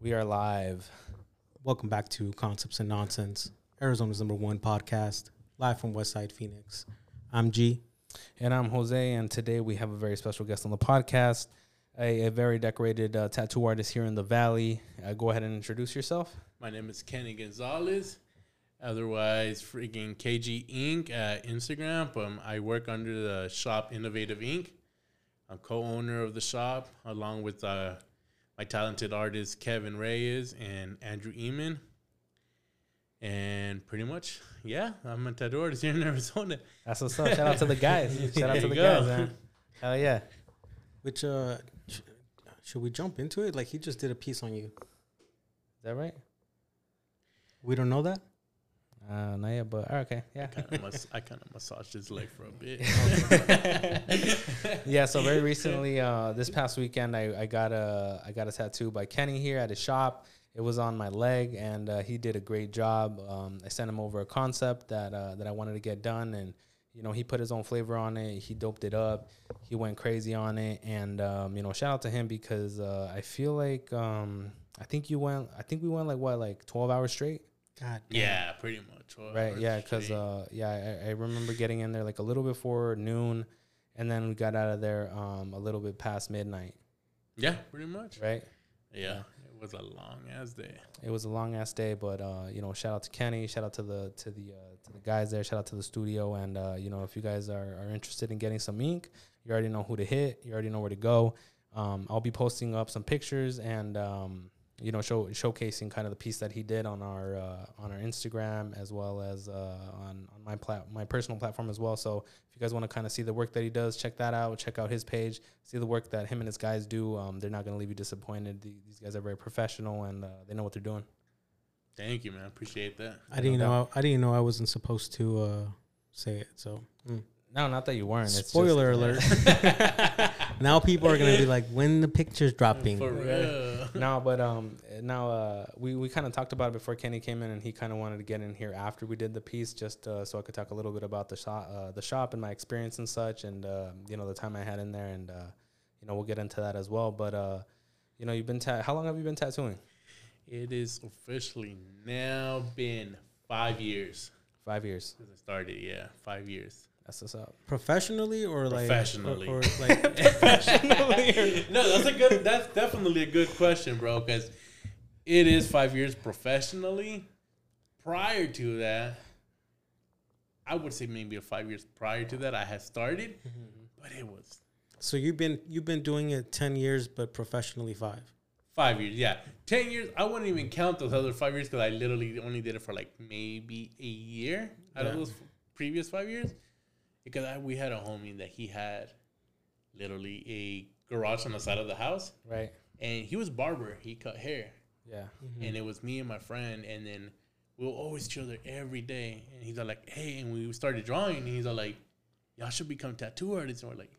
We are live. Welcome back to Concepts and Nonsense, Arizona's number one podcast, live from Westside Phoenix. I'm G. And I'm Jose, and today we have a very special guest on the podcast, a, a very decorated uh, tattoo artist here in the Valley. Uh, go ahead and introduce yourself. My name is Kenny Gonzalez, otherwise freaking KG Ink. at Instagram. Um, I work under the shop Innovative Ink. I'm co-owner of the shop along with uh, my talented artists Kevin Reyes and Andrew Eman. And pretty much, yeah, I'm a tattoo artist here in Arizona. That's what's up. Shout out to the guys. Shout out to the you guys, go. man. Hell yeah. Which, uh, sh- should we jump into it? Like, he just did a piece on you. Is that right? We don't know that? Uh, not yet, but oh, okay. Yeah. Kind of mas- I kind of massaged his leg for a bit. yeah, so very recently, uh, this past weekend, I, I got a I got a tattoo by Kenny here at his shop. It was on my leg, and uh, he did a great job. Um, I sent him over a concept that uh, that I wanted to get done, and you know he put his own flavor on it. He doped it up. He went crazy on it, and um, you know shout out to him because uh, I feel like um, I think you went. I think we went like what like twelve hours straight. God damn. yeah, pretty much. Well, Right. Yeah. Because uh, yeah, I, I remember getting in there like a little before noon, and then we got out of there um a little bit past midnight. yeah, pretty much. Right. Yeah, it was a long ass day. It was a long ass day, but uh, you know, shout out to Kenny, shout out to the to the uh, to the guys there, shout out to the studio, and uh, you know, if you guys are, are interested in getting some ink, you already know who to hit, you already know where to go. Um, I'll be posting up some pictures and um, you know, show showcasing kind of the piece that he did on our uh, on our Instagram as well as uh, on on my plat my personal platform as well. So if you guys want to kind of see the work that he does, check that out. Check out his page. See the work that him and his guys do. Um, they're not going to leave you disappointed. The- These guys are very professional and uh, they know what they're doing. Thank you, man. Appreciate that. I didn't know. I didn't know I wasn't supposed to uh, say it. So, mm. No, not that you weren't. It's just- spoiler alert. now people are gonna be like, when the picture's dropping. For real. no, but um, now uh, we we kind of talked about it before Kenny came in, and he kind of wanted to get in here after we did the piece, just uh, so I could talk a little bit about the shop, uh, the shop, and my experience and such, and uh, you know the time I had in there, and uh, you know we'll get into that as well. But uh, you know you've been ta- how long have you been tattooing? It is officially now been five years Five years. since I started. Yeah, five years. That's what's up. Professionally or like Professionally. or, or like no, that's a good. That's definitely a good question, bro. Because it is five years professionally. Prior to that, I would say maybe a five years prior to that, I had started, mm-hmm. but it was so you've been you've been doing it ten years, but professionally five. Five years, yeah. Ten years, I wouldn't even count those other five years because I literally only did it for like maybe a year out of those previous five years. Because I, we had a homie that he had literally a garage on the side of the house, Right. and he was barber. He cut hair, Yeah. Mm-hmm. and it was me and my friend, and then we will always chill there every day. And he's all like, "Hey," and we started drawing, and he's all like, "Y'all should become tattoo artists." And we're like,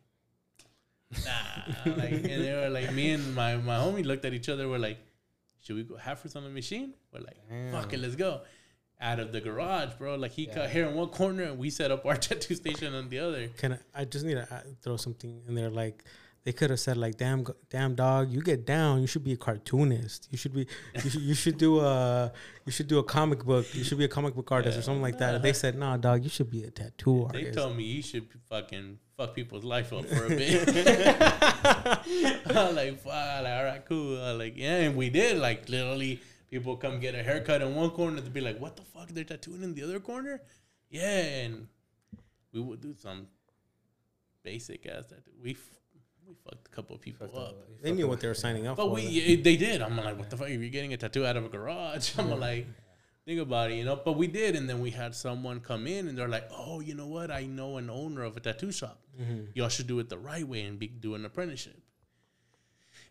"Nah," like, and they were like, me and my my homie looked at each other. We're like, "Should we go halfers on the machine?" We're like, "Fuck it, let's go." Out of the garage, bro. Like he Yeah. cut hair in one corner, and we set up our tattoo station on the other. Can I? I just need to uh, throw something in there. Like they could have said, like, "Damn, damn dog, you get down. You should be a cartoonist. You should be. You should. You should do a. You should do a comic book. You should be a comic book artist or something like that." They said, "Nah, dog, you should be a tattoo artist. They told me you should fucking fuck people's life up for a bit. I'm like, fuck, like, all right, cool. I'm like, yeah, and we did. Like, literally, people come get a haircut in one corner to be like, what the fuck? They're tattooing in the other corner? Yeah, and we would do some basic ass tattoo. We, f- we fucked a couple of people up. they knew what they were signing up But for. we, yeah, they did. I'm like, what the fuck? If you're getting a tattoo out of a garage, I'm like, think about it, you know. But we did, and then we had someone come in, and they're like, oh, you know what? I know an owner of a tattoo shop. Mm-hmm. Y'all should do it the right way and be, do an apprenticeship.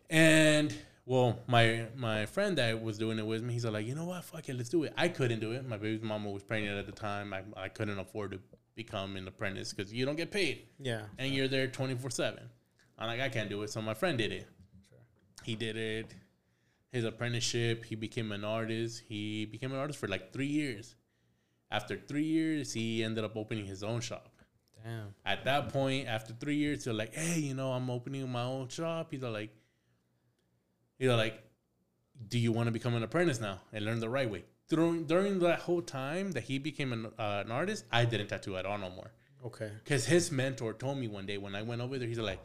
And well, my my friend that was doing it with me, he's like, you know what? Fuck it, let's do it. I couldn't do it. My baby's mama was pregnant at the time. I, I couldn't afford to become an apprentice because you don't get paid yeah. and you're there 24 7 i'm like i can't do it so my friend did it Sure. he did it his apprenticeship he became an artist he became an artist for like three years after three years he ended up opening his own shop Damn. at that point after three years they're like hey you know i'm opening my own shop he's like he's know, like do you want to become an apprentice now and learn the right way? During during that whole time that he became an, uh, an artist, I didn't tattoo at all no more. Okay. Cause his mentor told me one day when I went over there, he's like,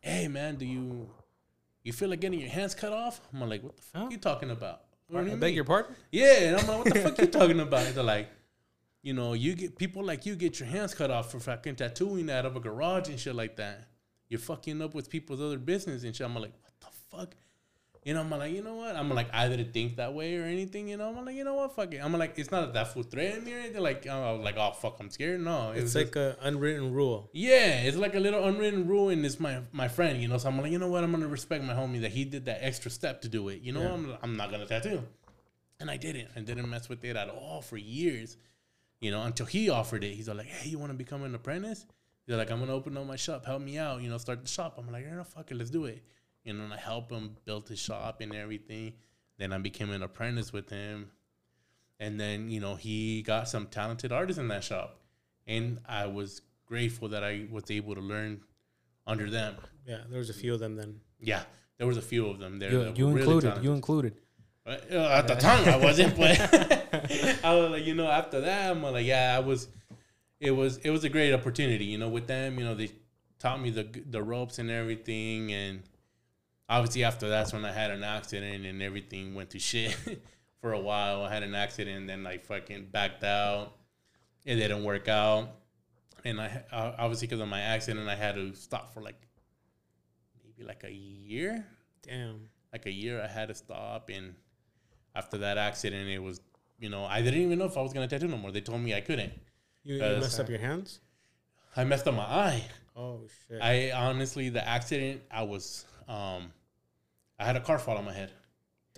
"Hey man, do you you feel like getting your hands cut off?" I'm like, "What the fuck Huh? you talking about?" What I you beg mean? your pardon. Yeah, and I'm like, "What the fuck are you talking about?" They're like, "You know, you get people like you get your hands cut off for fucking tattooing out of a garage and shit like that. You're fucking up with people's other business and shit." I'm like, "What the fuck?" You know, I'm like, you know what? I'm like, I didn't think that way or anything. You know, I'm like, you know what? Fuck it. I'm like, it's not that fool threatened me or anything. Like, I was like, oh fuck, I'm scared. No, it It's like a unwritten rule. yeah, it's like a little unwritten rule, and it's my my friend, you know. So I'm like, you know what? I'm gonna respect my homie that he did that extra step to do it. You know, Yeah. I'm I'm not gonna tattoo, and I didn't. I didn't mess with it at all for years, you know, until he offered it. He's like, hey, you want to become an apprentice? He's like, I'm gonna open up my shop. Help me out. You know, start the shop. I'm like, yeah, no, fuck it, let's do it. You know, and I help him build his shop and everything. Then I became an apprentice with him, and then you know he got some talented artists in that shop, and I was grateful that I was able to learn under them. Yeah, there was a few of them then. Yeah, there was a few of them there. You, you really included. talented. You included. Uh, at the time, I wasn't, but I was like, you know, after that, I'm like, yeah, I was. It was it was a great opportunity, you know, with them. You know, they taught me the the ropes and everything, and obviously after that's when I had an accident and everything went to shit for a while. I had an accident, and then I fucking backed out. It didn't work out, and I uh, obviously because of my accident, I had to stop for like maybe like a year Damn. like a year I had to stop and after that accident it was you know I didn't even know if I was gonna tattoo no more. They told me I couldn't. You, you messed up your hands? I messed up my eye. Oh shit. I honestly the accident I was um I had a car fall on my head.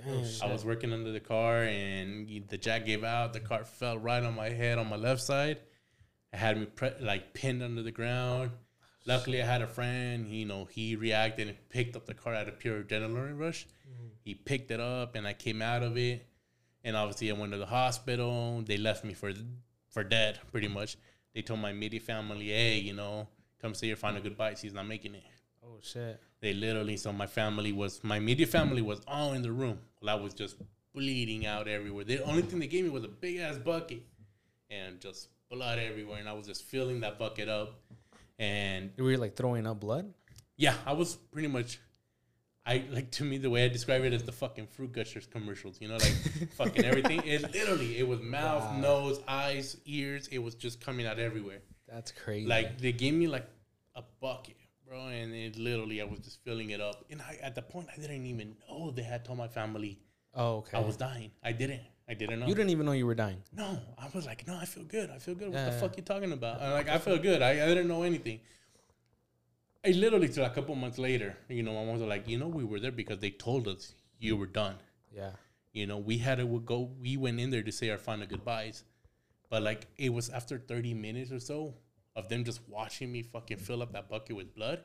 Oh, Damn. I was working under the car and the jack gave out. The car fell right on my head on my left side. It had me pre- like pinned under the ground. Luckily, I had a friend. You know, he reacted and picked up the car at a pure adrenaline rush. Mm. He picked it up and I came out of it. And obviously, I went to the hospital. They left me for for dead, pretty much. They told my immediate family, "Hey, you know, come say your final goodbyes. He's not making it." Oh shit. They literally, so my family was, my immediate family was all in the room. Well, I was just bleeding out everywhere. The only thing they gave me was a big ass bucket and just blood everywhere. And I was just filling that bucket up. And You were like throwing up blood. yeah, I was pretty much, I like to me, the way I describe it is the fucking fruit gushers commercials, you know, like fucking everything. It literally, it was mouth, Wow. nose, eyes, ears. It was just coming out everywhere. That's crazy. Like they gave me like a bucket, bro, and it literally I was just filling it up. And I, at the point I didn't even know they had told my family oh okay. I was dying. I didn't. I didn't know. you didn't even know you were dying. No, I was like, no, I feel good. I feel good. What Yeah, the yeah. fuck you talking about? I'm like, I feel good. I, I didn't know anything. I literally till a couple months later, you know, my mom was like, you know, we were there because they told us you were done. Yeah. You know, we had to go. We went in there to say our final goodbyes, but like it was after thirty minutes or so of them just watching me fucking fill up that bucket with blood.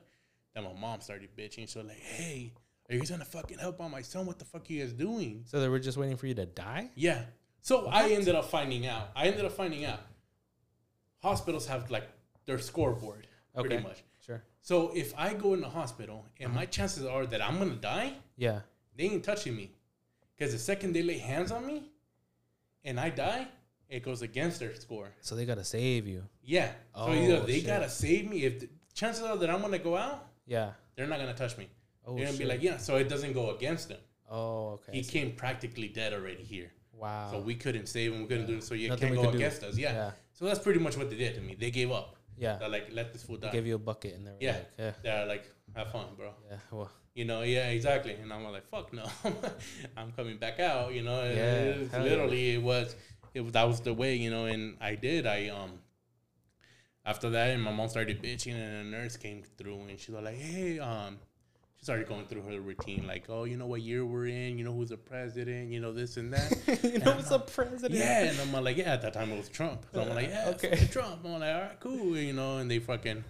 That my mom started bitching. So like, hey, are you guys gonna fucking help out my son? What the fuck are you guys doing? So they were just waiting for you to die. Yeah. So I ended up finding out. I ended up finding out. Hospitals have like their scoreboard, pretty much. Sure. So if I go in the hospital and my uh-huh. chances are that I'm gonna die, Yeah. they ain't touching me. Because the second they lay hands on me and I die, it goes against their score. So they gotta save you. Yeah. so Oh, either they shit. gotta save me. If the chances are that I'm gonna go out, Yeah. they're not gonna touch me. Oh they're gonna be like, yeah. So it doesn't go against them. Oh okay. He came practically dead already here. wow. So we couldn't save him. We couldn't do it. So you Nothing can't go could do. against us. Yeah. Yeah. So that's pretty much what they did to me. They gave up. Yeah. They're like, let this fool They die. gave you a bucket and they were Yeah. like, yeah. They're like, have fun, bro. Yeah. Well. You know, yeah, exactly. And I'm like, fuck no, I'm coming back out. You know, Yeah, hell yeah. literally it was, it was that was the way. You know, and I did. I um. After that, and my mom started bitching, and a nurse came through, and she was like, "Hey, um." She started going through her routine, like, "Oh, you know what year we're in? You know who's the president? You know this and that." you know, it's a president. Yeah, and I'm like, yeah, at that time it was Trump. So I'm like, yeah, okay, Trump. I'm like, all right, cool, you know. And they fucking,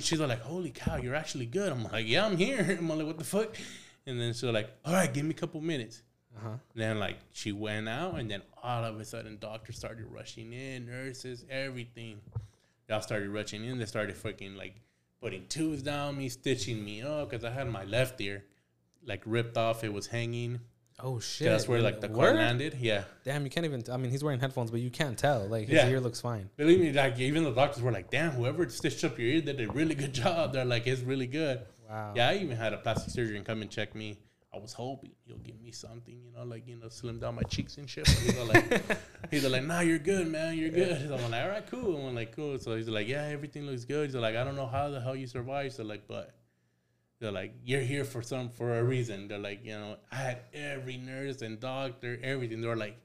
she's like, holy cow, you're actually good. I'm like, yeah, I'm here. I'm like, what the fuck? And then she's like, all right, give me a couple minutes. Uh huh. Then like she went out, and then all of a sudden, doctors started rushing in, nurses, everything. Y'all started rushing in. They started fucking like putting tubes down me, stitching me up because I had my left ear like ripped off. It was hanging. Oh shit! That's where like the car landed. Yeah. Damn, you can't even. I mean, he's wearing headphones, but you can't tell. Like his Yeah. ear looks fine. Believe me, like even the doctors were like, "Damn, whoever stitched up your ear did a really good job." They're like, "It's really good." Wow. Yeah, I even had a plastic surgeon come and check me. I was hoping he'll give me something, you know, like you know, slim down my cheeks and shit. But he's all like, he's all like, "Nah, you're good, man. You're good." So I'm like, "All right, cool." I'm like, "Cool." So he's like, "Yeah, everything looks good." He's like, "I don't know how the hell you survived." So like, but they're like, "You're here for some for a reason." They're like, you know, I had every nurse and doctor, everything. They're like,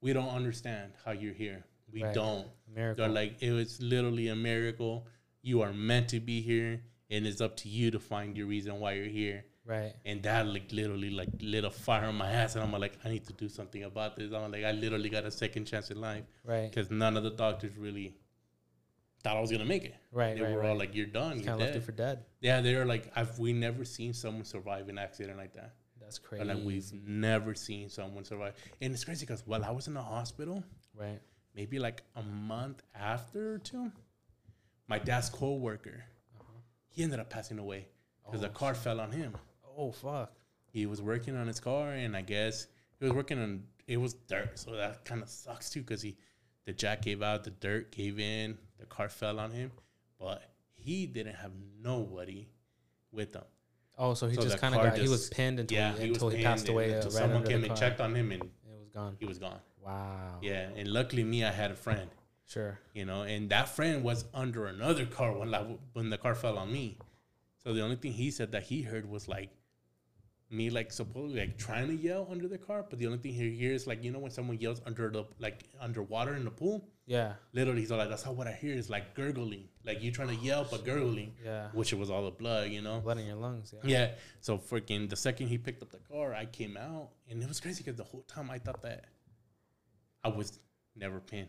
"We don't understand how you're here. We Right. don't." They're like, it was literally a miracle. You are meant to be here, and it's up to you to find your reason why you're here. Right. And that like literally like lit a fire on my ass, and I'm like, I need to do something about this. I'm like, I literally got a second chance in life Right. because none of the doctors really thought I was gonna make it. Right. They right. were right. all like, "You're done. You're kind of left dead." for dead. yeah, they were like, "I've we never seen someone survive an accident like that." That's crazy. like we've never seen someone survive, and it's crazy because while I was in the hospital, right. maybe like a month after or two, my dad's coworker, he ended up passing away because Uh-huh. Oh, a car fell on him. Oh fuck. He was working on his car, and I guess he was working on it was dirt, so that kind of sucks too because he the jack gave out, the dirt gave in, the car fell on him, but he didn't have nobody with him. Oh, so he So just kind of got. he was pinned until yeah, he, he until he pinned, passed away. until Uh, right someone came and checked on him, and It was gone. he was gone. Wow. Yeah, and luckily me, I had a friend. Sure. you know, and that friend was under another car when like when the car fell on me. So the only thing he said that he heard was like me like supposedly like trying to yell under the car, but the only thing he hears like you know when someone yells under the like underwater in the pool, Yeah. literally he's all like that's how what I hear is like gurgling, like you trying to yell but gurgling, Yeah. which it was all the blood, you know. Blood in your lungs. Yeah. Yeah. So freaking the second he picked up the car, I came out and it was crazy because the whole time I thought that I was never pinned.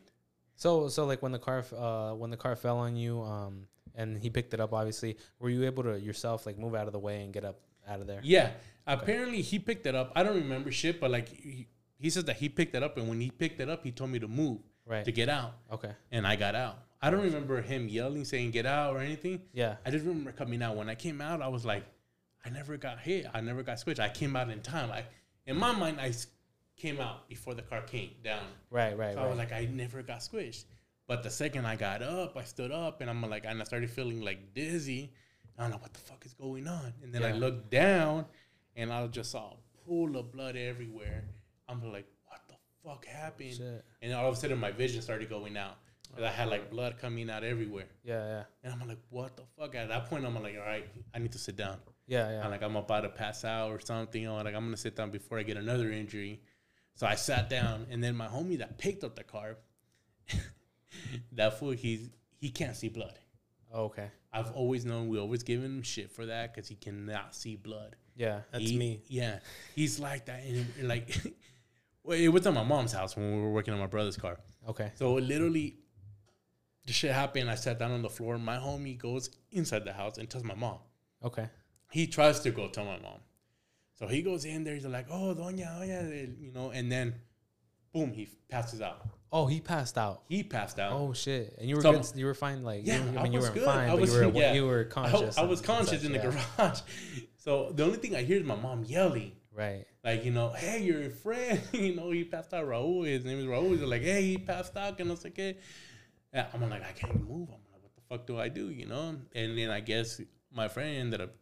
So so like when the car uh when the car fell on you um and he picked it up obviously were you able to yourself like move out of the way and get up out of there? Yeah. Apparently he picked it up. I don't remember shit, but like he, he says that he picked it up, and when he picked it up, he told me to move Right. to get out, Okay. and I got out. I don't remember him yelling, saying "get out" or anything. Yeah. I just remember coming out. When I came out, I was like, I never got hit. I never got switched. I came out in time. I, in my mind, I came out before the car came down. Right. Right. So I was like, I never got squished. But the second I got up, I stood up and I'm like, and I started feeling like dizzy. I don't know what the fuck is going on. And then I looked down and I just saw a pool of blood everywhere. I'm like, what the fuck happened? Shit. And all of a sudden my vision started going out. Cause I had like blood coming out everywhere. Yeah. Yeah. And I'm like, what the fuck? At that point, I'm like, all right, I need to sit down. Yeah. Yeah. I'm like, I'm about to pass out or something. Or like, I'm gonna sit down before I get another injury. So I sat down, and then my homie that picked up the car, that fool, he's he can't see blood. Oh, okay. I've always known we always give him shit for that because he cannot see blood. Yeah. That's He- me. Yeah, he's like that, and like, well, it was at my mom's house when we were working on my brother's car. Okay. So literally, the shit happened. I sat down on the floor. My homie goes inside the house and tells my mom Okay. he tries to go tell my mom. So he goes in there. He's like, "Oh, doña, doña," you know, and then, boom, he passes out. Oh, he passed out. He passed out. Oh shit! And you were So- good. You were fine. Like Yeah, you, I I mean, you good. fine, I was- you were yeah. you were conscious. I and was conscious such, in the yeah. garage. So the only thing I hear is my mom yelling, Right. like, you know, hey, your friend, you know, he passed out. Raul, his name is Raul. He's like, hey, he passed out, and I was like, hey. I'm like, I can't move. I'm like, what the fuck do I do, you know? And then I guess my friend ended up,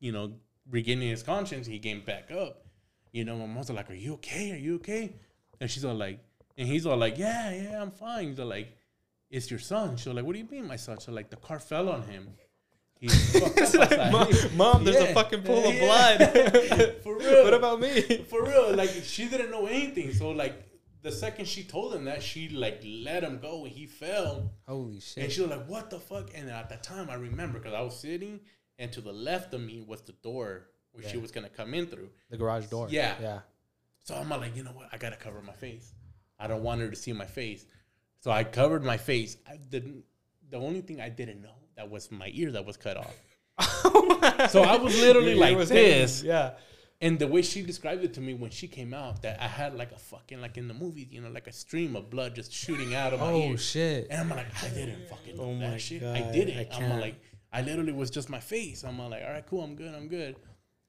you know, regaining his conscience. He came back up. You know, my mom's like, are you okay? Are you okay? And she's all like, and he's all like, yeah, yeah, I'm fine. He's like, it's your son. She's like, what do you mean, my son? So like, the car fell on him. He's up. Mom, Mom, there's a fucking pool of Yeah. blood. For real. what about me? For real, like she didn't know anything. So like the second she told him that, she like let him go and he fell. Holy shit. And she was like, "What the fuck?" And at that time, I remember because I was sitting, and to the left of me was the door where she was gonna come in through. The garage door. Yeah. Yeah. So I'm like, you know what? I gotta cover my face. I don't want her to see my face. So I covered my face. I didn't. The only thing I didn't know that was my ear that was cut off. So I was literally Your like was hanging. this. Yeah. And the way she described it to me when she came out, that I had like a fucking like in the movies, you know, like a stream of blood just shooting out of my Oh ear. Oh shit! And I'm like, I didn't fucking Oh my that shit. I did I it. I'm like, I literally was just my face. I'm like, all right, cool, I'm good, I'm good.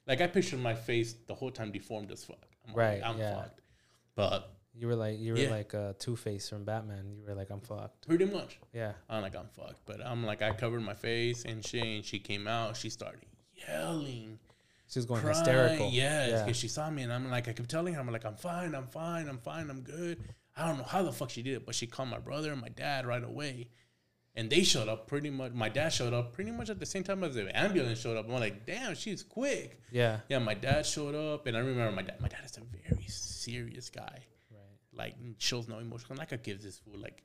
like I pictured my face the whole time deformed as fuck. I'm like, Right, I'm yeah. fucked. But You were like you were Yeah. like uh, Two Face from Batman. You were like I'm fucked. pretty much, Yeah. I'm like I'm fucked. But I'm like I covered my face and shit. And she came out. She started yelling, She was going crying. hysterical. Yes, Yeah. because she saw me and I'm like I kept telling her I'm like I'm fine, I'm fine, I'm fine, I'm good. I don't know how the fuck she did it, but she called my brother and my dad right away. And they showed up pretty much. My dad showed up pretty much at the same time as the ambulance showed up. I'm like, damn, she's quick. Yeah. Yeah, my dad showed up, and I remember my dad. My dad is a very serious guy. Like shows no emotion. Like I could give this fool like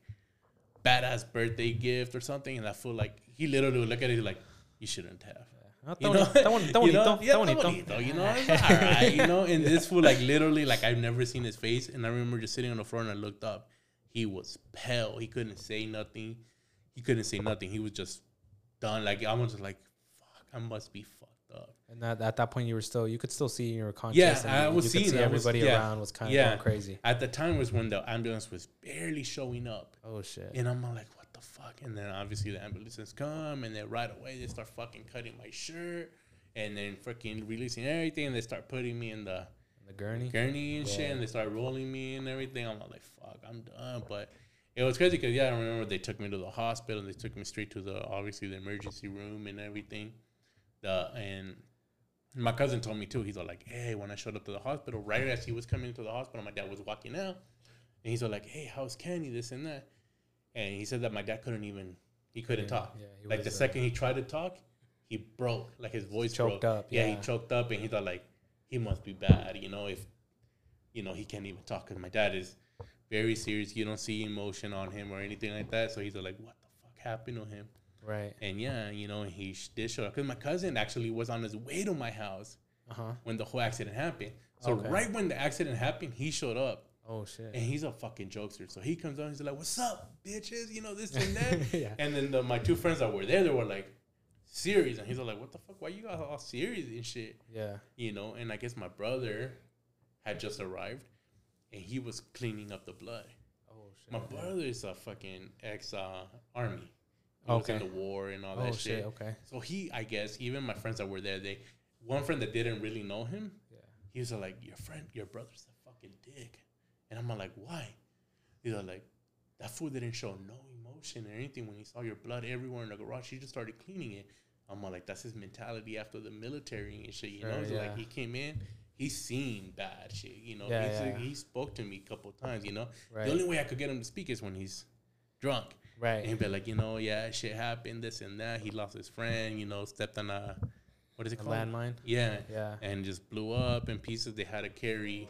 badass birthday gift or something, and that fool like he literally would look at it like you shouldn't have. You know, boni- está boni- está you know? bonito, Yeah, está está bonito. bonito, You know, it's all right. You know, and this fool like literally like I've never seen his face, and I remember just sitting on the floor and I looked up. He was pale. He couldn't say nothing. He couldn't say nothing. He was just done. Like I was just like, fuck, I must be fucked And that, at that point, you were still you could still see you were conscious. Yeah, and I you, was you seeing could see I was- everybody yeah. around was kind of Yeah. going crazy. At the time was when the ambulance was barely showing up. Oh shit. And I'm like, what the fuck? And then obviously the ambulances come and then right away they start fucking cutting my shirt and then freaking releasing everything and they start putting me in the the gurney. gurney and shit and they start rolling me and everything. I'm like, fuck, I'm done. But it was crazy because, yeah, I remember they took me to the hospital and they took me straight to the, obviously, the emergency room and everything. The And my cousin told me too, he's all like, hey, when I showed up to the hospital, right as he was coming to the hospital, my dad was walking out. And he's all like, hey, how's Kenny, this and that. And he said that my dad couldn't even, he couldn't Yeah, talk. yeah, he like the uh, second he tried to talk, he broke, like his voice Choked broke. up, Yeah, yeah. he choked up, and he thought like he must be bad, you know, if you know he can't even talk. Cause my dad is very serious. You don't see emotion on him or anything like that. So he's like, what the fuck happened to him? Right. And yeah, you know, he sh- did show up because my cousin actually was on his way to my house Uh huh. when the whole accident happened. So Okay. right when the accident happened, he showed up. Oh shit. And he's a fucking jokester. So he comes on, he's like, What's up, bitches? You know, this and that. Yeah. And then the, my two friends that were there, they were like, serious. And he's like, What the fuck? Why you guys all serious and shit? Yeah. You know, and I guess my brother had just arrived and he was cleaning up the blood. Oh shit. My brother is a fucking ex uh, army. He Okay. was in the war and all Oh that shit. shit. Okay. So he, I guess, even my friends that were there, they one friend that didn't really know him, Yeah. he was like, "Your friend, your brother's a fucking dick," and I'm like, "Why?" He's like, "That fool didn't show no emotion or anything when he saw your blood everywhere in the garage. He just started cleaning it." I'm like, "That's his mentality after the military and shit, you know." So yeah. like, he came in, he's seen bad shit, you know. Yeah, yeah. He spoke to me a couple times, you know. Right. The only way I could get him to speak is when he's drunk. Right. And he'd be like, you know, yeah, shit happened, this and that. He lost his friend, you know, stepped on a, what is it A called? landmine. Yeah. Yeah. And just blew up in pieces. They had to carry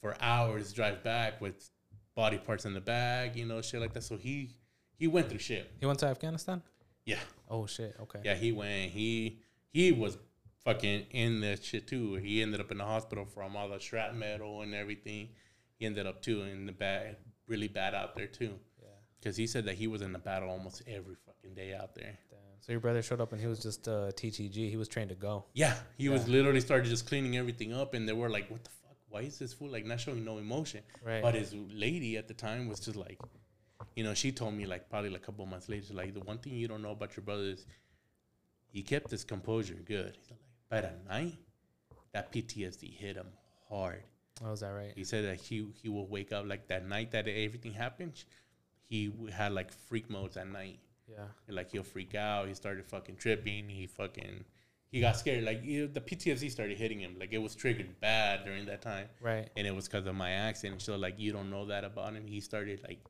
for hours, drive back with body parts in the bag, you know, shit like that. So he he went through shit. He went to Afghanistan. Yeah. Oh shit. Okay. Yeah, he went. He he was fucking in that shit too. He ended up in the hospital from all the shrapnel and everything. He ended up too in the bad, really bad out there too. Yeah. Because he said that he was in the battle almost every fucking day out there. Damn. So your brother showed up and he was just uh, TTG. He was trained to go. Yeah, he was literally started just cleaning everything up, and they were like, "What the fuck? Why is this fool like not showing no emotion?" Right. But his lady at the time was just like, you know, she told me like probably like a couple months later, like the one thing you don't know about your brother is he kept his composure good. He's like, but at night, that PTSD hit him hard. Oh, is that right? He said that he he will wake up like that night that everything happened. He had like freak modes at night. Yeah. Like he'll freak out. He started fucking tripping. He fucking he got scared. Like you the PTSD started hitting him. Like it was triggered bad during that time, Right. and it was because of my accident. So like you don't know that about him. He started like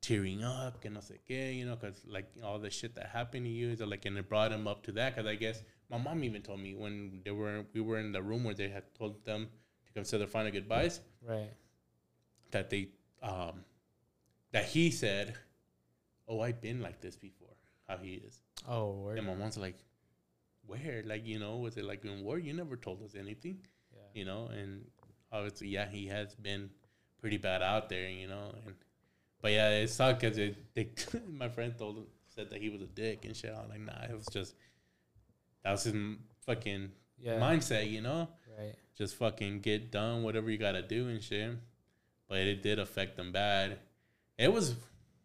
tearing up, que no sé qué, you know, because like all the shit that happened to you. So like and it brought him up to that. Because I guess my mom even told me when they were we were in the room where they had told them to consider final goodbyes Right. that they um that he said, "Oh, I've been like this before." How he is. Oh, word. And my mom's like, where? Like, you know, was it like in war? You never told us anything, Yeah. you know? And obviously, yeah, he has been pretty bad out there, you know? And, but yeah, it sucked because it, they, my friend told him, said that he was a dick and shit. I'm like, nah, it was just, that was his fucking Yeah. mindset, you know? Right. Just fucking get done, whatever you got to do and shit. But it did affect them bad. It was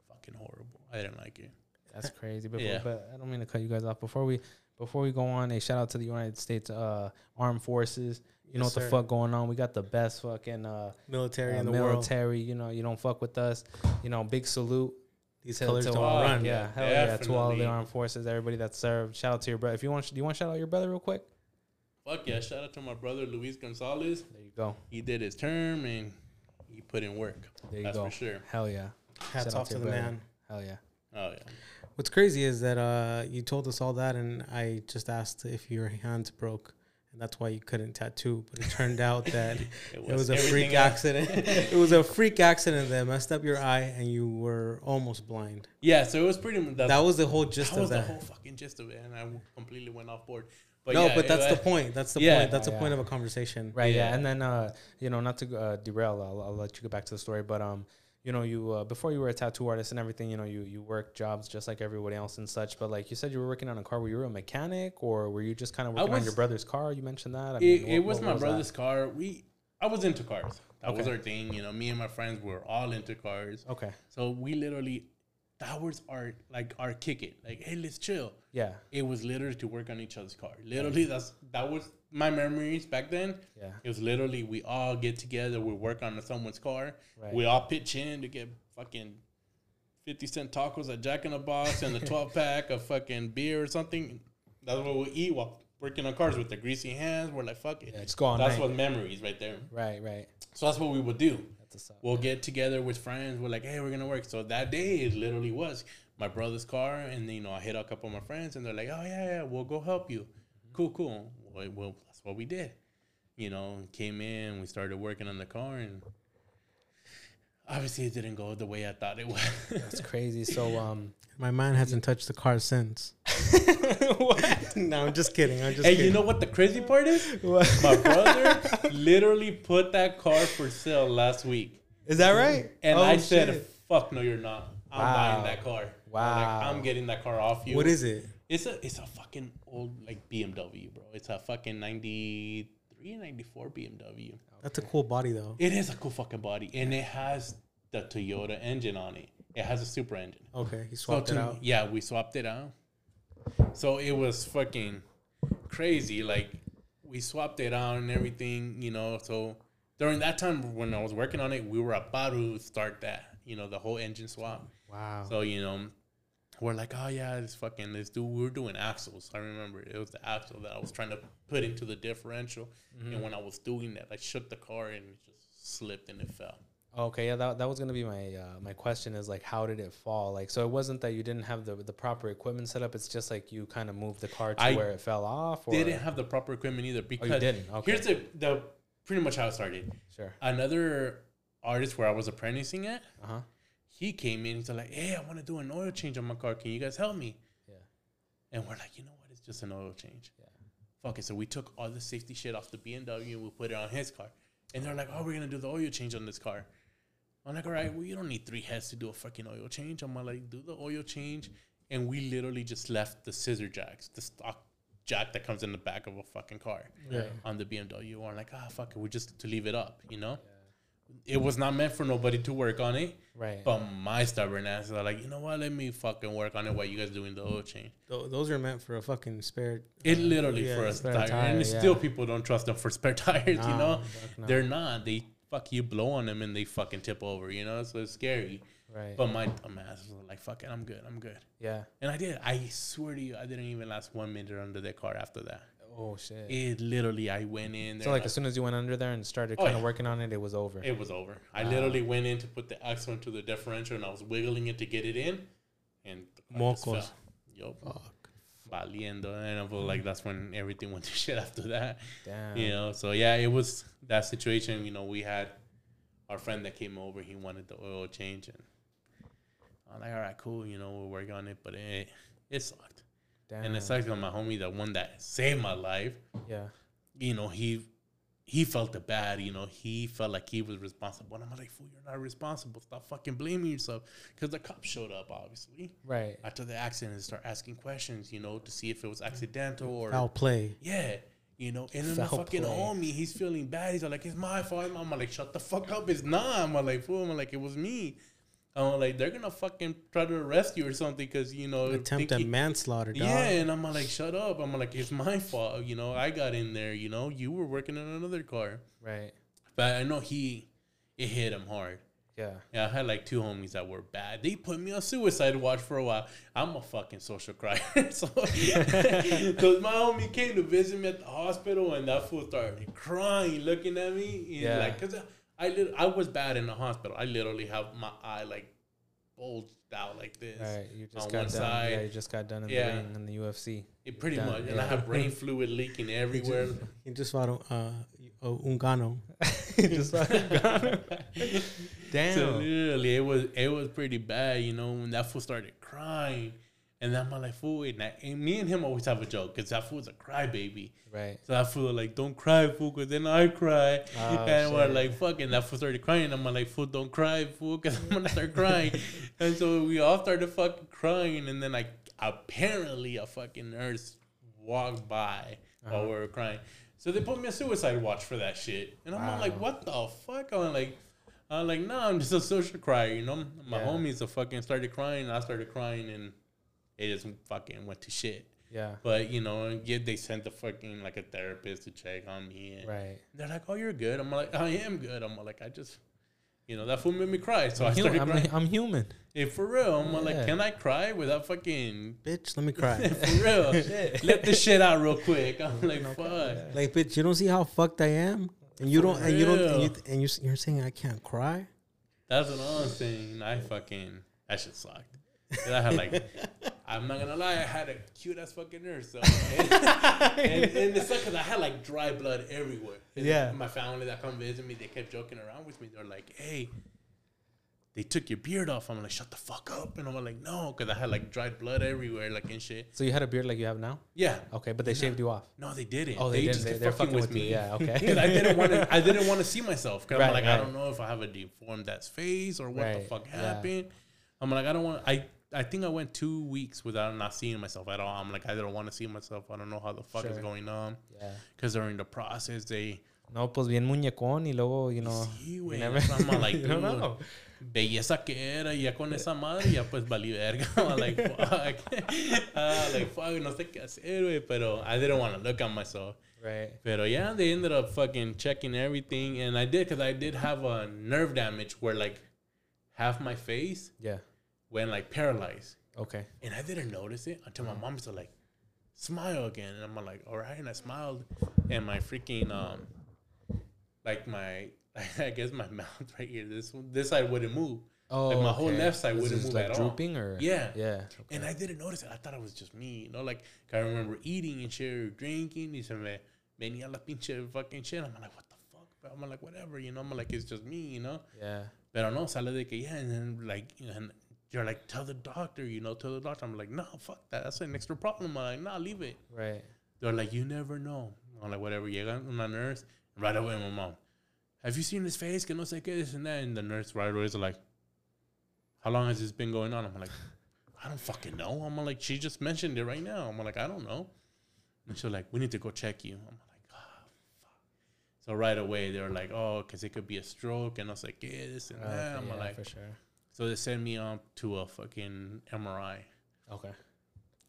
fucking horrible. I didn't like it. That's crazy. Before, Yeah. But I don't mean to cut you guys off. Before we before we go on, a shout out to the United States uh, Armed Forces. You know Yes, what sir. the fuck going on? We got the best fucking uh, Military uh, in the world. military. You know, you don't fuck with us. You know, big salute. These to- colors to don't all- run. Yeah, hell yeah, to all the armed forces, everybody that served. Shout out to your brother. If you want, do you want to shout out your brother real quick? Fuck yeah! Shout out to my brother Luis Gonzalez. There you go. He did his term and he put in work. There you That's go. for sure. Hell yeah. Hats Shout off to to the brother. man. Hell yeah. Oh yeah. What's crazy is that uh, you told us all that, and I just asked if your hands broke, and that's why you couldn't tattoo. But it turned out that it was a freak else. accident. it was a freak accident that messed up your eye, and you were almost blind. Yeah, so it was pretty. That, That was the whole gist that of was the that. whole fucking gist of it, and I completely went off board. But no, yeah, but it that's the point. That's the Yeah. point. That's the Yeah. point of a conversation. Right. Yeah. Yeah. And then, uh, you know, not to uh, derail, I'll, I'll let you get back to the story. But, um, you know, you uh, before you were a tattoo artist and everything, you know, you you worked jobs just like everybody else and such. But like you said, you were working on a car. Were you a mechanic or were you just kind of working on your brother's car? You mentioned that. I It, mean, it was my that? brother's car. We, I was into cars. That was our thing. You know, me and my friends were all into cars. Okay. So we literally, that was our like our kick it. Like, hey, let's chill. Yeah. It was literally to work on each other's car. Literally, that's that was my memories back then. Yeah. It was literally we all get together, we work on someone's car. Right. We all pitch in to get fucking fifty cent tacos at Jack in the Box and the twelve pack of fucking beer or something. That's what we eat while working on cars with the greasy hands. We're like, fuck it. Yeah, just go on that's night. what memories right there. Right. Right. So that's what we would do. That's a suck. We'll get together with friends. We're like, hey, we're gonna work. So that day it literally was my brother's car, and you know I hit a couple of my friends, and they're like, oh yeah, yeah, we'll go help you. Mm-hmm. Cool, cool. Well, well, that's what we did. You know, came in, we started working on the car, and obviously it didn't go the way I thought it would. That's crazy. So, um, My man hasn't touched the car since. what? no, I'm just kidding. I'm just hey, kidding. you know what the crazy part is? What? My brother literally put that car for sale last week. Is that right? And Oh, I said, "Fuck no, you're not. I'm Wow. buying that car. Wow. like, I'm getting that car off you." what is it? It's a it's a fucking old like BMW, bro. It's a fucking 93, 94 BMW. That's a cool body though. It is a cool fucking body, and it has the Toyota engine on it. It has a Supra engine. Okay, he So swapped to it out. Yeah, we swapped it out. So it was fucking crazy. Like we swapped it out and everything, you know. So during that time when I was working on it, we were about to start that, you know, the whole engine swap. Wow. So you know, we're like, oh yeah, this fucking this dude. We were doing axles. I remember it was the axle that I was trying to put into the differential, Mm-hmm. and when I was doing that, I shook the car and it just slipped and it fell. Okay, yeah, that, that was gonna be my uh, my question is like how did it fall? Like so it wasn't that you didn't have the the proper equipment set up, it's just like you kind of moved the car to I where it fell off or Didn't have the proper equipment either because you didn't? Okay. here's the the pretty much how it started. sure. Another artist where I was apprenticing at, Uh-huh. He came in. He's like, "Hey, I want to do an oil change on my car. Can you guys help me?" Yeah. And we're like, "You know what? It's just an oil change." Yeah. Fuck it. So we took all the safety shit off the BMW and we put it on his car. And they're like, "Oh, we're gonna do the oil change on this car." I'm like, "All right. Well, you don't need three heads to do a fucking oil change." I'm like, "Do the oil change," and we literally just left the scissor jacks, the stock jack that comes in the back of a fucking car Yeah. on the BMW. We're like, ah, fuck it, we just to leave it up, you know. It was not meant for nobody to work on it, Right. but my stubborn ass are like, you know what? Let me fucking work on it while you guys doing the oil change. Tho- Those are meant for a fucking spare. It uh, literally yeah, for a spare tire, tire, and yeah. still people don't trust them for spare tires. you know, no. they're not. They fuck you blow on them and they fucking tip over. You know, so it's scary. right. But my dumb ass was like, fuck it, I'm good, I'm good. yeah. And I did. I swear to you, I didn't even last one minute under that car after that. Oh shit. It literally, I went in there. so like as soon as you went under there and started Oh, kind of yeah. working on it, it was over. It was over. I Wow. literally went in to put the axle into the differential and I was wiggling it to get it in, and the car just Mocos. fell. Yup. Valiendo. And I was like, that's when everything went to shit after that. Damn. You know, so yeah, it was that situation. You know, we had our friend that came over, he wanted the oil change, and I'm like, all right, cool. You know, we'll work on it, but it, it sucked. Damn. And it sucked on my homie, the one that saved my life Yeah. you know, he he felt it bad. You know, he felt like he was responsible. And I'm like, fool, you're not responsible. Stop fucking blaming yourself. Because the cops showed up, obviously, Right. after the accident and start asking questions, you know, to see if it was accidental or Foul play. yeah. You know, and then the fucking play. homie, he's feeling bad. He's like, it's my fault. I'm like, shut the fuck up. It's not. I'm like, fool. I'm like, it was me. I'm like, they're gonna fucking try to arrest you or something because you know Attempt at manslaughter, dog. Yeah, and I'm like, shut up. I'm like, it's my fault. You know, I got in there. You know, you were working in another car, Right. but I know he, it hit him hard. Yeah. Yeah, I had like two homies that were bad. They put me on suicide watch for a while. I'm a fucking social crier. so, because my homie came to visit me at the hospital and that fool started crying, looking at me. He's Yeah. Like, cause I, lit- I was bad in the hospital. I literally have my eye like bulged out like this. Right. You just on got one done. side. Yeah. You just got done in Yeah. the ring in the UFC. It pretty Done, much. And. I have brain fluid leaking everywhere. He just fought uh, uh, Ngannou. just Damn. So literally, it was it was pretty bad, you know. When that fool started crying, and then I'm like, fool, and, I, and me and him always have a joke because that fool's a crybaby. right. So that fool like, don't cry, fool, because then I cry, Oh, and we're shit. like, fucking. That fool started crying. I'm like, fool, don't cry, fool, because I'm gonna start crying. and so we all started fucking crying, and then like apparently a fucking nurse walked by while Uh-huh. we were crying. So they put me a suicide watch for that shit, and I'm all like, what the fuck? I'm like. I'm like, no, I'm just a social crier, you know. My Yeah. homies are fucking started crying, and I started crying, and it just fucking went to shit. Yeah. But you know, yeah, they sent the fucking like a therapist to check on me, and Right. they're like, "Oh, you're good." I'm like, "I am good." I'm like, "I just, you know, that fool made me cry, so I I'm, hu- started I'm. I'm human. Hey, for real, I'm like, "Can I cry without fucking?" Bitch, let me cry. for real, let the shit out real quick. I'm like, "Fuck." like, bitch, you don't see how fucked I am, and you don't, and you don't, and, you, real. and you, you're saying I can't cry. That's what I'm saying. I fucking that shit sucked. 'Cause I had like, I'm not gonna lie, I had a cute ass fucking nurse. So, and, and, and it sucked because I had like dry blood everywhere. And Yeah. My family that come visit me, they kept joking around with me. They're like, "Hey, they took your beard off." I'm like, "Shut the fuck up!" And I'm like, "No," because I had like dried blood everywhere, like and shit. So you had a beard like you have now? Yeah. Okay, but they shaved you off. No, they didn't. Oh, they didn't. just They- they're fucking with you. Yeah, okay. 'Cause I didn't want to. I didn't want to see myself. Cause Right, I'm like, I don't know if I have a deformed ass face or what the Right, fuck yeah. happened. I'm like, I don't want. I I think I went two weeks without not seeing myself at all. I'm like, I don't want to see myself. I don't know how the fuck is going on. Yeah. Because during the process, they No, pues bien muñecón y luego, you know. Sí, güey. never- that's I'm like, dude, know. belleza que era, y ya con esa madre, ya pues valí verga. I'm like, fuck. Ah, like, fuck, no sé qué hacer, güey. Pero I didn't want to look at myself. Right. Pero yeah, they ended up fucking checking everything, and I did because I did have a nerve damage where like half my face Yeah. Went like paralyzed, Okay. and I didn't notice it until my mom was like, "Smile again," and I'm like, "All right," and I smiled, and my freaking um, like my I guess my mouth right here, this one, this side wouldn't move, Oh, Like, my whole okay. left side Was wouldn't move like at all. drooping or Yeah. yeah. and I didn't notice it. I thought it was just me, you know, like I remember eating and shit, drinking, y se me venía la pinche fucking shit. I'm like, what the fuck? But I'm like, whatever, you know. I'm like, it's just me, you know. Yeah. But Pero no, sale de que yeah, and then like, and you're like, tell the doctor, you know, tell the doctor. I'm like, no, fuck that. That's an extra problem. I'm like, nah, leave it. Right. They're like, you never know. I'm like, whatever. You Llega una nurse, right away, my mom, have you seen his face? Que no sé qué, this and that. And the nurse right away is like, how long has this been going on? I'm like, I don't fucking know. I'm like, she just mentioned it right now. I'm like, I don't know. And she's like, we need to go check you. I'm like, ah, fuck. So right away, they were like, oh, because it could be a stroke and no sé qué, this and that. Okay, I'm yeah, like, for sure. So they sent me up to a fucking MRI. Okay.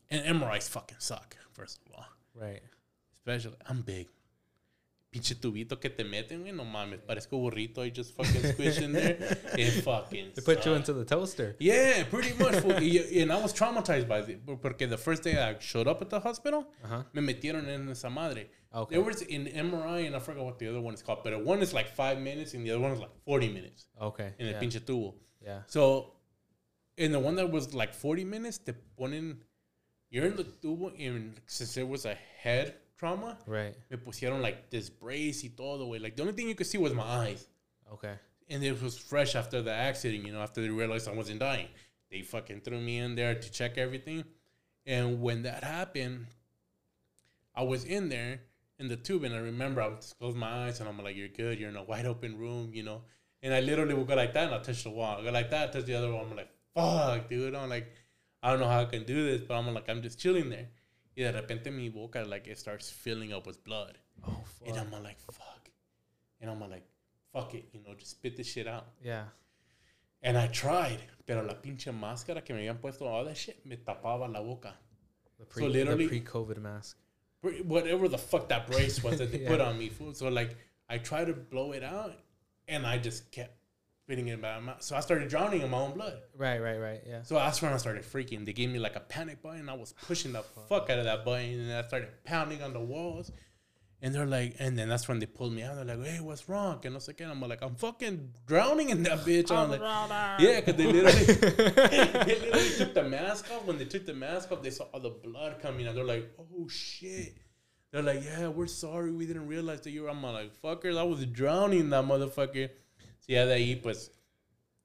And MRIs fucking suck, first of all. Right. Especially, I'm big. Pinche tubito que te meten, güey, no mames. Parezco burrito. I just fucking squish in there. It fucking They put you into the toaster. Yeah, pretty much. and I was traumatized by it. Porque the first day I showed up at the hospital, Uh-huh. me metieron en esa madre. Okay. There was an MRI, and I forgot what the other one is called. But one is like five minutes, and the other one is like 40 minutes Okay. in yeah. pinche tubo. Yeah. So, in the one that was like 40 minutes, te ponen, you're in the tubo, and since there was a head trauma, Right. me pusieron like this brace y todo, way. Like the only thing you could see was my eyes. Okay. And it was fresh after the accident, you know, after they realized I wasn't dying. They fucking threw me in there to check everything. And when that happened, I was in there in the tube, and I remember I would just close my eyes, and I'm like, "You're good. You're in a wide open room, you know." And I literally would go like that, and I touch the wall. I go like that, touch the other one. I'm like, "Fuck, dude!" I'm like, I don't know how I can do this, but I'm like, I'm just chilling there. Y de repente mi boca like it starts filling up with blood, Oh fuck. and. I'm like, "Fuck," and I'm like, "Fuck it," you know, just spit this shit out. Yeah. And I tried, pero la pinche máscara que me habían puesto, all that shit, me tapaba la boca. The So literally- the pre-COVID mask. Whatever the fuck that brace was that they put on me, fool. So like, I tried to blow it out, and I just kept spitting it in my mouth. So I started drowning in my own blood. Right, right, right. Yeah. So that's when I started freaking. They gave me like a panic button. I was pushing the fuck out of that button, and I started pounding on the walls. And they're like, and then that's when they pulled me out. They're like, "Hey, what's wrong?" And I was like, "I'm like, I'm fucking drowning in that bitch." I'm like, yeah, because they literally, they literally took the mask off. When they took the mask off, they saw all the blood coming, and they're like, "Oh shit." They're like, "Yeah, we're sorry. We didn't realize that you were." I'm like, "Fuckers, I was drowning in that motherfucker." So yeah, they eat, pues,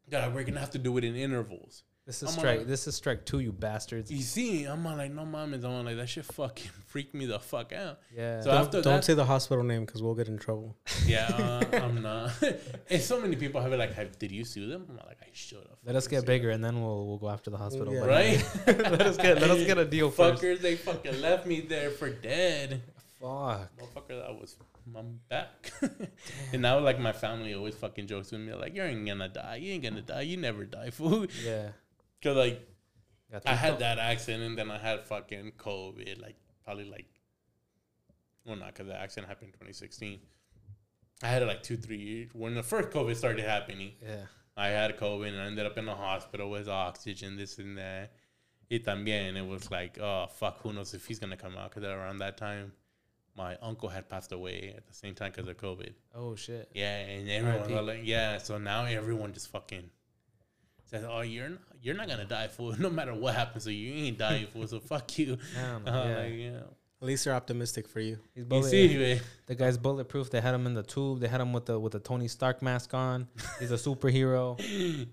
God, we're gonna have to do it in intervals. This is I'm strike. on- this is strike two, you bastards. You see, I'm all like, no mames, I'm like, that shit fucking freaked me the fuck out. Yeah. So Don't, after don't that, say the hospital name because we'll get in trouble. yeah, uh, I'm not. and so many people have it like, have, did you sue them? I'm like, I should have. let us get bigger, and then we'll we'll go after the hospital. Yeah. Right? let us get let us get a deal first. Fuckers, they fucking left me there for dead. Fuck. Motherfucker, that was I'm back. and now like my family always fucking jokes with me like, you ain't gonna die. You ain't gonna die. You never die, fool. Yeah. Cause like Got I had that accident and then I had fucking COVID. Like probably like, well, not because the accident happened in 2016. I had it like two, three years when the first COVID started happening. Yeah. I had COVID and I ended up in the hospital with oxygen, this and that. Y también, it was like, oh, fuck, who knows if he's to come out. Because around that time, my uncle had passed away at the same time because of COVID. Oh shit. Yeah, and everyone was like, yeah, so now everyone just fucking says, oh, you're not, you're not going to die, fool. No matter what happens to you, you ain't dying, fool. So fuck you. Damn, Uh, yeah. like, yeah. At least they're optimistic for you. He's You bullet, see, man. the guy's bulletproof. They had him in the tube. They had him with the with the Tony Stark mask on. He's a superhero.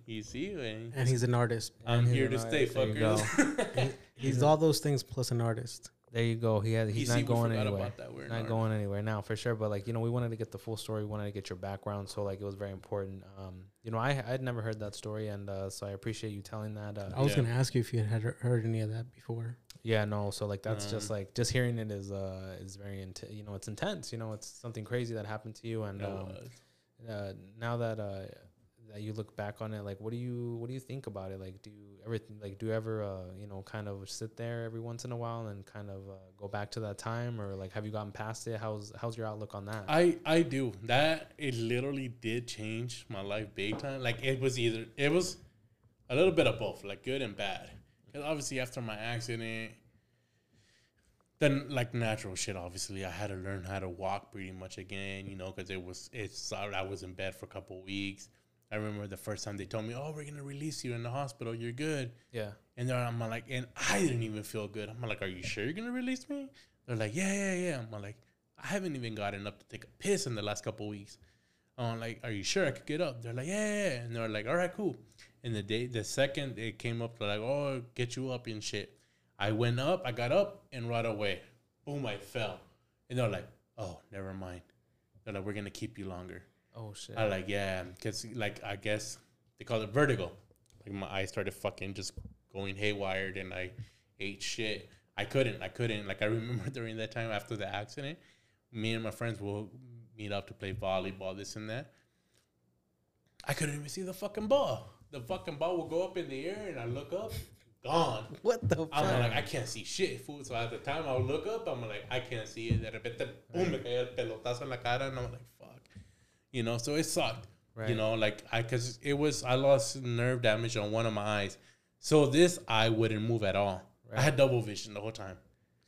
You see, man. And he's an artist. I'm And he's here an to stay, artist. There you go. fuckers. He's all those things plus an artist. There you go. He had, You he's see, not going anywhere. about that. We're not not going anywhere now for sure. But like you know, we wanted to get the full story. We wanted to get your background. So like it was very important. Um, you know, I I'd never heard that story, and uh, so I appreciate you telling that. Uh, I was Yeah. gonna ask you if you had heard any of that before. yeah, no. So like that's just Um, like just hearing it is uh is very int- you know it's intense. You know, it's something crazy that happened to you, and um, uh, now that uh that you look back on it, like what do you what do you think about it? Like do you ever like do you ever uh you know kind of sit there every once in a while and kind of uh, go back to that time, or like have you gotten past it? How's how's your outlook on that? I I do that. It literally did change my life big time. Like it was either it was a little bit of both, like good and bad. Because obviously after my accident, then like natural shit. Obviously, I had to learn how to walk pretty much again. You know, because it was it's I was in bed for a couple weeks. I remember the first time they told me, "Oh, we're gonna release you in the hospital. You're good." yeah. And then I'm like, and I didn't even feel good. I'm like, are you sure you're gonna release me? They're like, yeah, yeah, yeah. I'm like, I haven't even gotten up to take a piss in the last couple weeks. I'm like, are you sure I could get up? They're like, yeah, yeah, yeah. And they're like, all right, cool. And the day, the second it came up, they're like, oh, get you up and shit. I went up, I got up, and right away, boom, I fell. And they're like, oh, never mind. They're like, we're gonna keep you longer. Oh shit. I like yeah, because like I guess they call it vertigo. Like my eyes started fucking just going haywire, and I ate shit. I couldn't. I couldn't. Like I remember during that time after the accident, me and my friends will meet up to play volleyball, this and that. I couldn't even see the fucking ball. The fucking ball will go up in the air, and I look up, gone. What the fuck? I'm fuck? like, I can't see shit, fool. So at the time I would look up, I'm like, I can't see it. De repente, boom, me caía el pelotazo en la cara, and I'm like, fuck. You know, so it sucked. Right. You know, like I, cause it was, I lost nerve damage on one of my eyes. So this eye wouldn't move at all. I had double vision the whole time.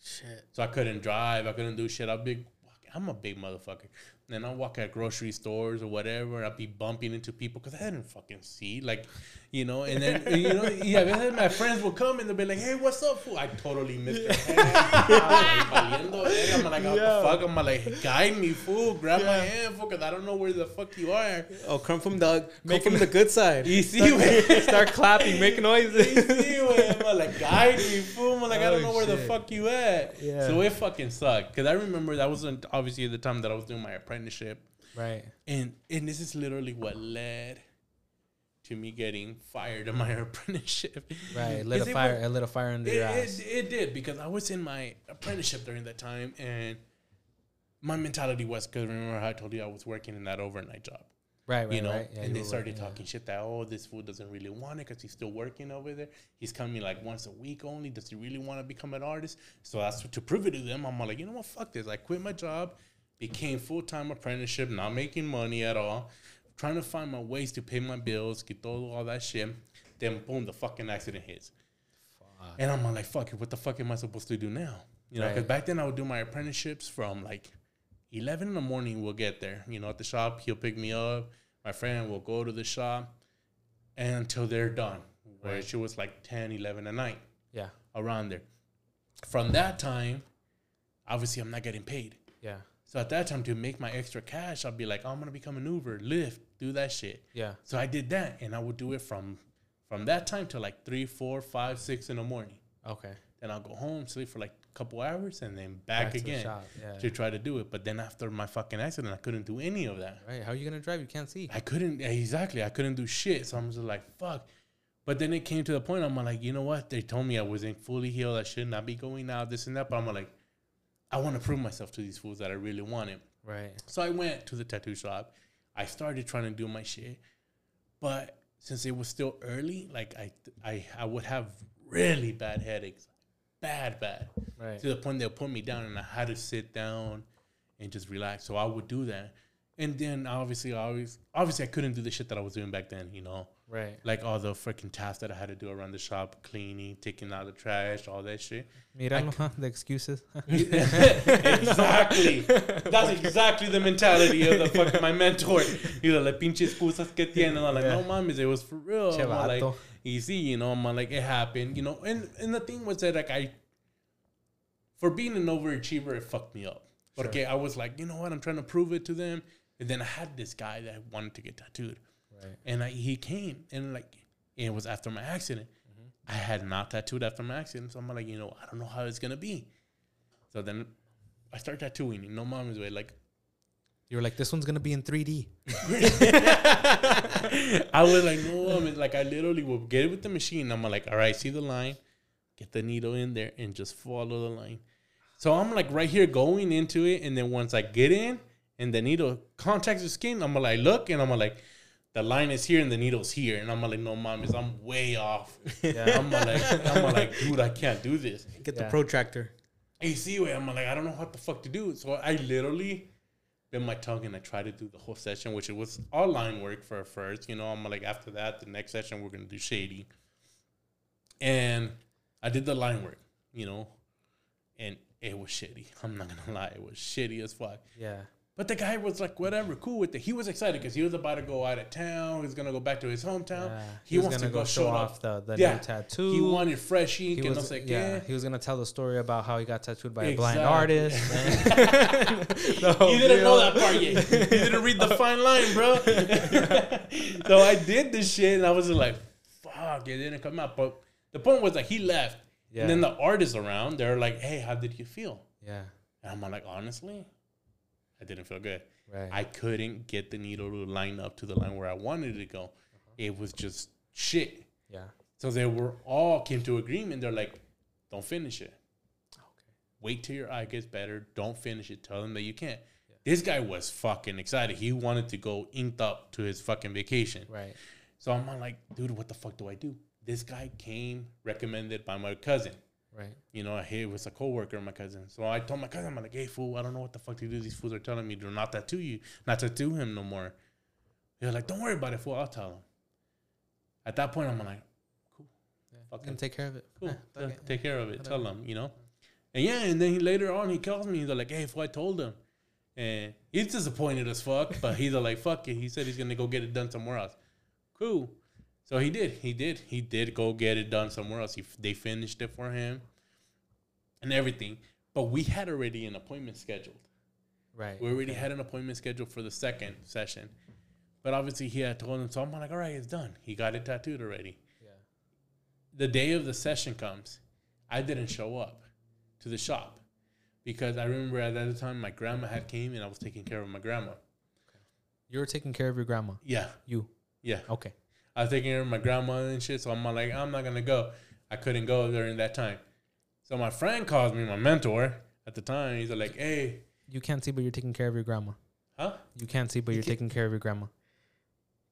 Shit. So I couldn't drive. I couldn't do shit. I'm big. I'm a big motherfucker. And I'll walk at grocery stores or whatever. I'll be bumping into people because I didn't fucking see. Like, you know, and then, you know, yeah, then my friends will come and they'll be like, hey, what's up, fool? I totally missed the hand. I'm like, valiendo verga. I'm like, what fuck? I'm like, guide me, fool. Grab my hand, fool, because I don't know where the fuck you are. Oh, come from the come from the good side. You see, güey? Start clapping, make noises. You noises. see. I'm like, guide me, fool. I'm like, I don't Oh, know where the fuck you at. Yeah. So it fucking sucked. Because I remember that wasn't obviously the time that I was doing my apprenticeship. right. And and this is literally what led to me getting fired in my apprenticeship. Right. It lit a fire. lit a fire under It, your ass. it, it did because I was in my apprenticeship during that time, and my mentality was because remember how I told you I was working in that overnight job. Right, right, you know, right. Yeah, and they started working, yeah. talking shit that oh, this fool doesn't really want it because he's still working over there. He's coming like once a week only. Does he really want to become an artist? So that's to prove it to them. I'm like, you know what? Fuck this. I quit my job, became full time apprenticeship, not making money at all, trying to find my ways to pay my bills, get all all that shit. Then boom, the fucking accident hits. And I'm like, fuck it, what the fuck am I supposed to do now? You know, because Right. back then I would do my apprenticeships from like 11 in the morning, we'll get there. You know, at the shop, he'll pick me up. My friend will go to the shop and until they're done, where Right. she was like 10, 11 at night, Yeah, around there. From that time, obviously, I'm not getting paid. yeah, So at that time, to make my extra cash, I'll be like, oh, I'm to become an Uber, Lyft, do that shit. yeah. So I did that, and I would do it from from that time to like three, four, five, six in the morning. Okay. Then I'll go home, sleep for like a couple hours, and then back, to the again shop, Yeah. to try to do it. But then after my fucking accident, I couldn't do any of that. Right. How are you gonna drive? You can't see. I couldn't exactly. I couldn't do shit. So I'm just like, fuck. But then it came to the point. I'm like, you know what? They told me I wasn't fully healed. I should not be going out. This and that. But I'm like, I want to prove myself to these fools that I really want it. Right. So I went to the tattoo shop. I started trying to do my shit, but since it was still early, like I, I, I would have really bad headaches, bad, bad, Right. to the point they'll put me down and I had to sit down and just relax. So I would do that, and then obviously, I always, obviously, I couldn't do the shit that I was doing back then. You know, Right. like all the freaking tasks that I had to do around the shop, cleaning, taking out the trash, all that shit. Míralo, huh? the excuses. exactly. That's exactly the mentality of the fucking my mentor. He's like, pinche excusas que tiene. I'm like, no mames, it was for real. Like, easy, you know. I'm like, it happened, you know. And and the thing was that like I, for being an overachiever, it fucked me up. Sure. Okay, I was like, you know what? I'm trying to prove it to them. And then I had this guy that wanted to get tattooed, Right. and I, he came and like it was after my accident. Mm-hmm. I had not tattooed after my accident, so I'm like, you know, I don't know how it's gonna be. So then I start tattooing. No mom's way. Like You were like, this one's gonna be in 3D. I was like, no, mom. It's like I literally will get it with the machine. I'm like, all right, see the line, get the needle in there, and just follow the line. So I'm like right here going into it, and then once I get in and the needle contacts the skin, I'm like look, and I'm like, the line is here and the needle's here, and I'm like, no, mom, is I'm way off. Yeah. I'm like, I'm like, dude, I can't do this. Get the Yeah. protractor. AC way. I'm like, I don't know what the fuck to do. So I literally bit my tongue and I tried to do the whole session, which it was all line work for first. You know, I'm like, after that, the next session we're gonna do shady. And I did the line work, you know, and it was shitty. I'm not gonna lie, it was shitty as fuck. Yeah. But the guy was like, whatever, cool with it. He was excited because he was about to go out of town. He was gonna go back to his hometown. yeah. He, wants to go, show off the, the Yeah. new tattoo. He wanted fresh ink, He and I was, was like, yeah, yeah. he was gonna tell the story about how he got tattooed by a blind artist. You didn't know that part yet. You didn't read the fine line, bro. so I did this shit, and I was like, "Fuck!" It didn't come out. But the point was that he left, Yeah. and then the artists around, they're like, "Hey, how did you feel?" Yeah. And I'm like, honestly, I didn't feel good. Right. I couldn't get the needle to line up to the line where I wanted it to go. Uh-huh. It was just shit. yeah. So they were all came to agreement. They're like, "Don't finish it." Okay. wait till your eye gets better. Don't finish it. Tell them that you can't. This guy was fucking excited. He wanted to go inked up to his fucking vacation. Right. So I'm like, dude, what the fuck do I do? This guy came recommended by my cousin. Right. You know, he was a coworker of my cousin. So I told my cousin, I'm like, hey fool, I don't know what the fuck to do. These fools are telling me to not tattoo you, not tattoo him no more. They're like, don't worry about it, fool. I'll tell him. At that point, I'm like, cool. Yeah. Fucking Gonna take care of it. cool. Yeah, Yeah, take care of it. Whatever. Tell him, you know. And yeah, and then he, later on he calls me. He's like, "Hey, if I told him," and he's disappointed as fuck. but he's like, "Fuck it." He said he's gonna go get it done somewhere else. Cool. So he did. He did. He did go get it done somewhere else. He, they finished it for him and everything. But we had already an appointment scheduled. Right. We already had an appointment scheduled for the second session. But obviously he had told him, so I'm like, all right, it's done. He got it tattooed already Yeah. the day of the session comes, I didn't show up to the shop because I remember at that time my grandma had came and I was taking care of my grandma. You were taking care of your grandma. Yeah, You. yeah. Okay. I was taking care of my grandma and shit, so I'm like, I'm not gonna go. I couldn't go during that time. So my friend calls me, my mentor at the time. He's like, hey, You can't see, but you're taking care of your grandma. huh? You can't see, but you're taking care of your grandma.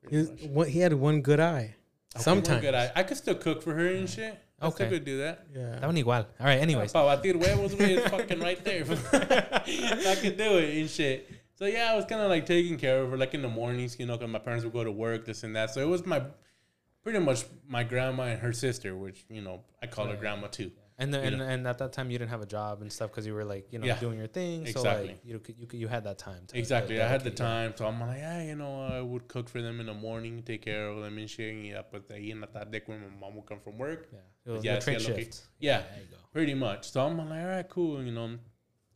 He, was, he had one good eye. One Sometimes. good eye. I could still cook for her and mm. shit. I Okay. still could do that. Yeah. That one igual. All right. Anyways. Para batir huevos, güey, it's fucking right there. I could do it and shit. So yeah, I was kind of like taking care of her, like in the mornings, you know, because my parents would go to work, this and that. So it was my, pretty much my grandma and her sister, which you know I call her grandma too. And the, and, know. and at that time you didn't have a job and stuff because you were like you know Yeah. doing your thing. So like you you you had that time. To Exactly, to I had the time, so I'm like, yeah, you know, I would cook for them in the morning, take care of them and shit. Y ya, pues ahí en la tarde when my mom would come from work. Yeah. It was Yeah, the trade sí, lo que- shift. Yeah, There you go. pretty much. So I'm like, all right, cool. You know,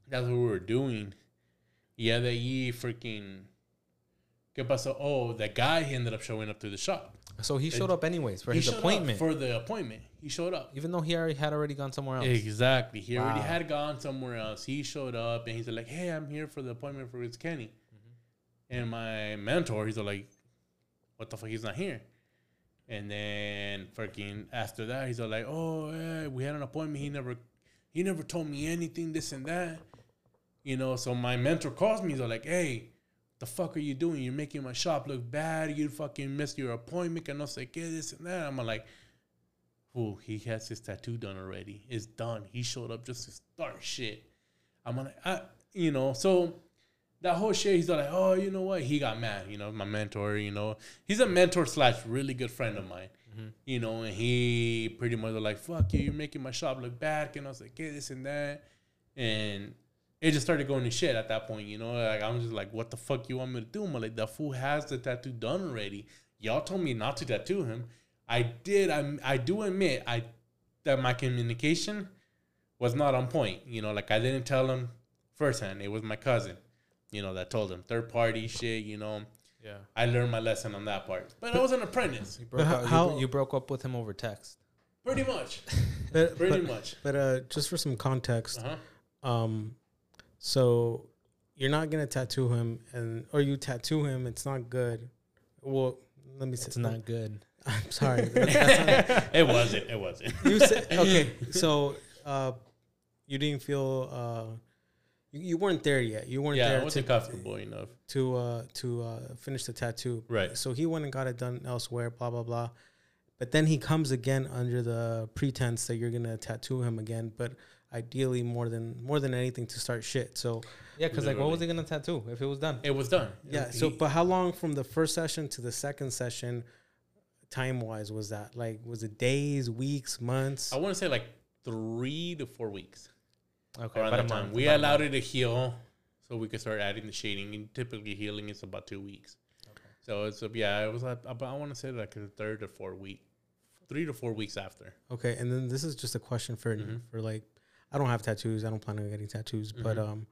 that's what we were doing. Yeah, ahí freaking. ¿Qué pasó? Oh, that guy he ended up showing up to the shop. So he showed up anyways for his appointment, for the appointment. He showed up. even though he already had already gone somewhere else. Exactly. He already had gone somewhere else. He showed up and he's like, "Hey, I'm here for the appointment for Rich Kenny." Mm-hmm. And my mentor, he's like, "What the fuck? He's not here." And then freaking after that, he's like, "Oh, yeah, we had an appointment. He never, he never told me anything. This and that." You know. So my mentor calls me. He's like, "Hey." The fuck are you doing? You're making my shop look bad. You fucking missed your appointment. Que no sé qué, this and that. I'm like, Fool, he has his tattoo done already. It's done. He showed up just to start shit. I'm like, I, you know, so that whole shit, he's like, oh, you know what? He got mad, you know, my mentor, you know. He's a mentor slash really good friend of mine, mm-hmm. you know, and he pretty much was like, fuck you, you're making my shop look bad. And I was like, get this and that. And it just started going to shit at that point, you know. Like, I'm just like, what the fuck you want me to do? I'm like, the fool has the tattoo done already. Y'all told me not to tattoo him. I did. I I do admit I that my communication was not on point. You know, like I didn't tell him firsthand. It was my cousin, you know, that told him. Third party shit. You know, Yeah. I learned my lesson on that part. But I was an apprentice, You broke, But up, how- you, broke up with him over text. pretty much. But, Pretty but, much. but uh, just for some context, Uh-huh. um, so you're not gonna tattoo him, and or you tattoo him, it's not good. Well, let me say It's not good. I'm sorry. That's it wasn't. It wasn't. you said okay. So uh, you didn't feel uh, you, you weren't there yet. You weren't yeah, there to wasn't comfortable enough. to uh, to uh, finish the tattoo. Right. So he went and got it done elsewhere. Blah blah blah. But then he comes again under the pretense that you're gonna tattoo him again. But ideally, more than more than anything, to start shit. So Yeah, because like, what was he gonna tattoo if it was done? It was done. yeah. He- So but how long from the first session to the second session, time wise, was that? Like, was it days, weeks, months? I want to say like three to four weeks. Okay, around about a that time. month, We about allowed month. it to heal, so we could start adding the shading. And typically, healing is about two weeks. So it's a, yeah, it was like about, I want to say like the third or fourth week, three to four weeks after. Okay, and then this is just a question for Mhm. for like I don't have tattoos. I don't plan on getting tattoos, but Mhm. um,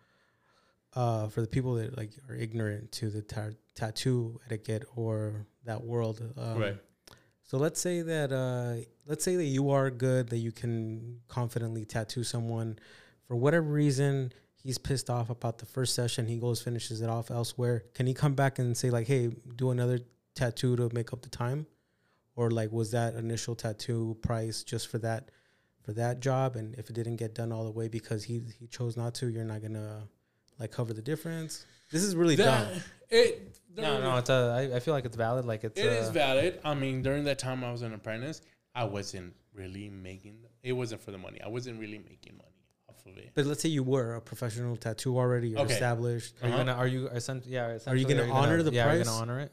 uh, for the people that like are ignorant to the ta- tattoo etiquette or that world, um, right. So let's say that uh, let's say that you are good, that you can confidently tattoo someone. For whatever reason, he's pissed off about the first session. He goes finishes it off elsewhere. Can he come back and say like, "Hey, do another tattoo to make up the time," or like was that initial tattoo price just for that for that job? And if it didn't get done all the way because he he chose not to, you're not gonna like cover the difference. This is really That, dumb. it No, no, it's a. I, I feel like it's valid. Like it's. It is uh, valid. I mean, during that time I was an apprentice, I wasn't really making. It wasn't for the money. I wasn't really making money off of it. But let's say you were a professional tattoo already, you're Okay. established. Are you Uh-huh. gonna? Are you? Essen- yeah. essentially, gonna honor the yeah, Are you gonna honor it?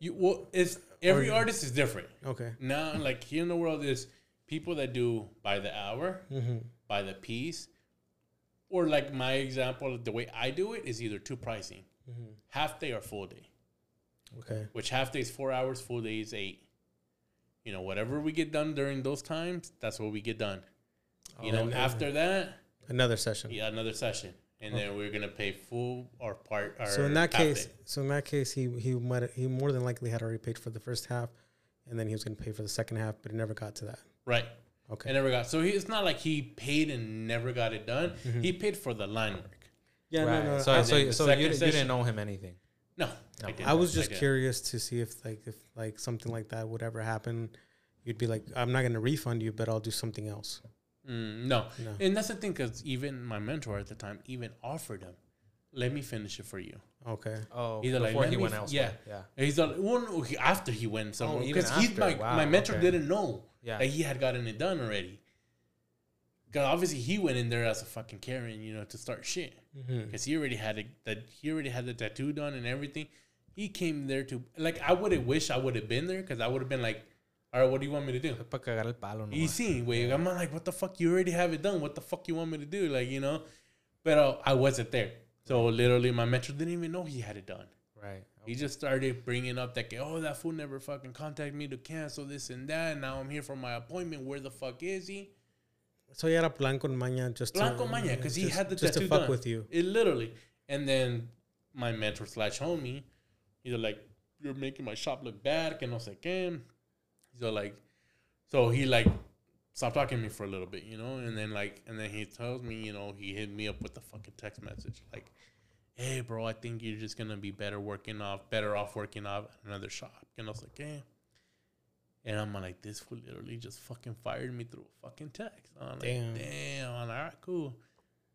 You well, it's every you- artist is different. Okay. Now, like here in the world, is people that do by the hour, Mm-hmm. by the piece, or like my example, the way I do it is either two pricing, Mm-hmm. half day or full day. Okay. Which half day is four hours, full day is eight. You know, whatever we get done during those times, that's what we get done. You know, Okay. after that, Another session. yeah, another session, and then we're gonna pay full or part. Or So in that case, day. so in that case, he he might he more than likely had already paid for the first half, and then he was going to pay for the second half, but he never got to that. Right? Okay. I never got. So he, it's not like he paid and never got it done. He paid for the line work. yeah, right. no, no. so I, so, so you, di- you didn't know him anything. No, No. I. I was just didn't. curious to see if like if like something like that would ever happen. You'd be like, I'm not going to refund you, but I'll do something else. Mm, no. No. and that's the thing because even my mentor at the time even offered him, "Let me finish it for you." Okay. Oh, Either before let he went f- elsewhere. Yeah. And he's like, well, no, after he went somewhere Oh, because he's after. my Wow, my mentor okay. didn't know Yeah. he had gotten it done already. Because obviously he went in there as a fucking Karen, you know, to start shit. Mm-hmm. Because he already had it, that he already had the tattoo done and everything. He came there to like I would have wished I would have been there because I would have been like, all right, what do you want me to do? Fue pa' cagar el palo, nomás. Easy, way. I'm like, what the fuck? You already have it done. What the fuck you want me to do? Like, you know. But I wasn't there, so literally my mentor didn't even know he had it done. Right. He just started bringing up that, oh, that fool never fucking contacted me to cancel this and that. And now I'm here for my appointment. Where the fuck is he? So he had a plan con maña just Blanco to, Maña, because he had the just tattoo to fuck done. with you. It literally. And then my mentor slash homie, he's like, you're making my shop look bad, que no sé qué. All like, so he like stopped talking to me for a little bit, you know, and then like, and then he tells me, you know, he hit me up with a fucking text message like, hey, bro, I think you're just gonna be better working off, better off working off at another shop. And I was like, "Eh." And I'm like, this fool literally just fucking fired me through a fucking text. I'm like, Damn. damn. I'm like, all right, cool.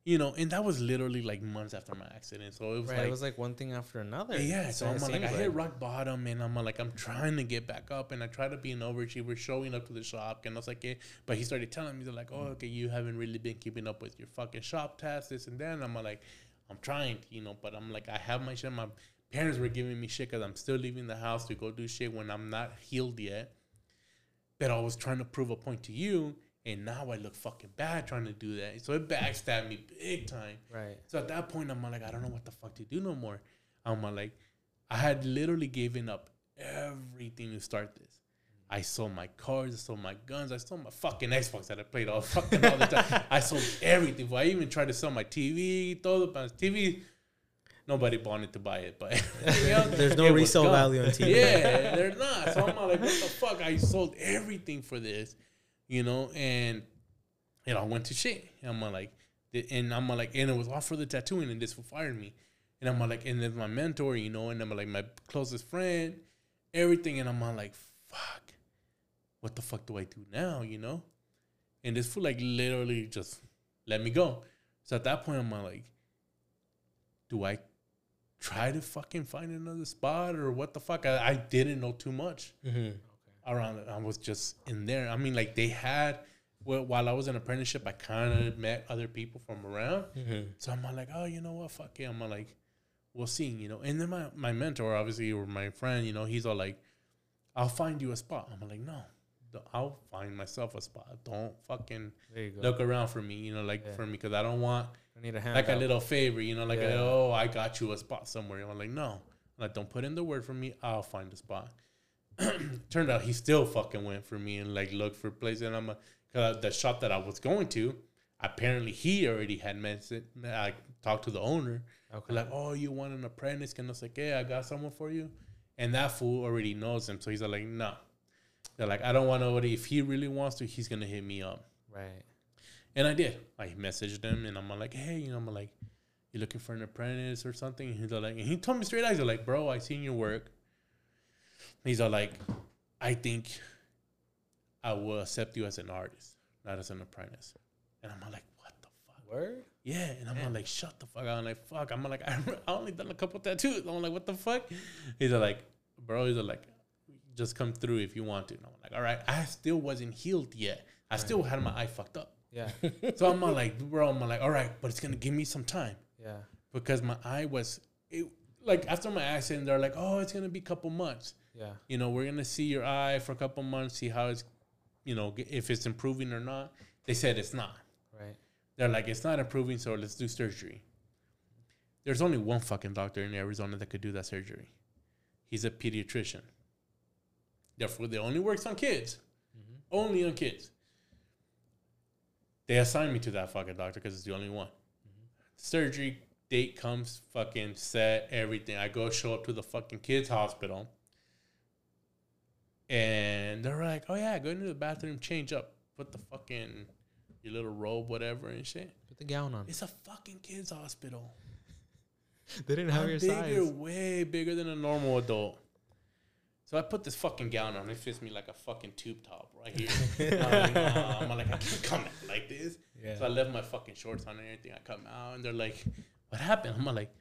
You know, and that was literally like months after my accident. So it was Right. like, it was like one thing after another. yeah, so I'm like, I hit rock bottom, and I'm like, I'm trying to get back up, and I try to be an overachiever, showing up to the shop, and I was like, yeah. But he started telling me, they're like, oh, okay, you haven't really been keeping up with your fucking shop tasks, this and that. And I'm like, I'm trying, you know, but I'm like, I have my shit. My parents were giving me shit because I'm still leaving the house to go do shit when I'm not healed yet. But I was trying to prove a point to you, and now I look fucking bad trying to do that. So it backstabbed me big time. Right. So at that point, I'm like, I don't know what the fuck to do no more. I'm like, I had literally given up everything to start this. I sold my cars, I sold my guns, I sold my fucking Xbox that I played all fucking all the time. I sold everything. I even tried to sell my TV, todo TV. Nobody wanted to buy it, but There's no resale value on TV. Yeah, they're not. So I'm like, what the fuck? I sold everything for this, you know, and and I went to shit. And I'm like, and I'm like, and it was all for the tattooing, and this fired me. And I'm like, and then my mentor, you know, and I'm like my closest friend, everything, and I'm like, fuck, what the fuck do I do now, you know? And this fool like literally just let me go. So at that point, I'm like, do I try to fucking find another spot or what the fuck? I, I didn't know too much Mm-hmm. around it. I was just in there. I mean, like they had well, while I was in apprenticeship, I kind of met other people from around. Mm-hmm. So I'm like, oh, you know what? Fuck it. I'm like, we'll see, you know. And then my, my mentor, obviously, or my friend, you know, he's all like, I'll find you a spot. I'm like, no, I'll find myself a spot. Don't fucking you look around for me, you know, like Yeah. for me, because I don't want I need a hand. like a little favor, you know, like a, oh, I got you a spot somewhere. I'm like, no, like don't put in the word for me. I'll find a spot. Turned out he still fucking went for me and like looked for places. And I'm a, because the shop that I was going to, apparently he already had mentioned. I talked to the owner, Okay. like, oh, you want an apprentice? And I was like, yeah, I got someone for you. And that fool already knows him, so he's like, no. They're like, I don't want nobody. If he really wants to, he's gonna hit me up. Right. And I did. I messaged him and I'm like, hey, you know, I'm like, you looking for an apprentice or something? And he's like, and he told me straight eyes, He's like, bro, I seen your work. He's all like, I think I will accept you as an artist, not as an apprentice. And I'm like, what the fuck? Word. Yeah. And I'm like, shut the fuck up. I'm like, fuck. I'm like, I only done a couple tattoos. I'm like, what the fuck? He's like, bro, he's like, just come through if you want to. And I'm like, all right. I still wasn't healed yet. I still had my eye fucked up. Yeah. So I'm all like, bro, I'm all like, all right, but it's gonna give me some time Yeah. because my eye was, it, like after my accident, they're like, oh, it's gonna be a couple months. Yeah. You know, we're gonna see your eye for a couple months, see how it's, you know, if it's improving or not. They said it's not. Right. They're like, it's not improving, so let's do surgery. There's only one fucking doctor in Arizona that could do that surgery. He's a pediatrician. Therefore, they only works on kids. Mm-hmm. Only on kids. They assigned me to that fucking doctor because it's the only one. Surgery date comes, fucking set, everything. I go show up to the fucking kids hospital. And they're like, oh yeah, go into the bathroom, change up, put the fucking your little robe, whatever and shit. Put the gown on. It's a fucking kids hospital. They didn't have I'm your bigger, size. way bigger than a normal adult. So I put this fucking gown on. It fits me like a fucking tube top right here. I'm, like, "Nah." I'm like, I can't come out like this. Yeah. So I left my fucking shorts on and everything. I come out and they're like, "What happened?" I'm like,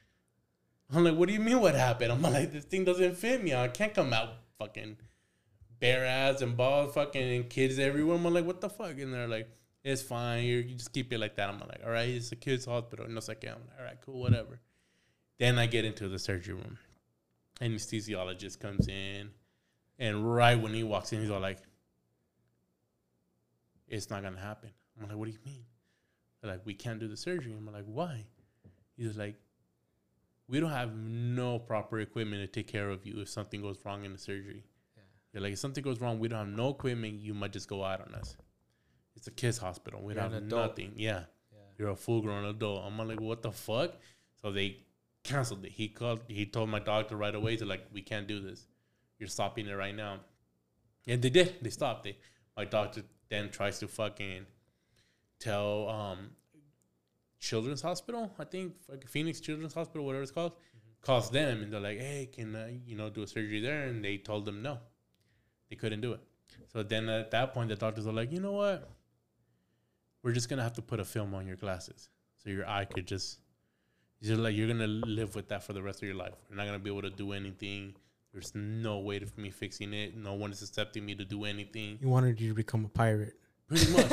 I'm like, what do you mean what happened? I'm like, this thing doesn't fit me. I can't come out fucking bare ass and bald fucking and kids everywhere. I'm like, what the fuck? And they're like, it's fine. you you just keep it like that. I'm like, all right, it's a kid's hospital. And it's like, yeah, I'm like, all right, cool, whatever. Then I get into the surgery room. Anesthesiologist comes in. And right when he walks in, he's all like, it's not going to happen. I'm like, what do you mean? They're like, we can't do the surgery. I'm like, why? He's like, we don't have no proper equipment to take care of you if something goes wrong in the surgery. Yeah. They're like, if something goes wrong, we don't have no equipment. You might just go out on us. It's a kids hospital. We You're don't have nothing. Yeah, Yeah. you're a full grown adult. I'm like, what the fuck? So they canceled it. He called. He told my doctor right away to like, we can't do this. You're stopping it right now. And they did. They stopped it. My doctor then tries to fucking tell um Children's Hospital, I think, like Phoenix Children's Hospital, whatever it's called, calls them and they're like, "Hey, can I, you know, do a surgery there?" And they told them no, they couldn't do it. So then at that point, the doctors are like, "You know what? We're just gonna have to put a film on your glasses so your eye could just." You're like you're gonna live with that for the rest of your life. You're not gonna be able to do anything. There's no way for me fixing it. No one is accepting me to do anything. He wanted you to become a pirate. Pretty much,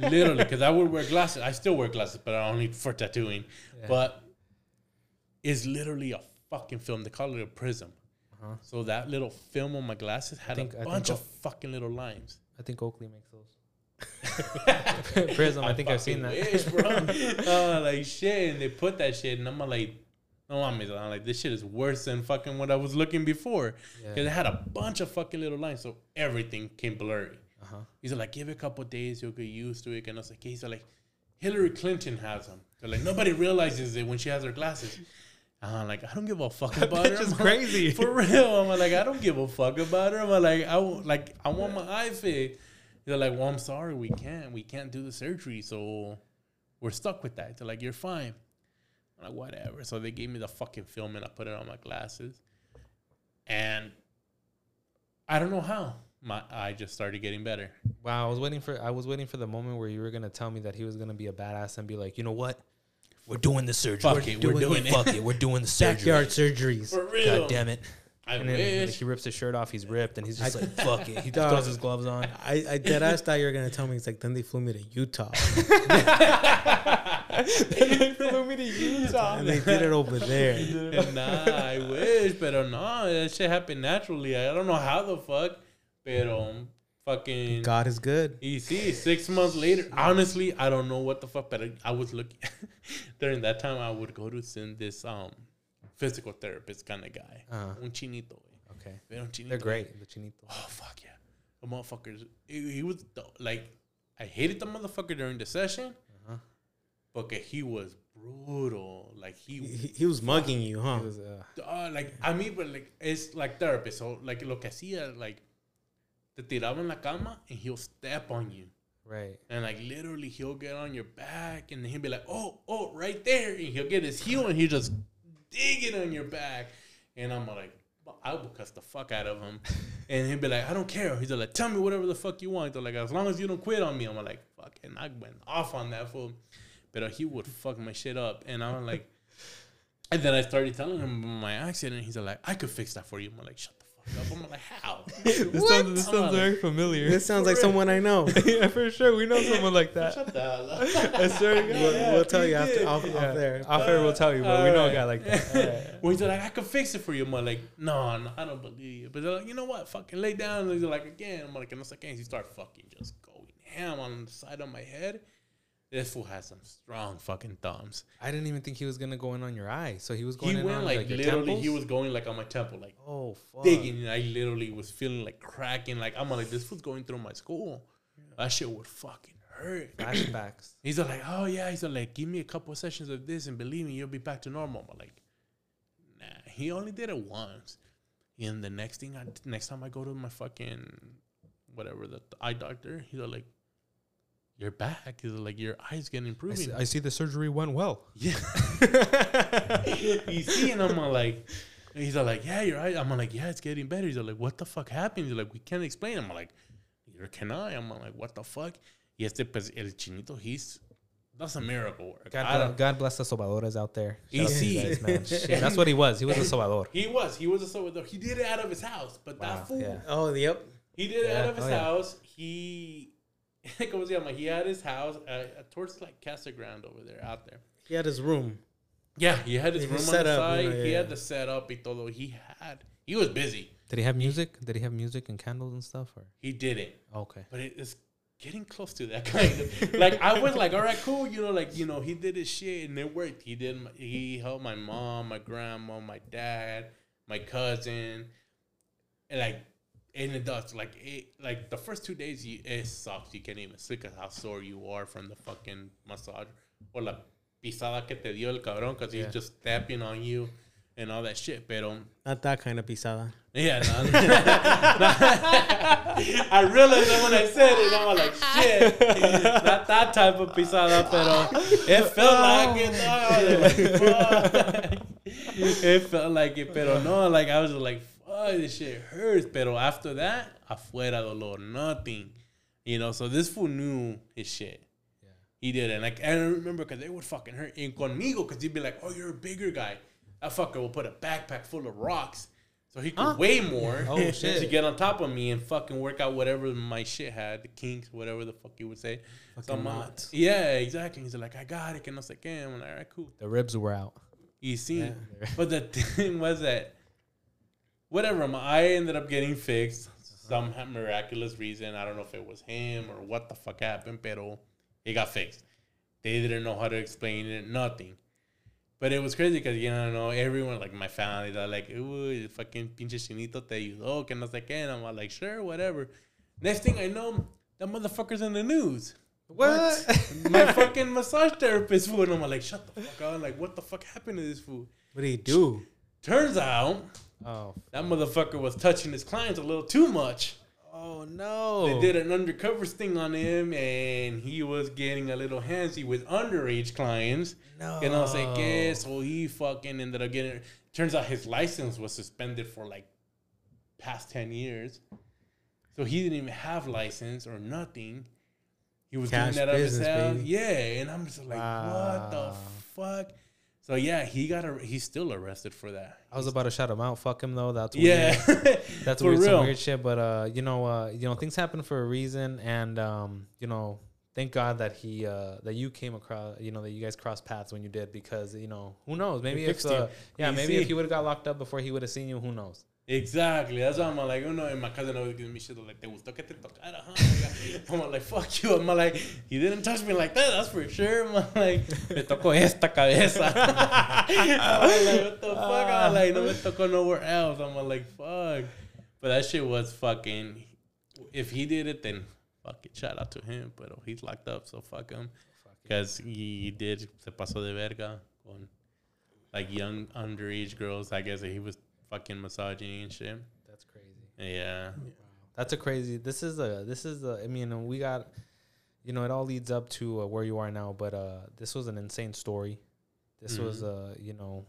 literally, because I would wear glasses. I still wear glasses, but I only for tattooing. Yeah. But it's literally a fucking film. They call it a prism. Uh-huh. So that little film on my glasses had think- I a bunch of I'll- fucking little lines. I think Oakley makes those. Prism. I think I've seen that. Wish, bro. uh, like shit, and they put that shit, and I'm like, no, I'm like, this shit is worse than fucking what I was looking before, because Yeah. it had a bunch of fucking little lines, so everything came blurry. Uh-huh. He's like, give it a couple days, you'll get used to it. And I was like, he's like, Hillary Clinton has them. They're like, nobody realizes it when she has her glasses. And I'm like, I don't give a fuck about her. is crazy. Like, for real. I'm like, I don't give a fuck about her. I'm like, I like, I want my eye fit. They're like, well, I'm sorry, we can't. We can't do the surgery, so we're stuck with that. They're like, you're fine. I'm like, whatever. So they gave me the fucking film and I put it on my glasses. And I don't know how my eye just started getting better. Wow, I was waiting for I was waiting for the moment where you were gonna tell me that he was gonna be a badass and be like, you know what? We're doing the surgery. Fuck we're it, we're doing it." Fuck it, we're doing the surgery. Backyard surgeries. For real. God damn it! I And then like, he rips his shirt off. He's ripped, and he's just I- like, "Fuck it." He just throws his gloves on. I, I dead ass thought you were gonna tell me it's like then they flew me to Utah they flew me to Utah. and they did it over there. nah, I wish, but no, that shit happened naturally. I don't know how the fuck, but um, fucking. God is good. You see, six months later, honestly, I don't know what the fuck, but I, I was looking during that time. I would go to send this um physical therapist kind of guy, Uh-huh. un chinito. güey. Okay, Pero un chinito. they're great. The chinito. Oh fuck yeah, the motherfuckers. He, he was the, like, I hated the motherfucker during the session, Uh-huh. but he was brutal. Like he He, he was mugging you, huh? Was, uh, Uh, like a mí, but like it's like therapist. So like lo que hacía, like te tiraba en la cama and he'll step on you. right. And like literally he'll get on your back and he'll be like, oh, oh, right there. And he'll get his heel and he'll just dig it on your back. And I'm like, I will cuss the fuck out of him. and he'd be like, I don't care. He's like, tell me whatever the fuck you want. They're like, as long as you don't quit on me. I'm like, fuck. And I went off on that fool. But he would fuck my shit up. And I'm like, and then I started telling him my accident. And he's like, I could fix that for you. I'm like, shut the fuck up. I'm like, how? This sounds, this sounds very familiar. This sounds like someone I know. yeah, for sure. We know someone like that. Shut the hell up. I swear to God. We'll, yeah. we'll tell you he after did. off, Yeah. off there. Off air, we'll tell you, but we know a guy like that. Alright. When he's like, I can fix it for you. I'm like, no, no, I don't believe you. But they're like, you know what? Fucking lay down. And he's like, again. I'm like, and it's like, and he start fucking just going ham on the side of my head. This fool has some strong fucking thumbs. I didn't even think he was gonna go in on your eye. So he was He going in went on like, like, literally, temples? he was going like on my temple, like Oh fuck. digging. And I literally was feeling like cracking. Like, I'm like, this fool's going through my skull. That shit would fucking hurt. Flashbacks. He's like, oh yeah. He's like, give me a couple of sessions of this, and believe me, you'll be back to normal. But like, nah, he only did it once. And the next thing, I next time I go to my fucking whatever the, the eye doctor, he's like, you're back. He's like, your eyes getting I improving. see, I see the surgery went well. yeah. you see, and I'm like, he's like, yeah, your eyes. I'm like, yeah, it's getting better. He's like, what the fuck happened? He's like, we can't explain. I'm like, neither can I. I'm like, what the fuck? Y este, pues, el chinito, he's that's a miracle work. God, bless, don't- God bless the sobadores out there. Shout out to you guys, man. That's what he was. He was a sobador. he was he was a sober. He did it out of his house, but Wow, that fool yeah. Oh, yep. he did it out of his oh, yeah. house. He. ¿Cómo se llama? He had his house uh, towards like Casa Grande over there, out there. He had his room. Yeah, he had his He room on set the up, side. you know, He had the setup y todo. He had. He was busy. Did he have music? Did he have music and candles and stuff? Or He didn't. okay, but it is getting close to that kind of like I was like, all right, cool, you know, like you know, he did his shit and it worked. He did. My, he helped my mom, my grandma, my dad, my cousin, and like, and it does like it like the first two days, you, it sucks. You can't even sleep because how sore you are from the fucking massage or la pisada que te dio el cabrón because Yeah. he's just tapping on you and all that shit. Pero Not that kind of pisada. yeah, no. I realized that when I said it, I was like, shit, not that type of pisada, pero it felt like it. Like, it felt like it, pero no, like I was just like, fuck, this shit hurts. Pero after that, afuera dolor, nothing. You know, so this fool knew his shit. Yeah. He did it. And like, I remember because they would fucking hurt in conmigo because he'd be like, oh, you're a bigger guy. That fucker will put a backpack full of rocks so he could Huh? weigh more Oh, shit. to get on top of me and fucking work out whatever my shit had, the kinks, whatever the fuck you would say. So Fucking I'm, uh, yeah, exactly. He's like, I got it. Que no sé qué. I'm like, all right, cool. the ribs were out. You see, Yeah. but the thing was that whatever, my eye ended up getting fixed. Some miraculous reason. I don't know if it was him or what the fuck happened, pero it got fixed. They didn't know how to explain it, nothing. But it was crazy because, you know, no, everyone, like my family, they're like, ooh, fucking pinche chinito te ayudó, que no sé qué. And I'm like, sure, whatever. Next thing I know, that motherfucker's in the news. What? My fucking massage therapist fool. And I'm like, shut the fuck up. Like, what the fuck happened to this fool? What did he do? Turns out oh, that motherfucker was touching his clients a little too much. oh no! They did an undercover sting on him, and he was getting a little handsy with underage clients. No. Que no sé qué. So he fucking ended up getting. Turns out his license was suspended for like past ten years, so he didn't even have license or nothing. He was Cash doing that of his house. Yeah, and I'm just like, what the fuck? So yeah, he got a, he's still arrested for that. I was about to shout him out. Fuck him though. That's weird. Yeah, That's for weird, real. some weird shit. But uh, you know, uh, you know, things happen for a reason, and um, you know, thank God that he, uh, that you came across, you know, that you guys crossed paths when you did, because you know, who knows? Maybe if, uh, yeah, maybe if he would have got locked up before he would have seen you, who knows? Exactly. That's why I'm like, you know, and my cousin always gives me shit like, te gustó que te tocara, huh? I'm like, fuck you. I'm like, he didn't touch me like that, that's for sure. I'm like, me tocó esta cabeza. I'm like, what the fuck? I'm like, no me tocó nowhere else. I'm like, fuck. But that shit was fucking, if he did it, then fuck it. Shout out to him. But he's locked up, so fuck him. Because he did, se pasó de verga con like young underage girls. I guess he was fucking massaging and shit. That's crazy. Yeah. That's a crazy. This is a. This is a. I mean, we got. You know, it all leads up to uh, where you are now. But uh, this was an insane story. This was uh, you know,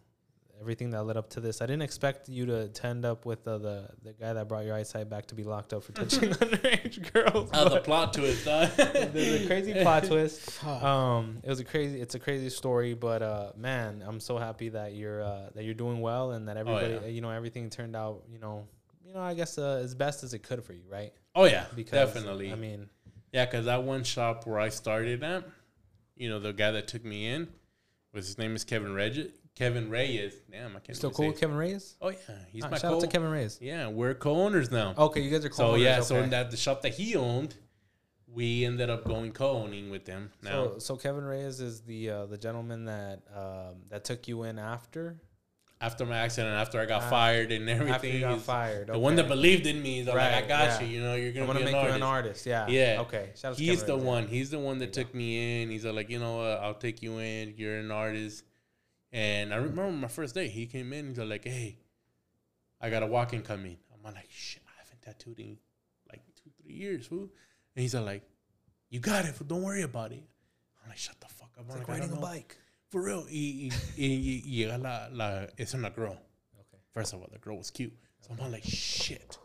everything that led up to this. I didn't expect you to, to end up with uh, the the guy that brought your eyesight back to be locked up for touching underage girls. Oh, the but plot twist, huh? There's a crazy plot twist. Um, it was a crazy. It's a crazy story, but uh, man, I'm so happy that you're uh, that you're doing well and that everybody, yeah. you know, everything turned out, you know, you know, I guess uh, as best as it could for you, right? Oh yeah, Because definitely. I mean, yeah, because that one shop where I started at, you know, the guy that took me in, was his name is Kevin Reg- Kevin Reyes. Damn, I can't. still cool with Kevin Reyes. Oh yeah, he's Ah, my shout co. out to Kevin Reyes. Yeah, we're co-owners now. Okay, you guys are co owners. so yeah, so in that the shop that he owned, we ended up going co-owning with them. Now, So, so Kevin Reyes is the uh, the gentleman that um, that took you in after after my accident, after I got Ah, fired and everything, after you got fired. the one that believed in me. Is like, I got yeah. you. You know, you're I'm gonna, gonna be make an you an artist. Yeah. Yeah. Okay. Shout out to He's Kevin the Reyes, yeah. one. He's the one that took me in. He's like, you know what? I'll take you in. You're an artist. And I remember my first day. He came in. He's like, hey, I got a walk-in coming. I'm like, shit, I haven't tattooed in like two, three years, fool. And he's like, you got it. fool. Don't worry about it. I'm like, shut the fuck up. I'm like like, riding a bike. For real. Y, y, y, y llega la, la, es una girl. Okay. First of all, the girl was cute. So I'm like, shit.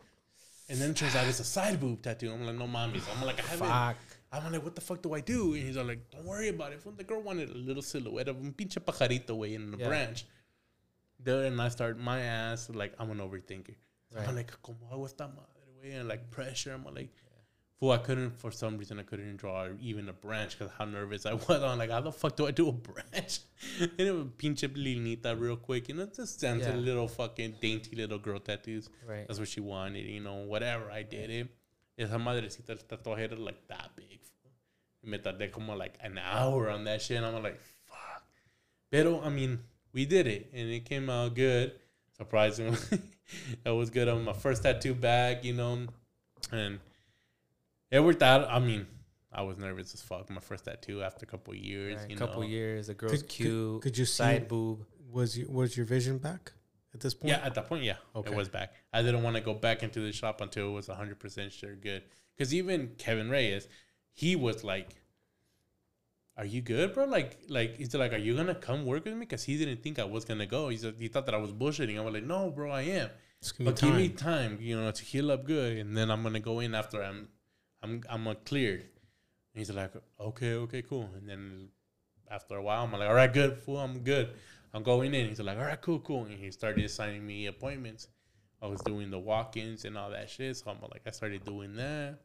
And then it turns out it's a side boob tattoo. I'm like, no mommies. I'm like, I haven't. Fuck. I'm like, what the fuck do I do? And he's all like, don't worry about it. The girl wanted a little silhouette of un pinche pajarito way in the Yeah. branch. Then I start my ass like I'm an overthinker. Right. I'm like, como hago esta madre, way? And like pressure. I'm like, fool, I couldn't for some reason I couldn't draw even a branch because how nervous I was. I'm like, how the fuck do I do a branch? and it was pinche linita real quick. You know, just sent Yeah. a little fucking dainty little girl tattoos. Right. That's what she wanted, you know, whatever. I did it. Esa madrecita el tatuaje era like that big. fool. Y me tardé como like an hour on that shit. And I'm like, fuck. Pero, I mean, we did it and it came out good. Surprisingly. that was good on my first tattoo bag, you know. And it worked out. I mean, I was nervous as fuck. My first tattoo after a couple of years, Right, you couple know. years, the girl's Could- could- cute. could you see side it? boob? Was you was your vision back at this point? Yeah, at that point, yeah, Okay. it was back. I didn't want to go back into the shop until it was 100% sure good. Because even Kevin Reyes, he was like, "Are you good, bro? Like, like he's like, are you gonna come work with me? Because he didn't think I was gonna go. He's he thought that I was bullshitting. I was like, no, bro, I am. Give me But give me time. time, you know, to heal up good, and then I'm gonna go in after I'm, I'm, I'm uh, cleared. And he's like, okay, okay, cool. And then after a while, I'm like, all right, good, fool, I'm good. I'm going in. He's like, all right, cool, cool. And he started assigning me appointments. I was doing the walk-ins and all that shit. So I'm like, I started doing that.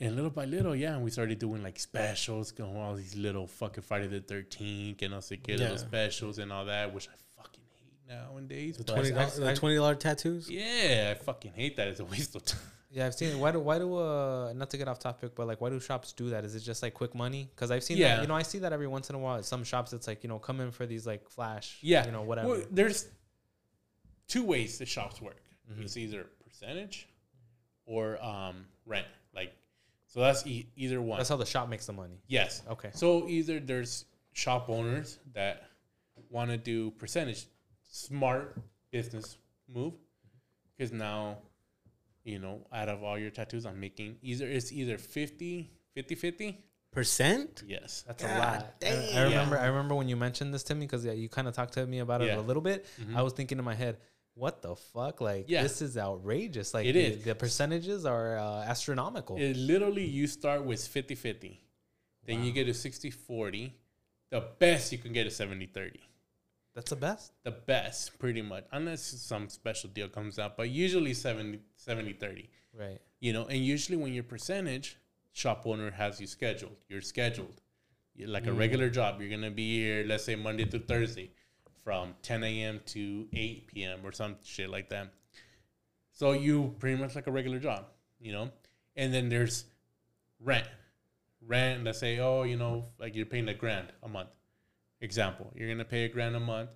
And little by little, yeah, and we started doing like specials, going all these little fucking Friday the 13th and also get Yeah. little specials and all that, which I fucking hate nowadays. The but- twenty I- dollars, I- the twenty dollar tattoos. yeah, I fucking hate that. It's a waste of time. Yeah, I've seen. it. Why do why do uh not to get off topic, but like why do shops do that? Is it just like quick money? Because I've seen Yeah. that. You know, I see that every once in a while. At some shops, it's like you know, come in for these like flash. Yeah. You know, whatever. Well, there's two ways the shops work. Mhm. It's either percentage or um, rent. Like, so that's e- either one. That's how the shop makes the money. yes. Okay. So either there's shop owners that want to do percentage, smart business move, because now, you know, out of all your tattoos, I'm making either it's either 50, 50, 50. Percent. Yes. That's God a lot. I- I, damn. remember. I remember when you mentioned this to me because yeah, you kind of talked to me about it Yeah. a little bit. Mhm. I was thinking in my head, what the fuck? Like Yeah. this is outrageous. Like It the, is. the percentages are uh, astronomical. It literally you start with 50 50. Then you get to 60 40. The best you can get is 70 30. That's the best. The best, pretty much. Unless some special deal comes out. But usually 70 70 30. Right. You know, and usually when your percentage, shop owner has you scheduled. You're scheduled. You're like a mm. regular job. You're going to be here, let's say Monday through Thursday from 10 a.m. to 8 p.m. or some shit like that. So you pretty much like a regular job, you know? And then there's rent. Rent, let's say, oh, you know, like you're paying a grand a month. Example, you're going to pay a grand a month.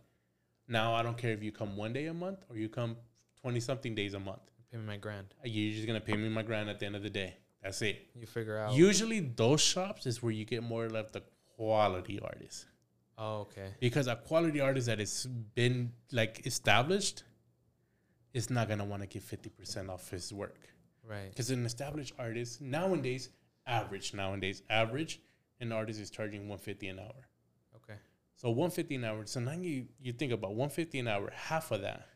Now, I don't care if you come one day a month or you come 20 something days a month. Pay me my grand. Uh, you're just gonna pay me my grand at the end of the day. That's it. You figure out. Usually, those shops is where you get more of the quality artists oh, okay. because a quality artist that has been like established is not gonna want to give fifty percent off his work Right. because an established artist nowadays, average nowadays, average, an artist is charging one fifty an hour. Okay. So one fifty an hour. So now you you think about one fifty an hour, half of that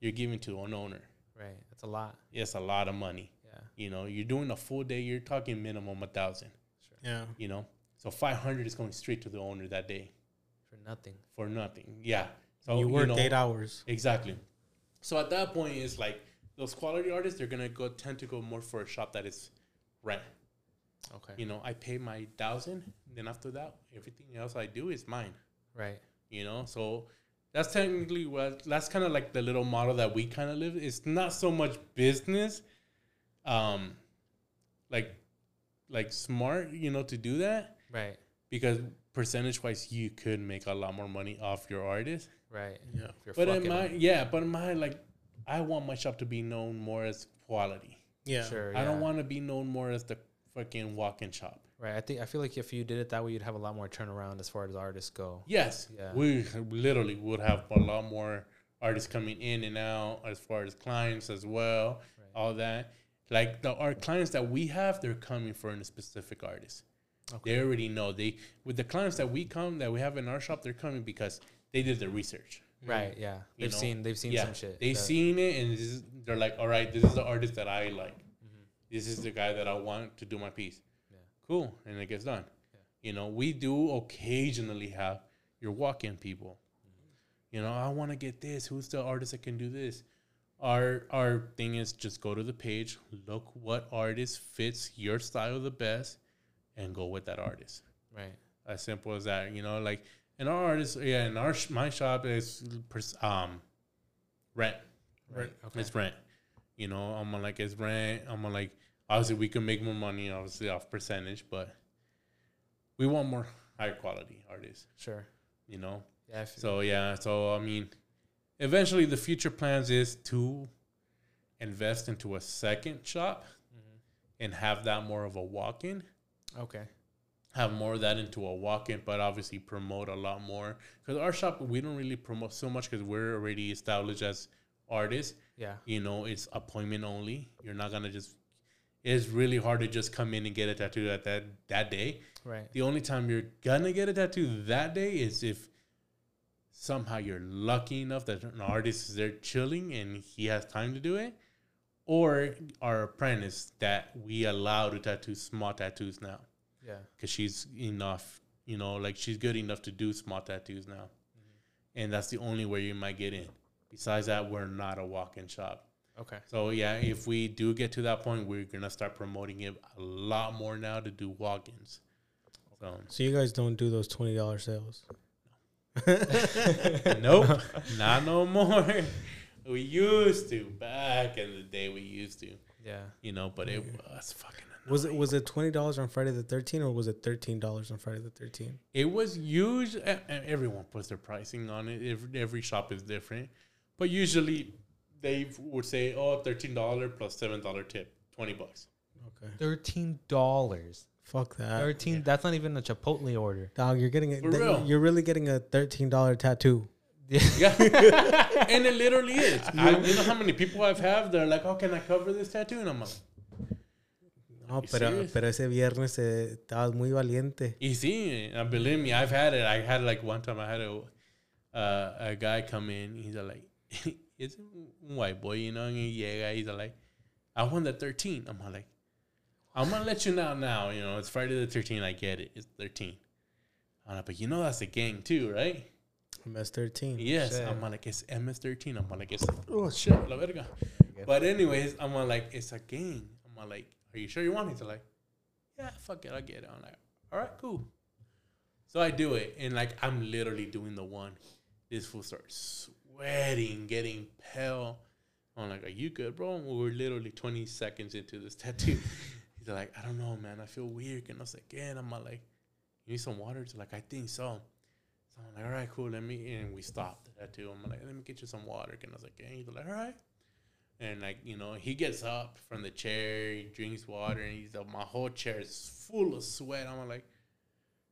you're giving to an owner. Right. That's a lot. It's a lot of money. Yeah. You know, you're doing a full day. You're talking minimum a thousand. Sure. Yeah. You know, so five hundred is going straight to the owner that day For nothing. for nothing. Yeah. So you work know, eight hours. Exactly. So at that point, it's like those quality artists. They're gonna go tend to go more for a shop that is rent. Okay. You know, I pay my thousand. Then after that, everything else I do is mine. Right. You know, so that's technically what that's kind of like the little model that we kind of live. It's not so much business, um, like like smart, you know, to do that Right. because percentage wise, you could make a lot more money off your artist. Right. Yeah. But in my them. yeah, but in my like, I want my shop to be known more as quality. Yeah. Sure. I don't want to be known more as the fucking walk and shop. Right. I think I feel like if you did it that way, you'd have a lot more turnaround as far as artists go. Yes, Yeah. we literally would have a lot more artists coming in and out as far as clients as well, Right. all that. Like the our clients that we have, they're coming for a specific artist. Okay. They already know they with the clients that we come that we have in our shop, they're coming because they did their research. Right. Yeah. You They've know? seen. They've seen yeah, some shit. they've seen it and this is, they're like, all right, this is the artist that I like. This is the guy that I want to do my piece. cool, and it gets done. You know, we do occasionally have your walk-in people. You know, I want to get this. Who's the artist that can do this? Our our thing is just go to the page, look what artist fits your style the best, and go with that artist. Right. As simple as that. You know, like and our artist, yeah, and our sh- my shop is um rent. Right. Okay. It's rent. You know, I'm like it's rent. I'm like obviously we can make more money obviously off percentage, but we want more high quality artists. Sure. You know, Yeah. So yeah, so I mean, eventually the future plans is to invest into a second shop Mhm. and have that more of a walk-in. Okay. Have more of that into a walk-in, but obviously promote a lot more because our shop we don't really promote so much because we're already established as artists. Yeah. You know, it's appointment only. You're not gonna just. It's really hard to just come in and get a tattoo at that that day. Right. The only time you're gonna get a tattoo that day is if somehow you're lucky enough that an artist is there chilling and he has time to do it, or our apprentice that we allow to tattoo small tattoos now Yeah. because she's enough, you know, like she's good enough to do small tattoos now, mm-hmm. and that's the only way you might get in. Besides that, we're not a walk-in shop. Okay. So yeah, if we do get to that point, we're gonna start promoting it a lot more now to do walk-ins. So So you guys don't do those twenty dollar sales. nope, not no more. We used to back in the day. We used to, Yeah. you know, but it was fucking. Was it was it twenty dollars on Friday the thirteenth or was it thirteen dollars on Friday the thirteenth? It was usually everyone puts their pricing on it. Every, every shop is different, but usually they would say, "Oh, thirteen dollar plus seven dollar tip, twenty bucks." Okay. Thirteen dollars. Fuck that. Thirteen. That's not even a Chipotle order. Dog, you're getting a, For th- real. you're really getting a thirteen dollar tattoo. Yeah, and it literally is. I, you know how many people I've had? They're like, "Oh, can I cover this tattoo?" And I'm like, No, You pero, serious? pero ese viernes eh, estabas muy valiente. Y sí, uh, believe me, I've had it. I had like one time I had a uh, a guy come in. He's like, it's a white boy, you know, and he llega. He's like, I won the 13. I'm like, I'm gonna let you know now. You know, it's Friday the 13th. I get it. It's 13. I'm like, but you know that's a gang too, right? MS thirteen. Yes. Shit. I'm like, it's MS13. I'm like, it's oh shit, la verga. But anyways, I'm like, it's a gang. I'm like, are you sure you want it? He's like, yeah, fuck it, I'll get it. I'm like, all right, cool. So I do it, and like I'm literally doing the one. This fool starts sweating, getting pale. I'm like, are you good, bro? And we're literally 20 seconds into this tattoo. He's like, I don't know, man. I feel weird. And I was like, yeah. I'm like, you need some water? He's like, I think so. So I'm like, all right, cool. Let me, and we stopped the tattoo. I'm like, let me get you some water. And I was like, yeah. He's like, all right. And like, you know, he gets up from the chair, he drinks water, and he's like, my whole chair is full of sweat. I'm like,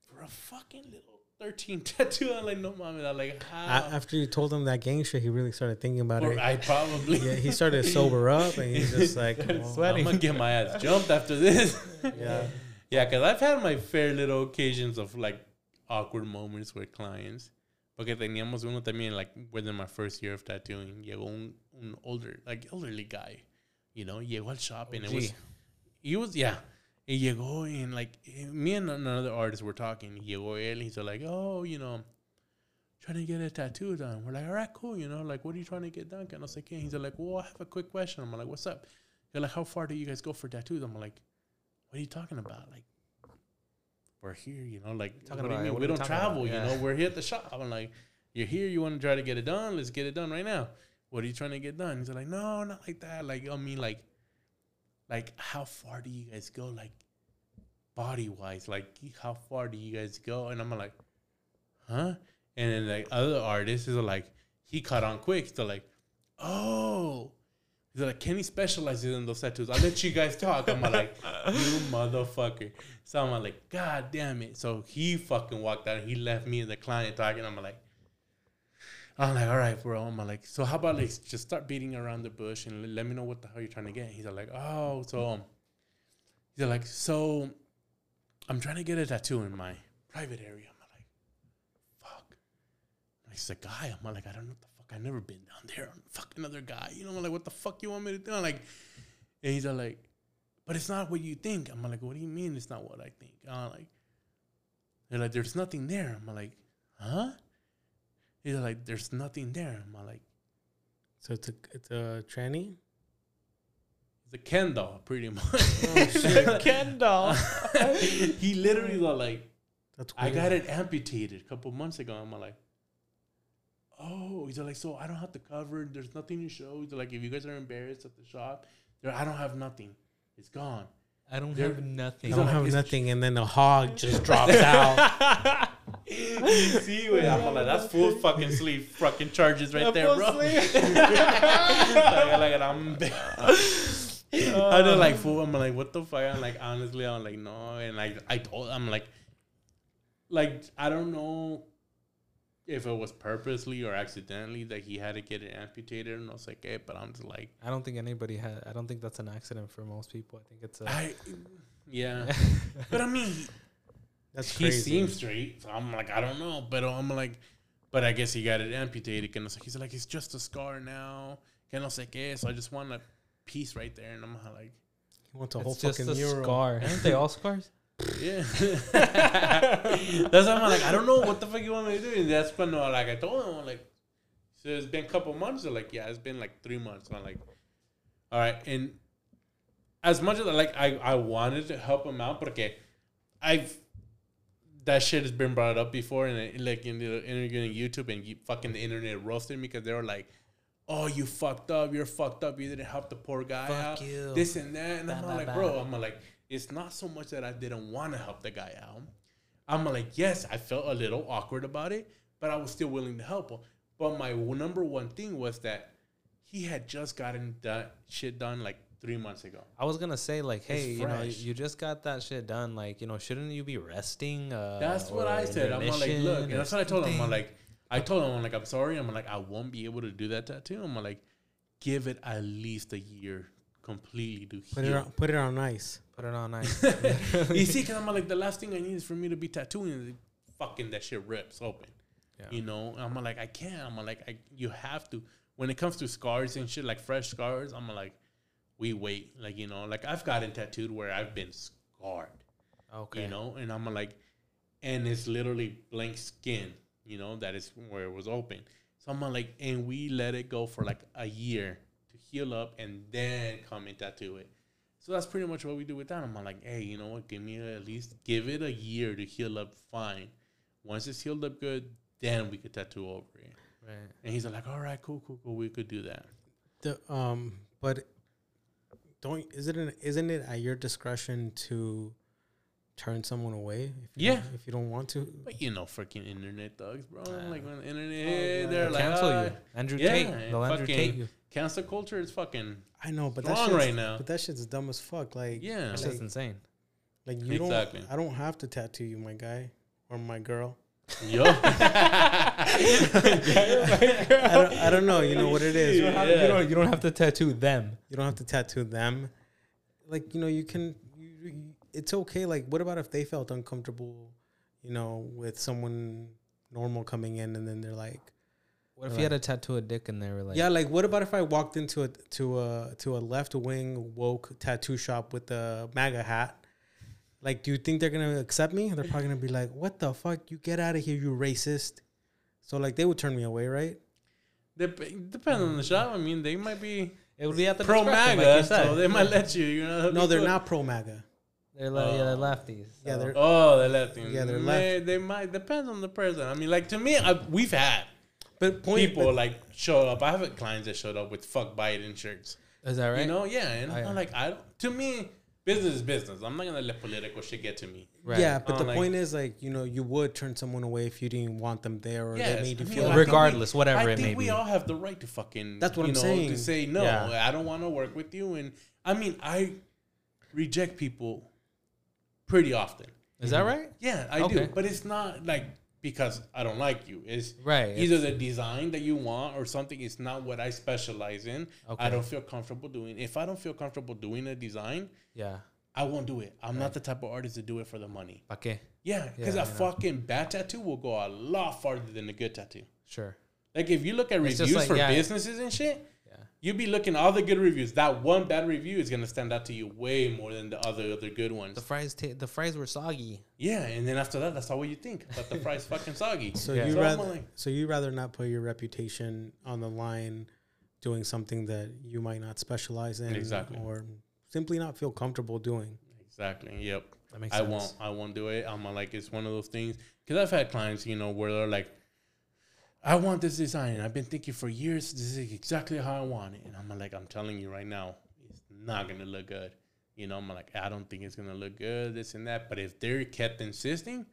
for a fucking little 13 tattoo, I'm like, no, mommy. I'm like, how? after you told him that gang shit, he really started thinking about Or it. I probably. yeah, he started to sober up, and he's just like, sweating. I'm gonna get my ass jumped after this. Yeah. yeah, because I've had my fair little occasions of like awkward moments with clients. Porque teníamos uno también, like within my first year of tattooing, llegó un, un older, like elderly guy, you know, llegó al shop and it was, he was, yeah, y llegó and like, eh, me and another artist were talking, y llegó él, he's like, oh, you know, trying to get a tattoo done. We're like, all right, cool, you know, like, what are you trying to get done? Que no sé qué. He's like, well, I have a quick question. I'm like, what's up? They're like, how far do you guys go for tattoos? I'm like, what are you talking about? Like, we're here, you know, like, Talking what do you about- mean? We don't travel, about? you know, we're here at the shop. I'm like, you're here, you want to try to get it done? Let's get it done right now. What are you trying to get done? He's like, no, not like that. Like, I mean, like, like, how far do you guys go? Like, body wise, like, how far do you guys go? And I'm like, huh? And then like other artists is like, he caught on quick. So like, oh, he's like, Kenny specializes in those tattoos. I'll let you guys talk. I'm like, you motherfucker. So I'm like, God damn it. So he fucking walked out. and He left me and the client talking. I'm like, I'm like, all right, bro. I'm like, so how about like just start beating around the bush and let me know what the hell you're trying to get. He's like, oh, so he's like, so I'm trying to get a tattoo in my private area. I'm like, fuck. He's a guy. I'm like, I don't know what the fuck. I've never been down there. I'm fuck another guy. You know, I'm like, what the fuck you want me to do? I'm like, and he's like, but it's not what you think. I'm like, what do you mean it's not what I think? I'm like, they're like, there's nothing there. I'm like, huh? He's like, there's nothing there. I'm like, So it's a it's a tranny. it's a Ken doll, pretty much. Oh, shit. Ken doll. he literally was like, That's I got it amputated a couple months ago. I'm like, oh, he's like, so I don't have to cover. There's nothing to show. He's like, if you guys are embarrassed at the shop, there, I don't have nothing. It's gone. I don't There- have nothing. I don't like, have it's- nothing, and then the hog just drops out. You see, wait, I'm like, that's full fucking sleeve fucking charges right there, bro. like, like, I'm. I know, like, fool. I'm like, what the fuck? I'm like, honestly, I'm like, no, and like, I told, I'm like, like, I don't know if it was purposely or accidentally that he had to get it amputated, and I was like, hey, but I'm just like, I don't think anybody had. I don't think that's an accident for most people. I think it's a. I, yeah, but I mean, That's he crazy. seems straight. So I'm like, I don't know, but I'm like, but I guess he got it amputated. And he's like, it's just a scar now. Que no sé qué. So I just want a piece right there, and I'm like, He wants a whole just fucking a mural. scar. Aren't they all scars? yeah. that's why I'm like, I don't know what the fuck you want me to do. And that's when uh, like I told him, I'm like, so it's been a couple months. They're like, yeah, it's been like three months. And I'm like, all right. And as much as like I, I wanted to help him out, porque I've that shit has been brought up before, and it, like in the interview on YouTube, and you, fucking the internet roasted me because they were like, "Oh, you fucked up. You're fucked up. You didn't help the poor guy Fuck out. you. This and that." And I'm Bah, bah, like, bah. "Bro, I'm like, it's not so much that I didn't want to help the guy out. I'm like, yes, I felt a little awkward about it, but I was still willing to help him. But my number one thing was that he had just gotten that shit done like three months ago. I was gonna say like, hey, you know, you just got that shit done. Like, you know, shouldn't you be resting? Uh, That's what I said. I'm like, remission look, and that's what I told him. I'm like, I told him, I'm like, I'm sorry. I'm like, I won't be able to do that tattoo. I'm like, give it at least a year completely to Put it heal. on, put it on ice. put it on ice. you see, because I'm like, the last thing I need is for me to be tattooing. And fucking that shit rips open. Yeah. You know, I'm like, I can't. I'm like, I, you have to. When it comes to scars and shit, like fresh scars, I'm like, we wait. Like, you know, like I've gotten tattooed where I've been scarred, okay. you know, and I'm like, and it's literally blank skin, you know, that is where it was open. So I'm like, and we let it go for like a year to heal up and then come and tattoo it. So that's pretty much what we do with that. I'm like, hey, you know what? Give me at least give it a year to heal up fine. Once it's healed up good, then we could tattoo over it. Right. And he's like, all right, cool, cool, cool. We could do that. The um, but don't is it an, isn't it at your discretion to turn someone away? If you Yeah. don't- if you don't want to. But you know, freaking internet thugs, bro. Uh, like when the internet, yeah. they're like, cancel "Ah, you, Andrew yeah, Tate. and They'll Andrew Tate you. cancel culture is fucking I know, but that's strong right now. But that shit's dumb as fuck. Like Yeah. That's like, just insane. like you Exactly. don't. I don't have to tattoo you, my guy or my girl. Yo. I don't, I don't know. You know what it is. You don't, have, you, don't, you don't have to tattoo them. You don't have to tattoo them. Like you know, you can. You, you- it's okay. Like, what about if they felt uncomfortable? You know, with someone normal coming in, and then they're like, What if you had to tattoo a dick and they were like, yeah, like what about if I walked into a to a to a left wing woke tattoo shop with a MAGA hat? Like, do you think they're gonna accept me? They're probably gonna be like, "What the fuck? You get out of here, you racist!" So like, they would turn me away, right? Dep- depends on the shop. I mean, they might be it would be at the pro MAGA, like so they might let you. You know? No, they're Because- not pro MAGA. They're like, yeah, they're Oh. lefties. Yeah, they're- Oh, they're lefting. Yeah, they're May- They might depends on the person. I mean, like to me, I, we've had But point, people but- like show up. I have clients that showed up with "fuck Biden" shirts. Is that right? You know, yeah, and oh, I- I'm like, I don't- to me, business is business. I'm not gonna let political shit get to me. Right. Yeah, but the like- point is, like, you know, you would turn someone away if you didn't want them there, or Yes, they made you feel I like think Regardless, whatever I it think may we be. all have the right to fucking. That's what you I'm know, saying. To say no, Yeah. I don't want to work with you, and I mean, I reject people pretty often. Is that right? Yeah, I Okay. do, but it's not like because I don't like you. It's Right. either it's- the design that you want or something is not what I specialize in. Okay. I don't feel comfortable doing. If I don't feel comfortable doing a design, yeah. I won't do it. I'm not the type of artist to do it for the money. Qué? Yeah, because Yeah, a fucking bad tattoo will go a lot farther than a good tattoo. Sure. Like if you look at It's reviews like, for yeah. businesses and shit, Yeah. You be looking at all the good reviews. That one bad review is gonna stand out to you way more than the other other good ones. The fries, ta- the fries were soggy. yeah, and then after that, that's all what you think. But the fries fucking soggy. So Yeah. you So rather like- so you rather not put your reputation on the line doing something that you might not specialize in Exactly. or simply not feel comfortable doing. Exactly. Yep. That makes I sense. won't. I won't do it. I'm like, it's one of those things. Because I've had clients, you know, where they're like, I want this design. And I've been thinking for years. This is exactly how I want it. And I'm like, I'm telling you right now, it's not gonna look good. You know, I'm like, I don't think it's gonna look good. This and that. But if they're kept insisting,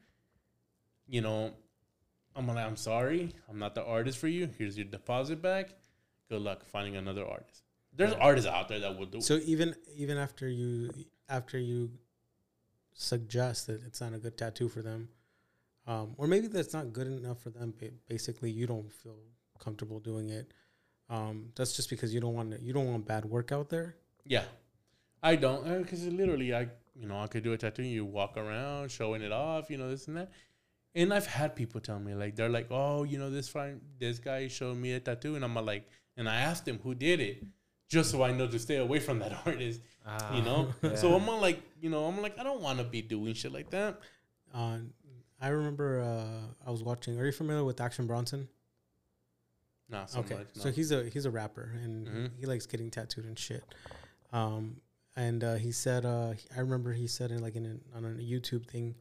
you know, I'm like, I'm sorry. I'm not the artist for you. Here's your deposit back. Good luck finding another artist. There's artists out there that will do. it. So even even after you after you suggest that it's not a good tattoo for them, um, or maybe that's not good enough for them. ba- Basically, you don't feel comfortable doing it. Um, that's just because you don't want to, you don't want bad work out there. Yeah, I don't because literally, I you know I could do a tattoo. You walk around showing it off, you know this and that. And I've had people tell me like they're like, oh, you know this fine, this guy showed me a tattoo, and I'm like, and I asked him who did it, just so I know to stay away from that artist, Ah, you know. yeah. So I'm like, you know, I'm like, I don't want to be doing shit like that. Uh, I remember uh, I was watching. Are you familiar with Action Bronson? Nah, okay, much, no. so he's a he's a rapper and Mhm. he likes getting tattooed and shit. Um, and uh, he said, uh, I remember he said in like in a, on a YouTube thing,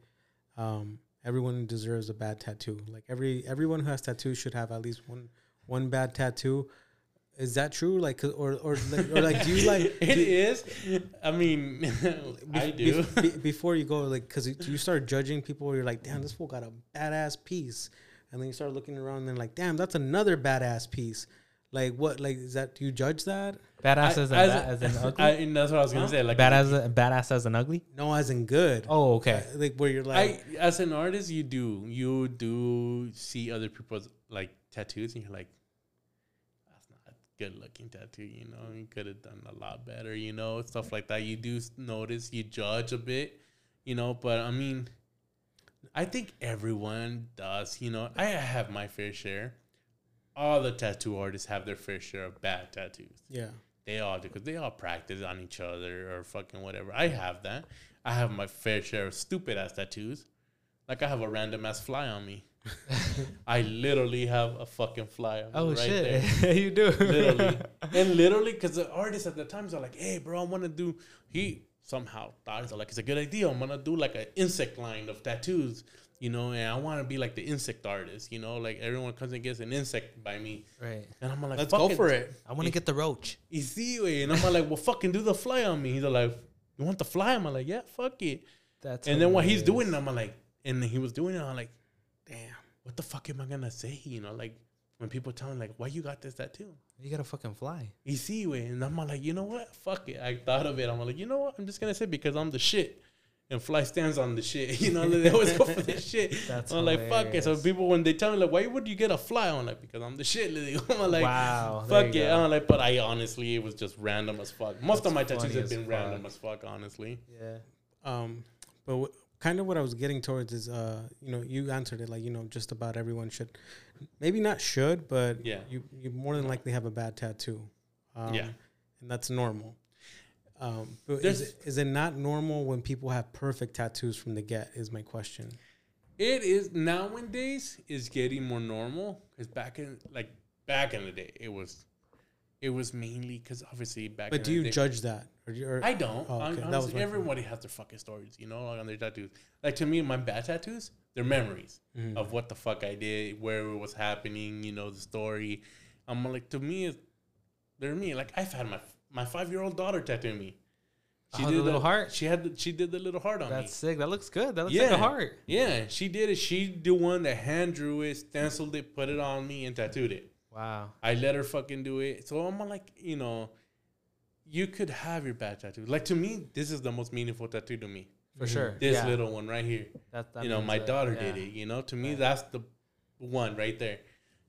um, everyone deserves a bad tattoo. Like every everyone who has tattoos should have at least one one bad tattoo. Is that true? Like, or or like, or like, do you like? it do- is. I mean, I do. bef- be- before you go, like, because you start judging people, you're like, damn, this fool got a badass piece, and then you start looking around, and then like, damn, that's another badass piece. Like, what? Like, is that? Do you judge that? Badass I- as, in as ba- a- as in ugly. I, and that's what I was gonna Huh? say. Like badass, badass as an ugly. No, as in good. Oh, okay. Uh, like where you're like, I as an artist, you do you do see other people's like tattoos, and you're like, that's not a good looking tattoo. You know, you could have done a lot better. You know, stuff like that. You do notice, you judge a bit. You know, but I mean, I think everyone does. You know, I have my fair share. All the tattoo artists have their fair share of bad tattoos. yeah, They all do because they all practice on each other or fucking whatever. I have that. I have my fair share of stupid ass tattoos. Like I have a random ass fly on me. I literally have a fucking fly on me Oh right shit, there. you do. literally. And literally, because the artists at the times are like, hey, bro, I want to do. He somehow thought it's like, it's a good idea. I'm going to do like an insect line of tattoos, you know, and I want to be like the insect artist, you know, like everyone comes and gets an insect by me. right. And I'm like, let's "Fuck go for it. I want to get the roach. you see, güey. And I'm like, well, fucking do the fly on me. He's like, you want the fly? I'm like, yeah, fuck it. That's and then what he's doing, I'm like, and he was doing it, I'm like, damn, what the fuck am I gonna say? You know, like when people tell me like, why you got this tattoo? You gotta fucking fly. You see, güey. And I'm like, you know what? Fuck it. I thought of it. I'm like, you know what? I'm just gonna say because I'm the shit. And fly stands on the shit. You know, they always go for the shit. That's I'm like, fuck it. So people when they tell me like, why would you get a fly? I'm like, because I'm the shit. I'm like, wow. Fuck it. go. I'm like, but I honestly, it was just random as fuck. Most of my tattoos funny have as been random as fuck, honestly. Yeah. Um, but w- kind of what I was getting towards is, uh, you know, you answered it like, you know, just about everyone should, maybe not should, but Yeah. you you more than likely have a bad tattoo. Um, Yeah. and that's normal. Um, but is There's- is it not normal when people have perfect tattoos from the get? Is my question. It is nowadays is getting more normal because back in like back in the day, it was it was mainly because obviously back. But do the you day, judge that? Or, do you- or I don't. Oh, okay. That was Honestly, everybody has their fucking stories, you know, like on their tattoos. Like to me, my bad tattoos, they're memories Mhm. of what the fuck I did, where it was happening, you know, the story. I'm like, to me, they're me. Like I've had my my five year old daughter tattoo me. She Oh, the little heart? She had the, she did the little heart on me. That's sick. That looks good. That looks like Yeah. a heart. Yeah, she did it. She the one that hand drew it, stenciled it, put it on me, and tattooed it. Wow. I let her fucking do it. So I'm like, you know, you could have your bad tattoo. Like to me, this is the most meaningful tattoo to me. For sure. This yeah. little one right here. That, that you know, my that- daughter yeah. did it. You know, to me, Right. that's the one right there.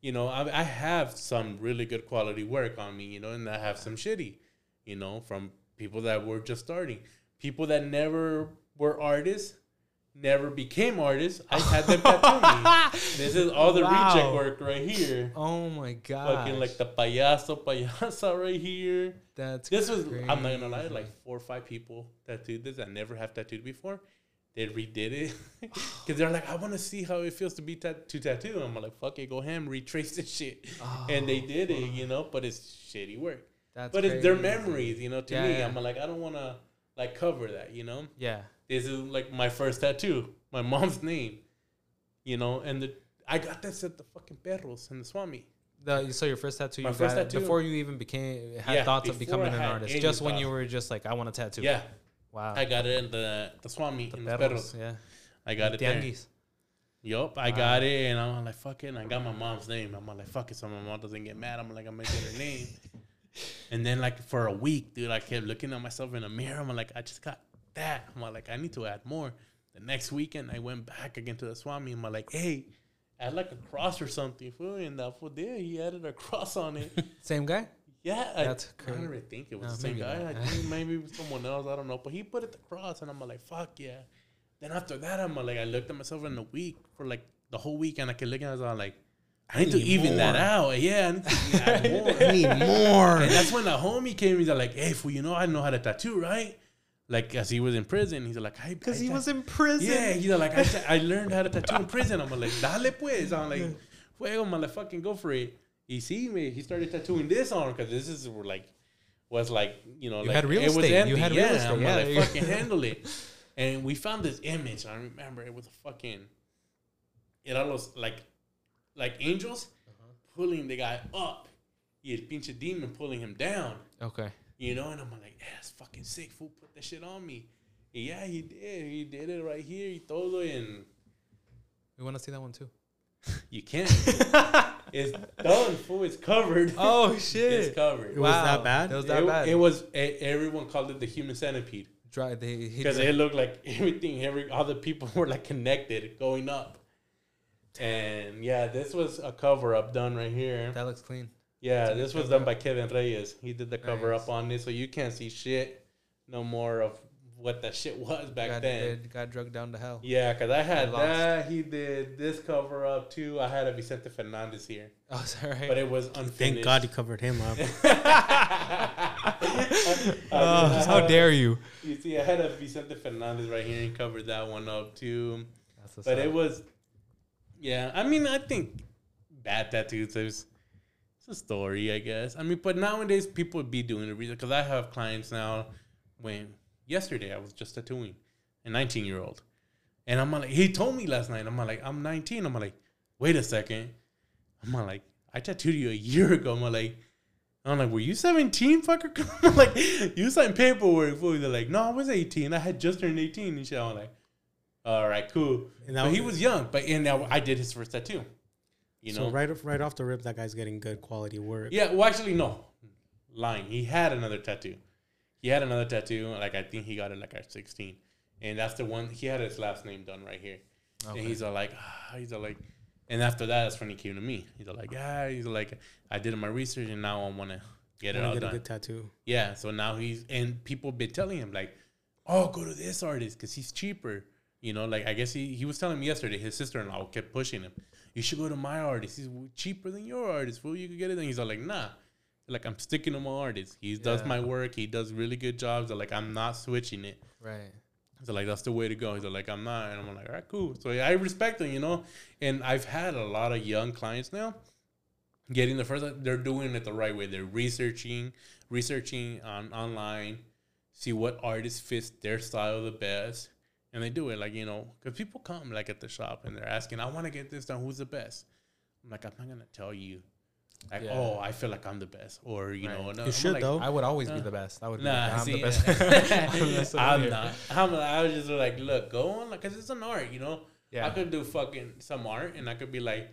You know, I, I have some really good quality work on me. You know, and I have some shitty. You know, from people that were just starting, people that never were artists. Never became artists. I had them tattoo me. This is all the Wow. reject work right here. Oh my god. Fucking like the payaso payasa right here. that's This was I'm not gonna lie, crazy. like four or five people tattooed this I never have tattooed before. They redid it because they're like, I want to see how it feels to be tat- to tattoo. I'm like, fuck it, go ham, retrace this shit, oh, and they did it, you know. But it's shitty work. That's but it's their memories, you know. To Yeah, me, yeah. I'm like, I don't want to like cover that, you know. Yeah. This is like my first tattoo, my mom's name, you know, and the I got this at the fucking perros in the Swami. The, so your first tattoo, My you first got tattoo- before you even became had Yeah, thoughts of becoming an artist. Just when you were just like, I want a tattoo. Yeah, Wow. I got it in the the Swami the in the perros, perros. Yeah. I got it there. Tianguis. Yup, I Wow. got it, and I'm like, fuck it. And I got my mom's name. I'm like, fuck it, so my mom doesn't get mad. I'm like, I'm gonna get her name. And then like for a week, dude, I kept looking at myself in the mirror. I'm like, I just got that. I'm like, I need to add more. The next weekend, I went back again to the Swami. I'm like, hey, add like a cross or something, fool. And that fool did. He added a cross on it. Same guy. Yeah, That's I, I don't really think it was No, the same guy. not. I think maybe it was someone else. I don't know. But he put it the cross, and I'm like, fuck yeah. Then after that, I'm like, I looked at myself in the week for like the whole week, and I could look at. I all like, I need to need even that out. Yeah, I need to add more. I need more. and that's when the homie came. He's like, hey, fool, you know I know how to tattoo, right? Like, as he was in prison, he's like, I Because he was in prison. yeah, he's like, I, ta- I learned how to tattoo in prison. I'm like, dale pues. I'm like, fuego, motherfucking go for it. He see me. He started tattooing this arm because this is where, like, was like, you know, You like had real it was estate. You empty. had yeah, real estate. I'm Yeah, like, there you- fucking handle it. And we found this image. I remember it was a fucking, it almost like, like angels Uh-huh. pulling the guy up. Y el pinche demon pulling him down. Okay. You know, and I'm like, yeah, it's fucking sick. Fool put that shit on me. And yeah, he did. He did it right here. He todo and We want to see that one too. you can't. it's done. Fool. It's covered. oh shit, it's covered. It was that bad? It was that it, bad. it was. e- everyone called it the human centipede Dry, they, because it looked like everything. Every all the people were like connected, going up. And yeah, this was a cover up done right here. that looks clean. Yeah, this was done by Kevin Reyes. He did the cover Nice. up on this, so you can't see shit no more of what that shit was back got, then. Got, got drugged down to hell. Yeah, because I had lost. that. He did this cover up too. I had a Vicente Fernandez here, Oh, sorry. but it was unfinished. Thank God you covered him up. Oh, how dare you? You see, I had a Vicente Fernandez right here and covered that one up too. That's But up. it was, yeah. I mean, I think bad tattoos. There's it's a story, I guess. I mean, but nowadays people would be doing it because I have clients now. When yesterday I was just tattooing a 19 year old, and I'm like, he told me last night. I'm like, I'm 19. I'm like, wait a second. I'm like, I tattooed you a year ago. I'm like. I'm like, were you 17, fucker? I'm like, you signed paperwork. Fool. They're like, no, I was 18. I had just turned 18 and shit. I'm like, all right, cool. And he was- was young, but and now I did his first tattoo. You know, so right off, right off the rip, that guy's getting good quality work. yeah. Well, actually, no, lying. He had another tattoo. He had another tattoo. Like I think he got it like at 16, and that's the one. He had his last name done right here, Okay. and he's all like, ah, he's all like, and after that, that's when he came to me. He's all like, yeah, he's like, I did my research, and now I want to get it all get a done. good tattoo. Yeah, so now he's and people been telling him like, "Oh, go to this artist because he's cheaper." You know, like I guess he he was telling me yesterday. His sister in law kept pushing him. You should go to my artist. He's cheaper than your artist. Fool, you could get it. And he's all like, "Nah." Like I'm sticking to my artist. He does my work. He does really good jobs. They're like I'm not switching it. right. So like that's the way to go. He's like I'm not, and I'm like all right, cool. So I respect him, you know. And I've had a lot of young clients now getting the first. They're doing it the right way. They're researching, researching on online, see what artist fits their style the best, and they do it. Like you know, because people come like at the shop and they're asking, I want to get this done. Who's the best? I'm like I'm not gonna tell you. Like Yeah. oh, I feel like I'm the best, or you know, Right. no, You I'm should, like, though. I would always be Uh, the best. I would be like, I'm see, the best. I'm best I'm not. I'm, I was just like, look, go on, like, cause it's an art, you know. Yeah. I could do fucking some art, and I could be like,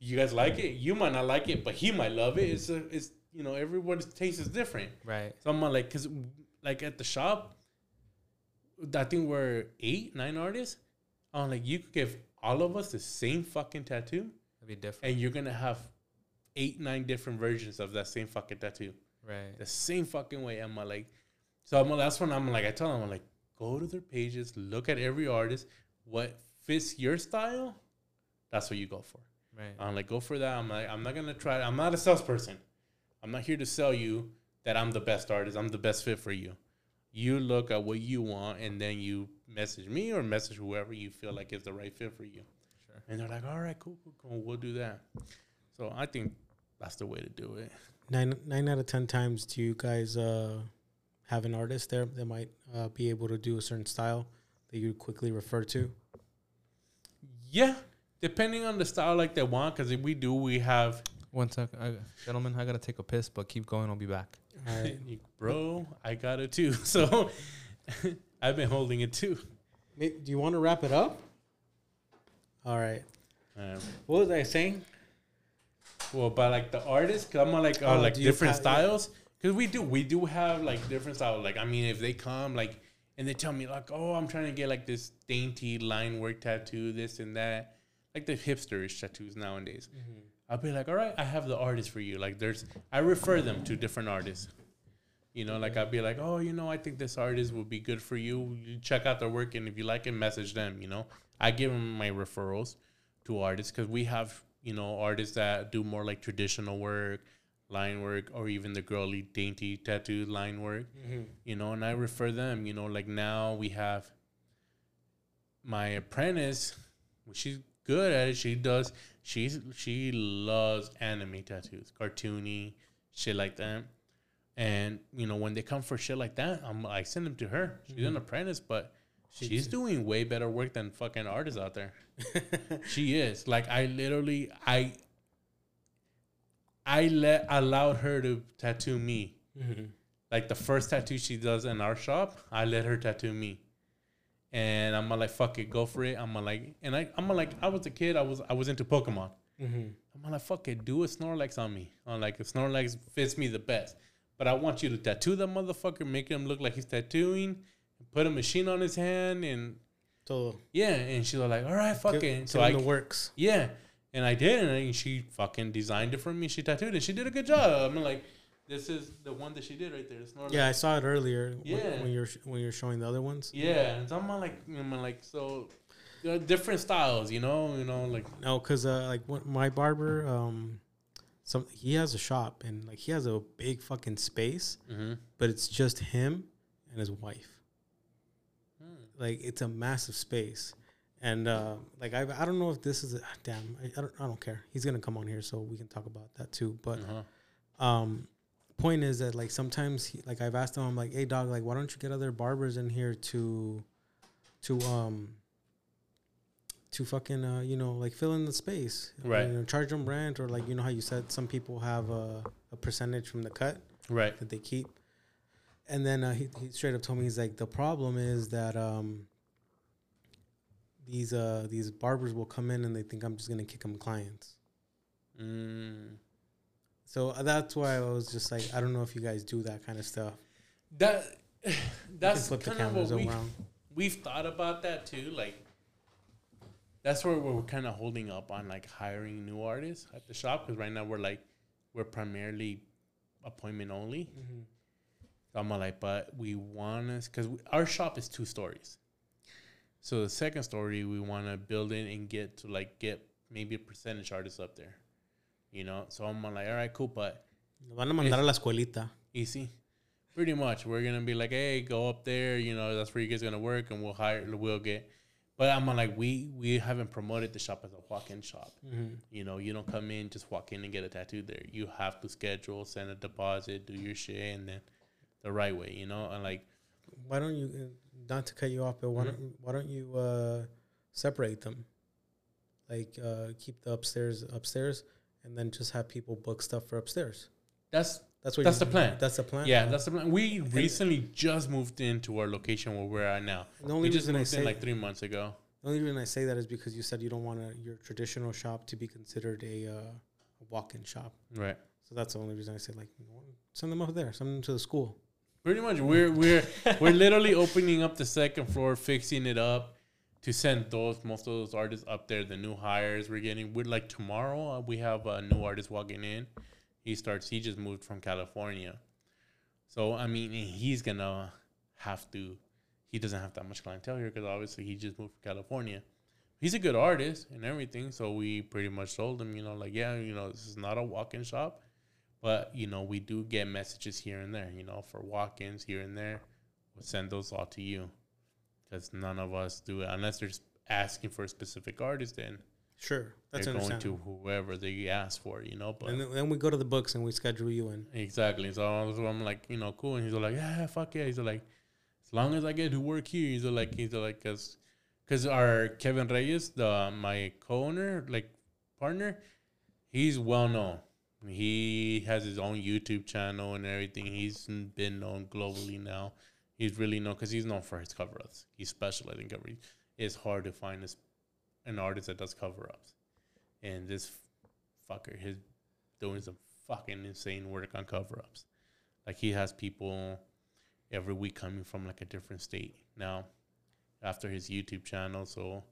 you guys like it, you might not like it, but he might love it. It's a, it's you know, everybody's taste is different. Right. So I'm like, cause like at the shop, I think we're eight, nine artists. I'm like, you could give all of us the same fucking tattoo, It'd be different. and you're gonna have eight, nine different versions of that same fucking tattoo Right. the same fucking way. I'm like, so I'm that's when I'm like, I tell them, I'm like, go to their pages, look at every artist, what fits your style, that's what you go for. Right. I'm like, go for that. I'm like, I'm not gonna try. I'm not a salesperson. I'm not here to sell you that I'm the best artist. I'm the best fit for you. You look at what you want, and then you message me or message whoever you feel like is the right fit for you. Sure. And they're like, all right, cool, cool, cool. We'll do that. So I think that's the way to do it. Nine nine out of ten times, do you guys uh, have an artist there that might uh, be able to do a certain style that you quickly refer to? Yeah, depending on the style like they want, because if we do, we have, One sec, I, gentlemen. I gotta take a piss, but keep going. I'll be back. Right. bro, I got it too. So I've been holding it too. Do you want to wrap it up? All right. Um, What was I saying? Well, but like the artists, come on, like uh, Oh, like different have- styles, because we do we do have like different styles. Like I mean, if they come like and they tell me like, oh, I'm trying to get like this dainty line work tattoo, this and that, like the hipsterish tattoos nowadays. I'll be like, all right, I have the artist for you. Like there's, I refer them to different artists. You know, like I'll be like, oh, you know, I think this artist would be good for you. You check out their work, and if you like it, message them. You know, I give them my referrals to artists because we have, you know, artists that do more like traditional work, line work, or even the girly dainty tattoo line work. Mm-hmm. You know, and I refer them. You know, like now we have my apprentice. She's good at it. She does. She's she loves anime tattoos, cartoony shit like that. And you know, when they come for shit like that, I'm I send them to her. She's an mm-hmm. apprentice, but she's doing way better work than fucking artists out there. she is. Like I literally I I let allowed her to tattoo me. Mm-hmm. Like the first tattoo she does in our shop, I let her tattoo me. And I'm like, fuck it, go for it. I'm gonna like, and I, I'm gonna like, I was a kid, I was, I was into Pokemon. Mm-hmm. I'm like, fuck it, do a Snorlax on me. I'm like, a Snorlax fits me the best. But I want you to tattoo that motherfucker, make him look like he's tattooing, put a machine on his hand, and So yeah. And she was like, all right, fuck it. So I, the works. yeah. And I did, and she fucking designed it for me. She tattooed it. She did a good job. I'm like, this is the one that she did right there. The Snorlax. Yeah, I saw it earlier. when- Yeah. When, you're sh- when you're showing the other ones. Yeah, and so I'm like, I'm like, so different styles, you know, you know, like No, because uh, like what, my barber, um, some he has a shop and like he has a big fucking space, but it's just him and his wife. Like it's a massive space, and uh, like I I don't know if this is a, damn I, I don't I don't care. He's gonna come on here so we can talk about that too. But uh-huh. um, point is that like sometimes he, like I've asked him I'm like hey dog like why don't you get other barbers in here to to um to fucking uh you know like fill in the space Right. you know charge them rent or like you know how you said some people have a, a percentage from the cut right, that they keep and then uh, he, he straight up told me he's like the problem is that um these uh these barbers will come in and they think I'm just gonna kick them clients mm. So uh, that's why I was just like I don't know if you guys do that kind of stuff that that's flip the kind of cameras what we around we've thought about that too. Like that's where we're kind of holding up on like hiring new artists at the shop because right now we're like we're primarily appointment only. So I'm like, but we want us because our shop is two stories. So the second story, we want to build in and get to like get maybe a percentage artist up there, you know. So I'm like, all right, cool, but Nos van a mandar a la escuelita easy, pretty much. We're gonna be like, hey, go up there, you know, that's where you guys gonna work, and we'll hire, we'll get. But I'm like, we we haven't promoted the shop as a walk-in shop. You know, you don't come in just walk in and get a tattoo there. You have to schedule, send a deposit, do your shit, and then the right way. You know, and like why don't you uh, not to cut you off but why Mhm. don't why don't you uh separate them like uh keep the upstairs upstairs and then just have people book stuff for upstairs that's that's what That's the plan. that's the plan yeah, that's the plan. We recently just moved into our location where we're at now. the only We just reason I say in like three months ago. the only reason I say that is because you said you don't want a, your traditional shop to be considered a, uh, a walk-in shop Right. so that's the only reason I say like send them up there send them to the school Pretty much, we're we're we're literally opening up the second floor, fixing it up to send those most of those artists up there. The new hires we're getting. We're like tomorrow. Uh, we have a new artist walking in. He starts. He just moved from California, so I mean he's gonna have to he doesn't have that much clientele here because obviously he just moved from California. He's a good artist and everything, so we pretty much told him, you know, like yeah, you know, this is not a walk-in shop, but you know, we do get messages here and there, you know, for walk-ins here and there. We'll send those all to you because none of us do it unless they're asking for a specific artist. Then Sure, that's they're going to whoever they ask for, you know. But And then, then we go to the books and we schedule you in. Exactly. So I'm like, you know, cool. And he's like, yeah, fuck yeah. He's like, as long as I get to work here, he's like, he's like, cause, cause our Kevin Reyes, the my co-owner, like partner, he's well known. He has his own YouTube channel and everything. He's been known globally now. He's really known because he's known for his cover ups. He specializes in cover. It's hard to find this an artist that does cover ups, and this fucker, he's doing some fucking insane work on cover ups. Like he has people every week coming from like a different state now after his YouTube channel. So,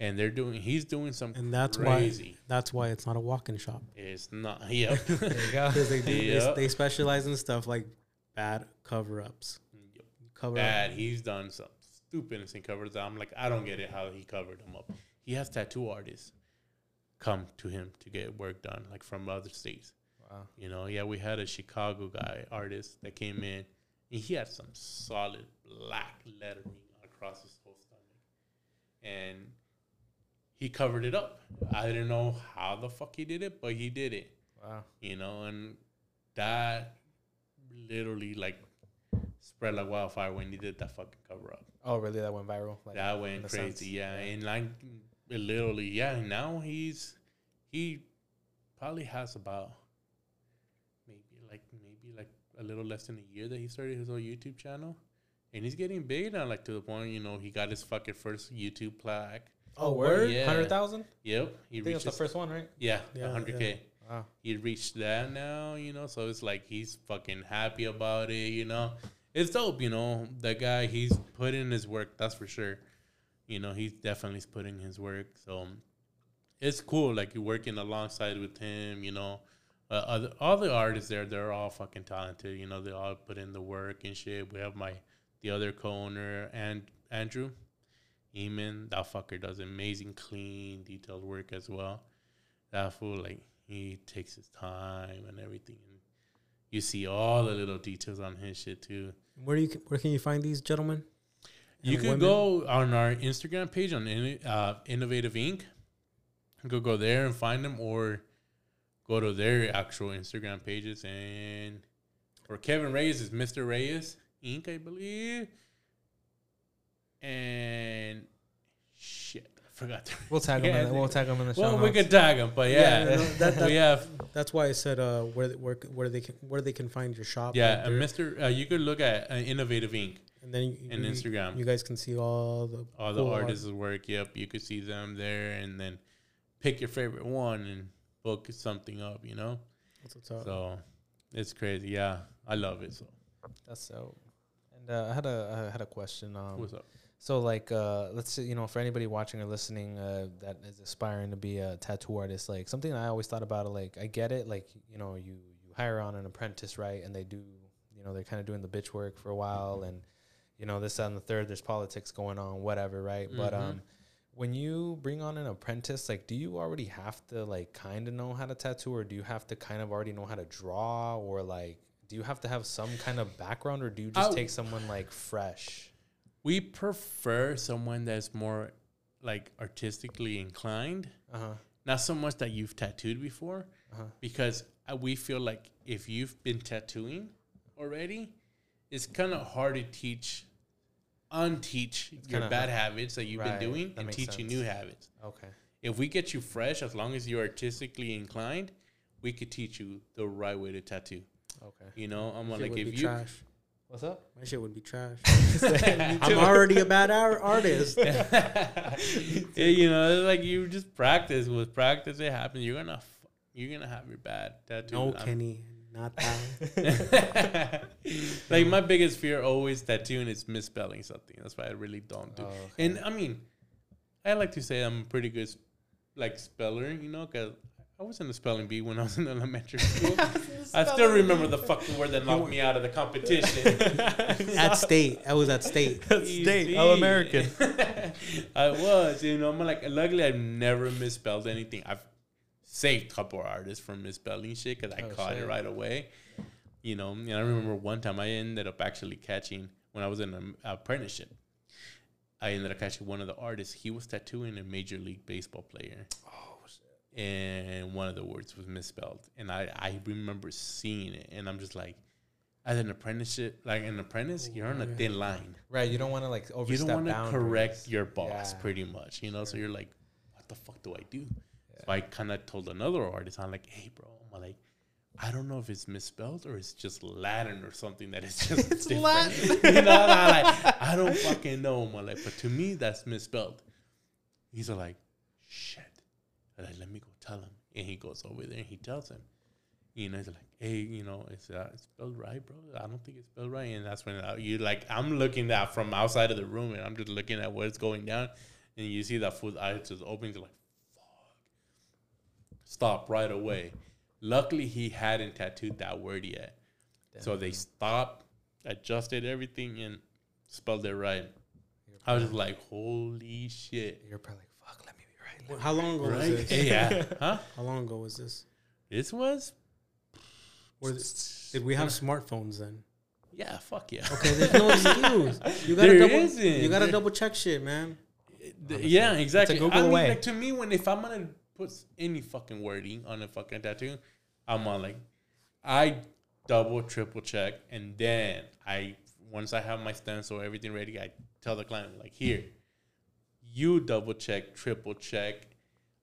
and they're doing, he's doing some And that's crazy. why that's why it's not a walk-in shop It's not, yeah. There you go. they, do Yeah. they they specialize in stuff like bad cover-ups. Cover up. He's done some stupid insane covers. that I'm like, I don't get it how he covered them up. He has tattoo artists come to him to get work done, like from other states. Wow. You know, yeah, we had a Chicago guy artist that came in, and he had some solid black lettering across his whole stomach, and he covered it up. I didn't know how the fuck he did it, but he did it. Wow. You know, and that literally like spread like wildfire when he did that fucking cover up. Oh, really? That went viral. Like, that went crazy, sense? yeah. And like literally, yeah. Now he's he probably has about maybe like maybe like a little less than a year that he started his own YouTube channel, and he's getting big now. Like to the point, you know, he got his fucking first YouTube plaque. Oh, word? Yeah. Hundred thousand? Yep, he I think that's reached the first one, right? yeah, Yeah, hundred k. Wow. He reached that now, you know. So it's like he's fucking happy about it, you know. It's dope, you know. That guy, he's put in his work. That's for sure. You know, he's definitely putting his work. So it's cool. Like you're working alongside with him. You know, uh, other all the artists there, they're all fucking talented. You know, they all put in the work and shit. We have my the other co-owner and Andrew Eamon. That fucker does amazing, clean, detailed work as well. That fool, like he takes his time and everything, and you see all the little details on his shit too. Where do you where can you find these gentlemen? You can women? go on our Instagram page on uh, Innovative Ink. You could go there and find them, or go to their actual Instagram pages. And for Kevin Reyes is Mr. Reyes Ink. I believe. And shit, forgot. The We'll tag them. Yeah, the, we'll tag them in the show well, we could tag them, but yeah, Yeah, no, that- that- we have That's why I said uh, where where where they can where they can find your shop. yeah, their- Mr. Uh, you could look at uh, Innovative Ink. and then you, and you- Instagram. You guys can see all the all the cool art. artists' work. Yep, you could see them there, and then pick your favorite one and book something up. You know, That's what's up. so it's crazy. Yeah, I love it. So That's so. And uh, I had a I had a question. Um, what's up? So like, uh, let's say you know, for anybody watching or listening uh, that is aspiring to be a tattoo artist, like something I always thought about. Like, I get it. Like, you know, you you hire on an apprentice, right? And they do, you know, they're kind of doing the bitch work for a while, and you know, this that, and the third. There's politics going on, whatever, right? But Mhm. um, when you bring on an apprentice, like, do you already have to like kind of know how to tattoo, or do you have to kind of already know how to draw, or like, do you have to have some kind of background, or do you just I- take someone like fresh? We prefer someone that's more like artistically inclined, Uh huh. not so much that you've tattooed before, Uh-huh. because uh, we feel like if you've been tattooing already, it's kind of hard to teach, unteach your bad hard. habits that you've Right, been doing that and makes teach you new habits. Okay. If we get you fresh, as long as you're artistically inclined, we could teach you the right way to tattoo. Okay. You know, I'm Shit like would if you trash. What's up? My shit would be trash. I'm already a bad artist. yeah, you know, it's like you just practice. With practice, it happens. You're gonna, f- you're gonna have your bad tattoo. No, I'm- Kenny, not that. like my biggest fear always tattooing is misspelling something. That's why I really don't do. Oh, okay. And I mean, I like to say I'm a pretty good, like speller. You know, because I was in the spelling bee when I was in elementary school. I still remember the fucking word that knocked me out of the competition. At state, I was at state. State, all American. I was, you know. I'm like, luckily, I've never misspelled anything. I've saved a couple artists from misspelling shit because I Oh, caught it right away. You know, and I remember one time I ended up actually catching when I was in an apprenticeship. I ended up catching one of the artists. He was tattooing a major league baseball player shit. And one of the words was misspelled. And I, I remember seeing it, and I'm just like, as an apprenticeship, like an apprentice, oh, you're on a thin line. Right, you don't want to like You don't want to correct your boss, Yeah. pretty much, you know. So you're like, what the fuck do I do? So I kind of told another artist, I'm like, hey, bro, I'm like, I don't know if it's misspelled or it's just Latin or something that is just It's different. Latin. you know, I'm like, I don't fucking know. I'm like, but to me, that's misspelled. He's like, shit. I'm like, let me go tell him. And he goes over there and he tells him. You know, he's like, hey, you know, it's uh, it's spelled right, bro. I don't think it's spelled right. And that's when you like, I'm looking at from outside of the room and I'm just looking at what's going down. And you see that fool's eyes just open. You're like, fuck. Stop right away. Luckily, he hadn't tattooed that word yet. So they stopped, adjusted everything, and spelled it right. I was just like, holy shit. You're probably like, fuck, let me be right. How long ago was this? yeah. Huh? How long ago was this? This was? Or th- did we have smartphones then? Yeah, fuck yeah. Okay, there's no excuse. You gotta There double. isn't. You gotta There- double check shit, man. Th- yeah, exactly. Google I mean, away. like to me, when if I'm gonna put any fucking wording on a fucking tattoo, I'm on like, I double, triple check, and then I once I have my stencil, everything ready, I tell the client like, here, you double check, triple check,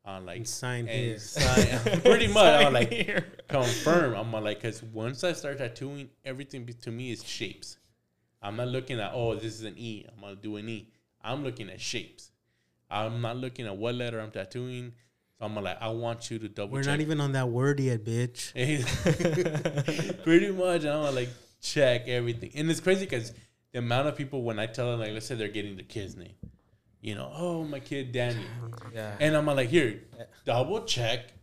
on like And sign and here. sign- uh, pretty much. I'm like here. confirm. I'm like, because once I start tattooing, everything to me is shapes. I'm not looking at oh, this is an E. I'm gonna do an E. I'm looking at shapes. I'm not looking at what letter I'm tattooing. So I'm like, I want you to double. Check. We're check. not even on that word yet, bitch. pretty much. I'm like check everything, and it's crazy because the amount of people when I tell them like, let's say they're getting the kid's name, you know, oh my kid Daniel, Yeah. and I'm like, here, double check.